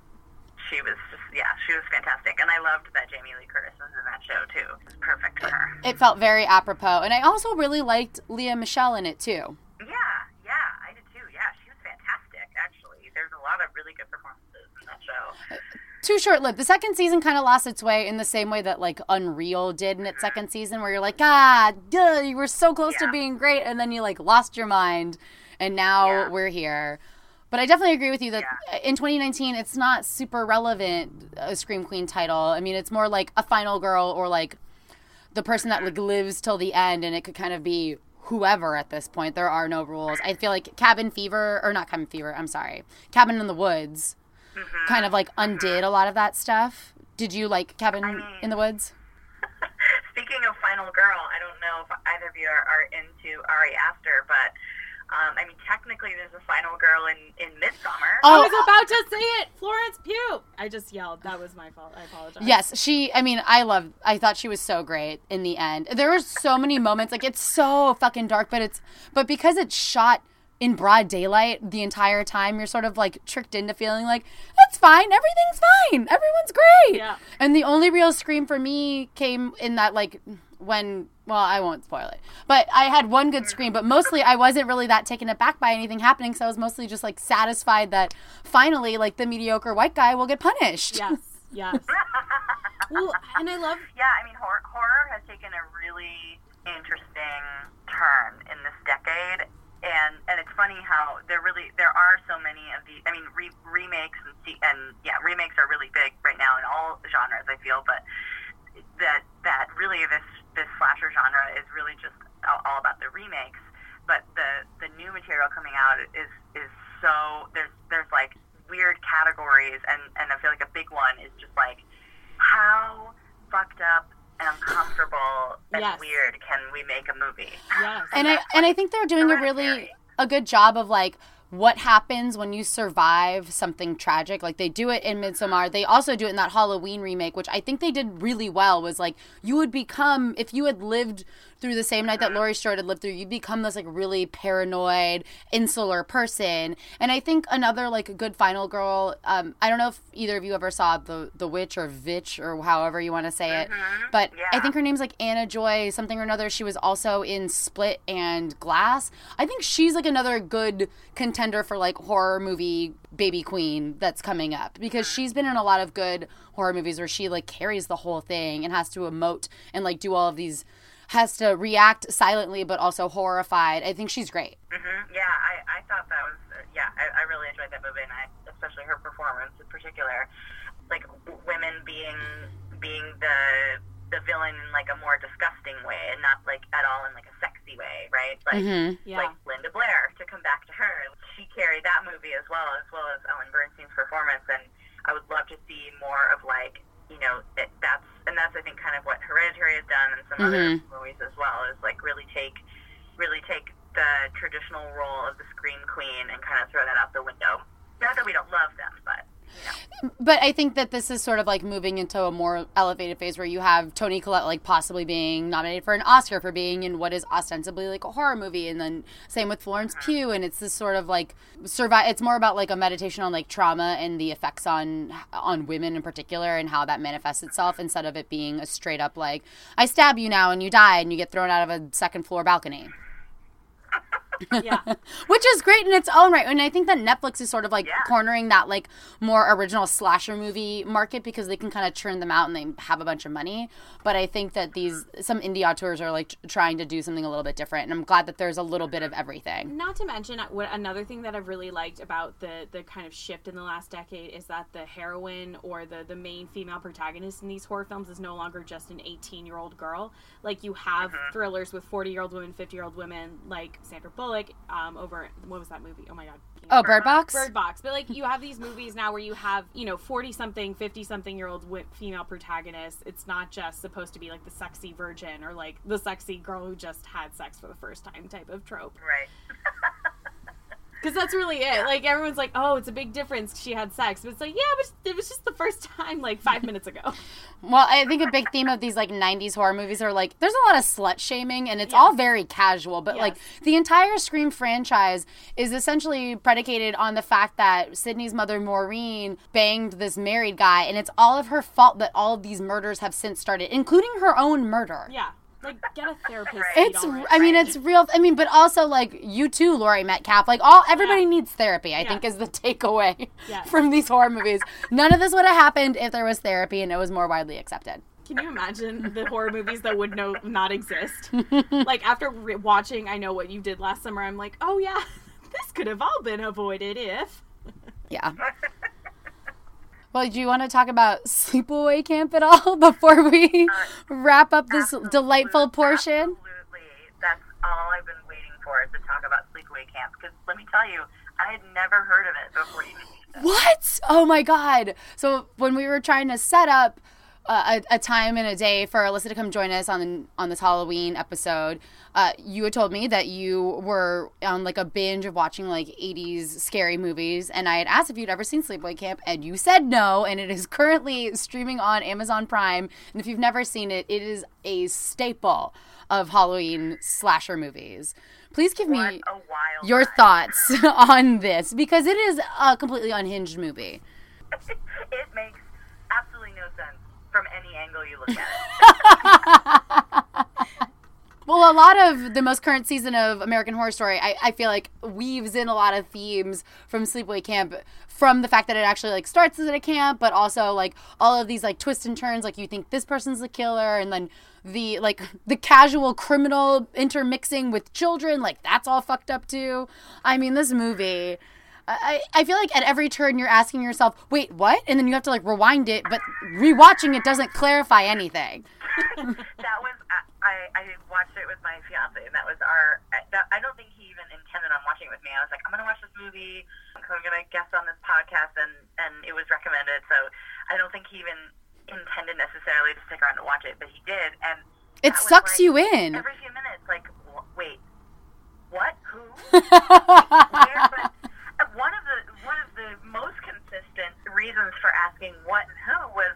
she was just yeah, she was fantastic, and I loved that Jamie Lee Curtis was in that show too. It was perfect for her. It felt very apropos. And I also really liked Lea Michele in it too. Yeah, yeah, I did too. Yeah, she was fantastic. Actually, there's a lot of really good performances in that show. Too short lived. The second season kind of lost its way in the same way that like Unreal did in its second season, where you're like, ah, duh, you were so close to being great, and then you like lost your mind, and now Yeah. we're here. But I definitely agree with you that in 2019, it's not super relevant a Scream Queen title. I mean, it's more like a final girl or like the person that like lives till the end, and it could kind of be whoever at this point. There are no rules. I feel like Cabin Fever or not Cabin Fever. I'm sorry, Cabin in the Woods, mm-hmm. kind of like mm-hmm. undid a lot of that stuff. Did you like Cabin in the Woods? Speaking of Final Girl, I don't know if either of you are, are into Ari Aster, but um, I mean, technically, there's a Final Girl in in Midsommar. Oh, I was about to say it, Florence Pugh. I just yelled. That was my fault. I apologize. Yes, she. I mean, I love. I thought she was so great in the end. There were so many moments. Like it's so fucking dark, but it's but because it's shot in broad daylight the entire time, you're sort of like tricked into feeling like it's fine. Everything's fine. Everyone's great. Yeah. And the only real scream for me came in that like when. Well, I won't spoil it, but I had one good scream. But mostly, I wasn't really that taken aback by anything happening. So I was mostly just like satisfied that finally, like the mediocre white guy will get punished. Yes. Yes. well, and I love. Yeah, I mean, horror, horror has taken a really interesting turn in this decade, and and it's funny how there really there are so many of the. I mean, re, remakes and and yeah, remakes are really big right now in all genres. I feel, but that that really this this slasher genre is really just all, all about the remakes. But the the new material coming out is is so there's there's like weird categories, and and I feel like a big one is just like how fucked up and uncomfortable and Yes. weird can we make a movie? Yes. and I and I think they're doing a really a good job of like what happens when you survive something tragic. Like they do it in Midsommar. They also do it in that Halloween remake, which I think they did really well. Was like you would become if you had lived through the same night that mm-hmm. Laurie Strode had lived through, you'd become this like really paranoid, insular person. And I think another like a good final girl. Um, I don't know if either of you ever saw the the witch or Vitch or however you want to say it, mm-hmm. but I think her name's like Anna Joy something or another. She was also in Split and Glass. I think she's like another good contender for like horror movie baby queen that's coming up because mm. she's been in a lot of good horror movies where she like carries the whole thing and has to emote and like do all of these has to react silently but also horrified. I think she's great. hmm Yeah, I, I thought that was uh, yeah. I, I really enjoyed that movie, and I, especially her performance in particular. Like w- women being being the the villain in like a more disgusting way, and not like at all in like a sexy way, right? Like Mhm. Yeah. like Linda Blair to come back to her. She carried that movie as well, as well as Ellen Burstyn's performance, and I would love to see more of like you know it, that's and that's I think kind of what Hereditary has done, and some other mm-hmm. movies as well is like really take really take the traditional role of the scream queen and kind of throw that out the window. Not that we don't love them, but But I think that this is sort of like moving into a more elevated phase where you have Toni Collette like possibly being nominated for an Oscar for being in what is ostensibly like a horror movie, and then same with Florence mm-hmm. Pugh, and it's this sort of like survive. It's more about like a meditation on like trauma and the effects on on women in particular and how that manifests itself, instead of it being a straight up like I stab you now and you die and you get thrown out of a second floor balcony. Yeah. which is great in its own right. And I think that Netflix is sort of like Yeah. cornering that like more original slasher movie market because they can kind of churn them out and they have a bunch of money. But I think that these some indie auteurs are like trying to do something a little bit different, and I'm glad that there's a little bit of everything. Not to mention, uh, what another thing that I've really liked about the the kind of shift in the last decade is that the heroine or the the main female protagonist in these horror films is no longer just an 18 year old girl. Like you have thrillers with 40 year old women, 50 year old women, like Sandra Bullock um, over what was that movie? Oh my god. Oh, Bird Box. Bird Box. But like you have these movies now where you have, you know, 40 something, 50 something year old female protagonists. It's not just supposed to be like the sexy virgin or like the sexy girl who just had sex for the first time type of trope. Right. Because that's really it. Like everyone's like, "Oh, it's a big difference. She had sex," but it's like, yeah, but it was just the first time, like five minutes ago. Well, I think a big theme of these like '90s horror movies are like there's a lot of slut shaming, and it's all very casual. But like the entire Scream franchise is essentially predicated on the fact that Sidney's mother Maureen banged this married guy, and it's all of her fault that all of these murders have since started, including her own murder. Yeah, like get a therapist. It's, sweetheart. I mean, it's real. I mean, but also like you too, Laurie Metcalf. Like all, everybody needs therapy. I think is the takeaway Yes. from these horror movies. None of this would have happened if there was therapy and it was more widely accepted. Can you imagine the horror movies that would no not exist? like after re- watching, I know what you did last summer. I'm like, oh yeah, this could have all been avoided if. Yeah. Well, do you want to talk about sleepaway camp at all before we wrap up this delightful portion? Absolutely. That's all I've been waiting for is to talk about sleepaway camp. Because let me tell you, I had never heard of it before you. What? Oh my god! So when we were trying to set up uh, a, a time and a day for Alyssa to come join us on on this Halloween episode, uh, you had told me that you were on like a binge of watching like '80s scary movies, and I had asked if you'd ever seen Sleepaway Camp, and you said no. And it is currently streaming on Amazon Prime, and if you've never seen it, it is a staple of Halloween slasher movies. Please give What me your thoughts on this because it is a completely unhinged movie. it makes absolutely no sense from any angle you look at it. Well, a lot of the most current season of American Horror Story, I, I feel like weaves in a lot of themes from Sleepaway Camp, from the fact that it actually like starts at a camp, but also like all of these like twists and turns. Like you think this person's the killer, and then the like the casual criminal intermixing with children, like that's all fucked up too. I mean, this movie. I, I feel like at every turn you're asking yourself, wait, what? And then you have to like rewind it, but rewatching it doesn't clarify anything. that was I, I watched it with my fiance, and that was our. That, I don't think he even intended on watching it with me. I was like, I'm gonna watch this movie. I'm gonna guest on this podcast, and and it was recommended. So I don't think he even intended necessarily to stick around to watch it, but he did, and It sucks like you in. every few minutes. Like, wait, what? Who? Where? But uh, one of the one of the most consistent reasons for asking what and who was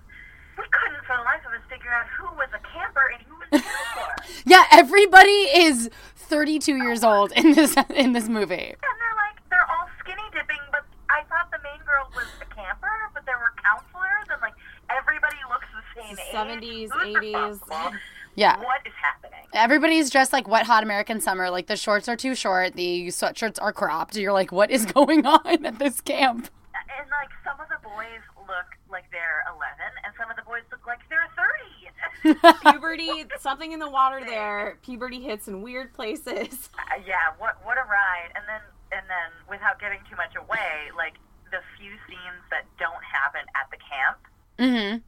we couldn't for the life of us figure out who was a camper and who was a killer. Yeah, everybody is 32 years old in this in this movie. And they're like, they're all skinny dipping, but I thought the main girl was a camper, but there were counselors, and like everybody looks the same age. 70s, 80s. Yeah. What is happening? Everybody's dressed like Wet Hot American Summer. Like the shorts are too short, the sweatshirts are cropped. You're like, what is going on at this camp? And like some of the boys look like they're 11, and some of the boys look like they're 30. Puberty, something in the water there. Puberty hits in weird places. Uh, yeah, what what a ride! And then and then without giving too much away, like the few scenes that don't happen at the camp. Mm-hmm.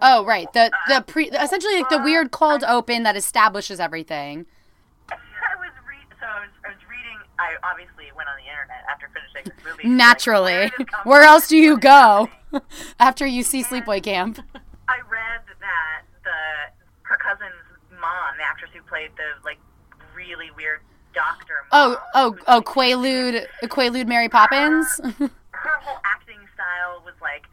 Oh, right. The the pre essentially like the weird cold open that establishes everything. I was re- so I was, I was reading. I obviously went on the internet after finishing this movie. Naturally. Like, where, did this come Where from? else do you go after you see Sleepaway Camp? I read that the her cousin's mom, the actress who played the like really weird doctor. Oh, mom, oh, oh, like, oh, Quaalude, Quaalude Mary Poppins. her whole acting style was like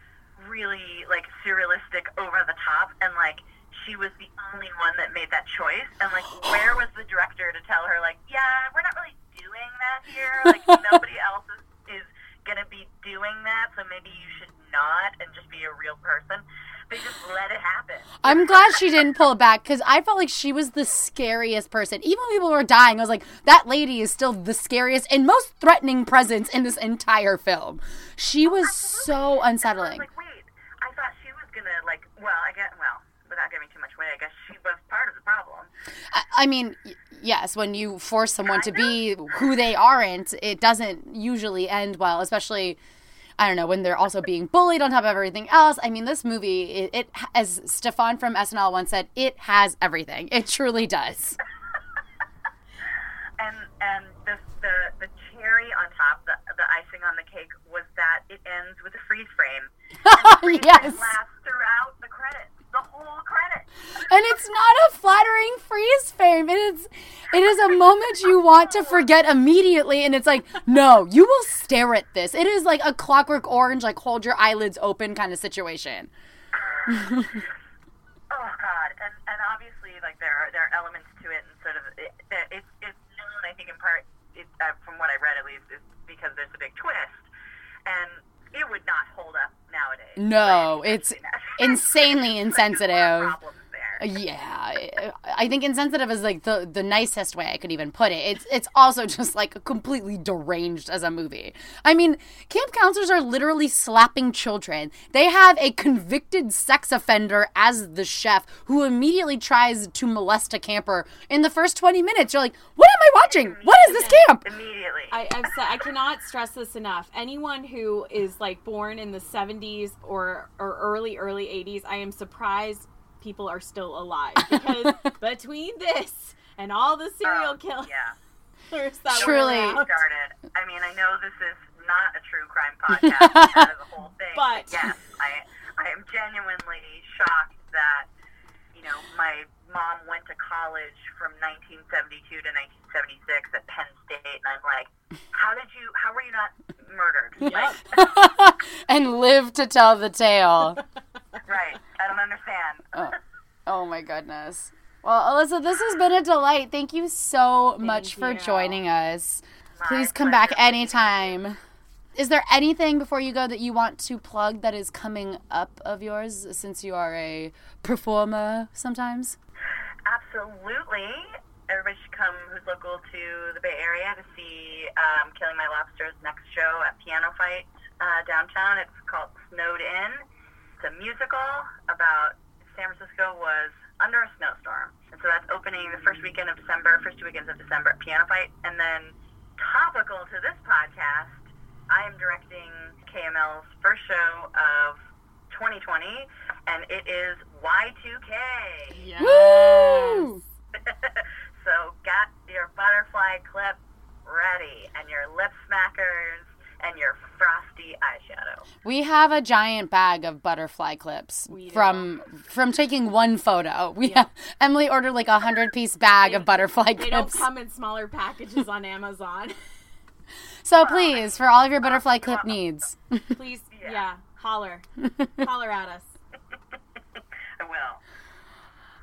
really like surrealistic over the top and like she was the only one that made that choice and like where was the director to tell her like yeah we're not really doing that here like nobody else is, is gonna be doing that so maybe you should not and just be a real person they just let it happen. I'm glad she didn't pull it back because I felt like she was the scariest person. Even when people were dying, I was like, that lady is still the scariest and most threatening presence in this entire film. She oh, was so I unsettling. was like, wait, I thought she was gonna like. Well, I guess. Well, without giving too much away, I guess she was part of the problem. I, I mean, yes, when you force someone to be who they aren't, it doesn't usually end well, especially. I don't know when they're also being bullied on top of everything else. I mean, this movie, it, it as Stefan from SNL once said, it has everything. It truly does. And and the the the cherry on top, the the icing on the cake was that it ends with a freeze frame. Freeze yes. frame lasts throughout the credits, the whole credit. and it's not a flattering freeze frame. It is it is a moment you want to forget immediately and it's like, no, you will stare at this. It is like a clockwork orange, like hold your eyelids open kind of situation. Oh God, and and obviously like there are there are elements to it, and sort of it, it's it's known I think in part it, uh, from what I read at least is because there's a big twist, and it would not hold up nowadays. No, it's insanely insensitive. Yeah, I think insensitive is like the the nicest way I could even put it. It's it's also just like completely deranged as a movie. I mean, camp counselors are literally slapping children. They have a convicted sex offender as the chef who immediately tries to molest a camper in the first 20 minutes. You're like, "What am I watching? What is this camp?" Immediately. I, I've said I cannot stress this enough. Anyone who is like born in the '70s or or early early '80s, I am surprised people are still alive because between this and all the serial Oh, killers Yeah. that Truly. started. I mean, I know this is not a true crime podcast out of the whole thing, But- yes, I I am genuinely shocked that you know my mom went to college from 1972 to 1976 at Penn State, and I'm like, how did you? How were you not murdered? Like, and live to tell the tale. right? I don't understand. Oh, oh my goodness. Well, Alyssa, this has been a delight. Thank you so much for you. joining us. My Please come back anytime. Is there anything before you go that you want to plug that is coming up of yours since you are a performer sometimes? Absolutely. Everybody should come who's local to the Bay Area to see um, Killing My Lobster's next show at Piano Fight uh, downtown. It's called Snowed In. It's a musical about San Francisco was under a snowstorm. And so that's opening the first weekend of December, first two weekends of December at Piano Fight. And then topical to this podcast, I am directing KML's first show of 2020, and it is Y2K. Yes. Woo! so got your butterfly clip ready and your lip smackers and your frosty eyeshadow. We have a giant bag of butterfly clips from from taking one photo. We have, Emily ordered like a hundred piece bag of butterfly clips. They don't come in smaller packages on Amazon. So please, for all of your butterfly clip needs. Please, yeah, holler, holler at us. I will.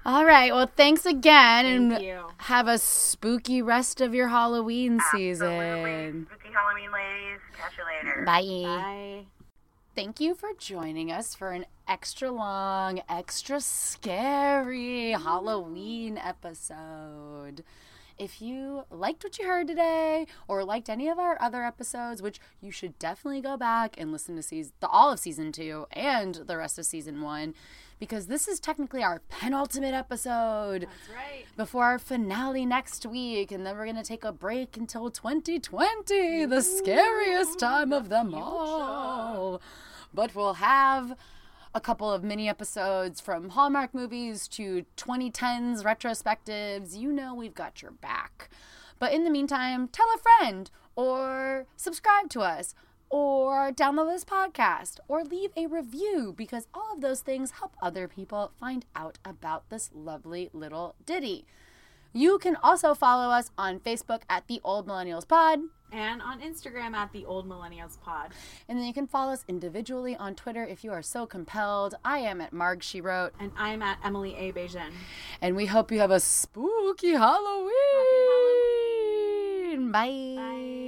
All right. Well, thanks again, Thank and you. have a spooky rest of your Halloween Absolutely. season. Spooky Halloween ladies. Catch you later. Bye. Bye. Thank you for joining us for an extra long, extra scary Halloween episode. If you liked what you heard today or liked any of our other episodes, which you should definitely go back and listen to season, the all of season 2 and the rest of season 1 because this is technically our penultimate episode That's right. before our finale next week, and then we're gonna take a break until 2020, the scariest time of them all. But we'll have a couple of mini episodes from Hallmark movies to 2010s retrospectives. You know we've got your back. But in the meantime, tell a friend or subscribe to us or download this podcast or leave a review because all of those things help other people find out about this lovely little ditty. You can also follow us on Facebook at the Old Millennials Pod. And on Instagram at the Old Millennials Pod. And then you can follow us individually on Twitter if you are so compelled. I am at Marg She Wrote. And I'm at Emily A. Beijing. And we hope you have a spooky Halloween. Bye. Bye.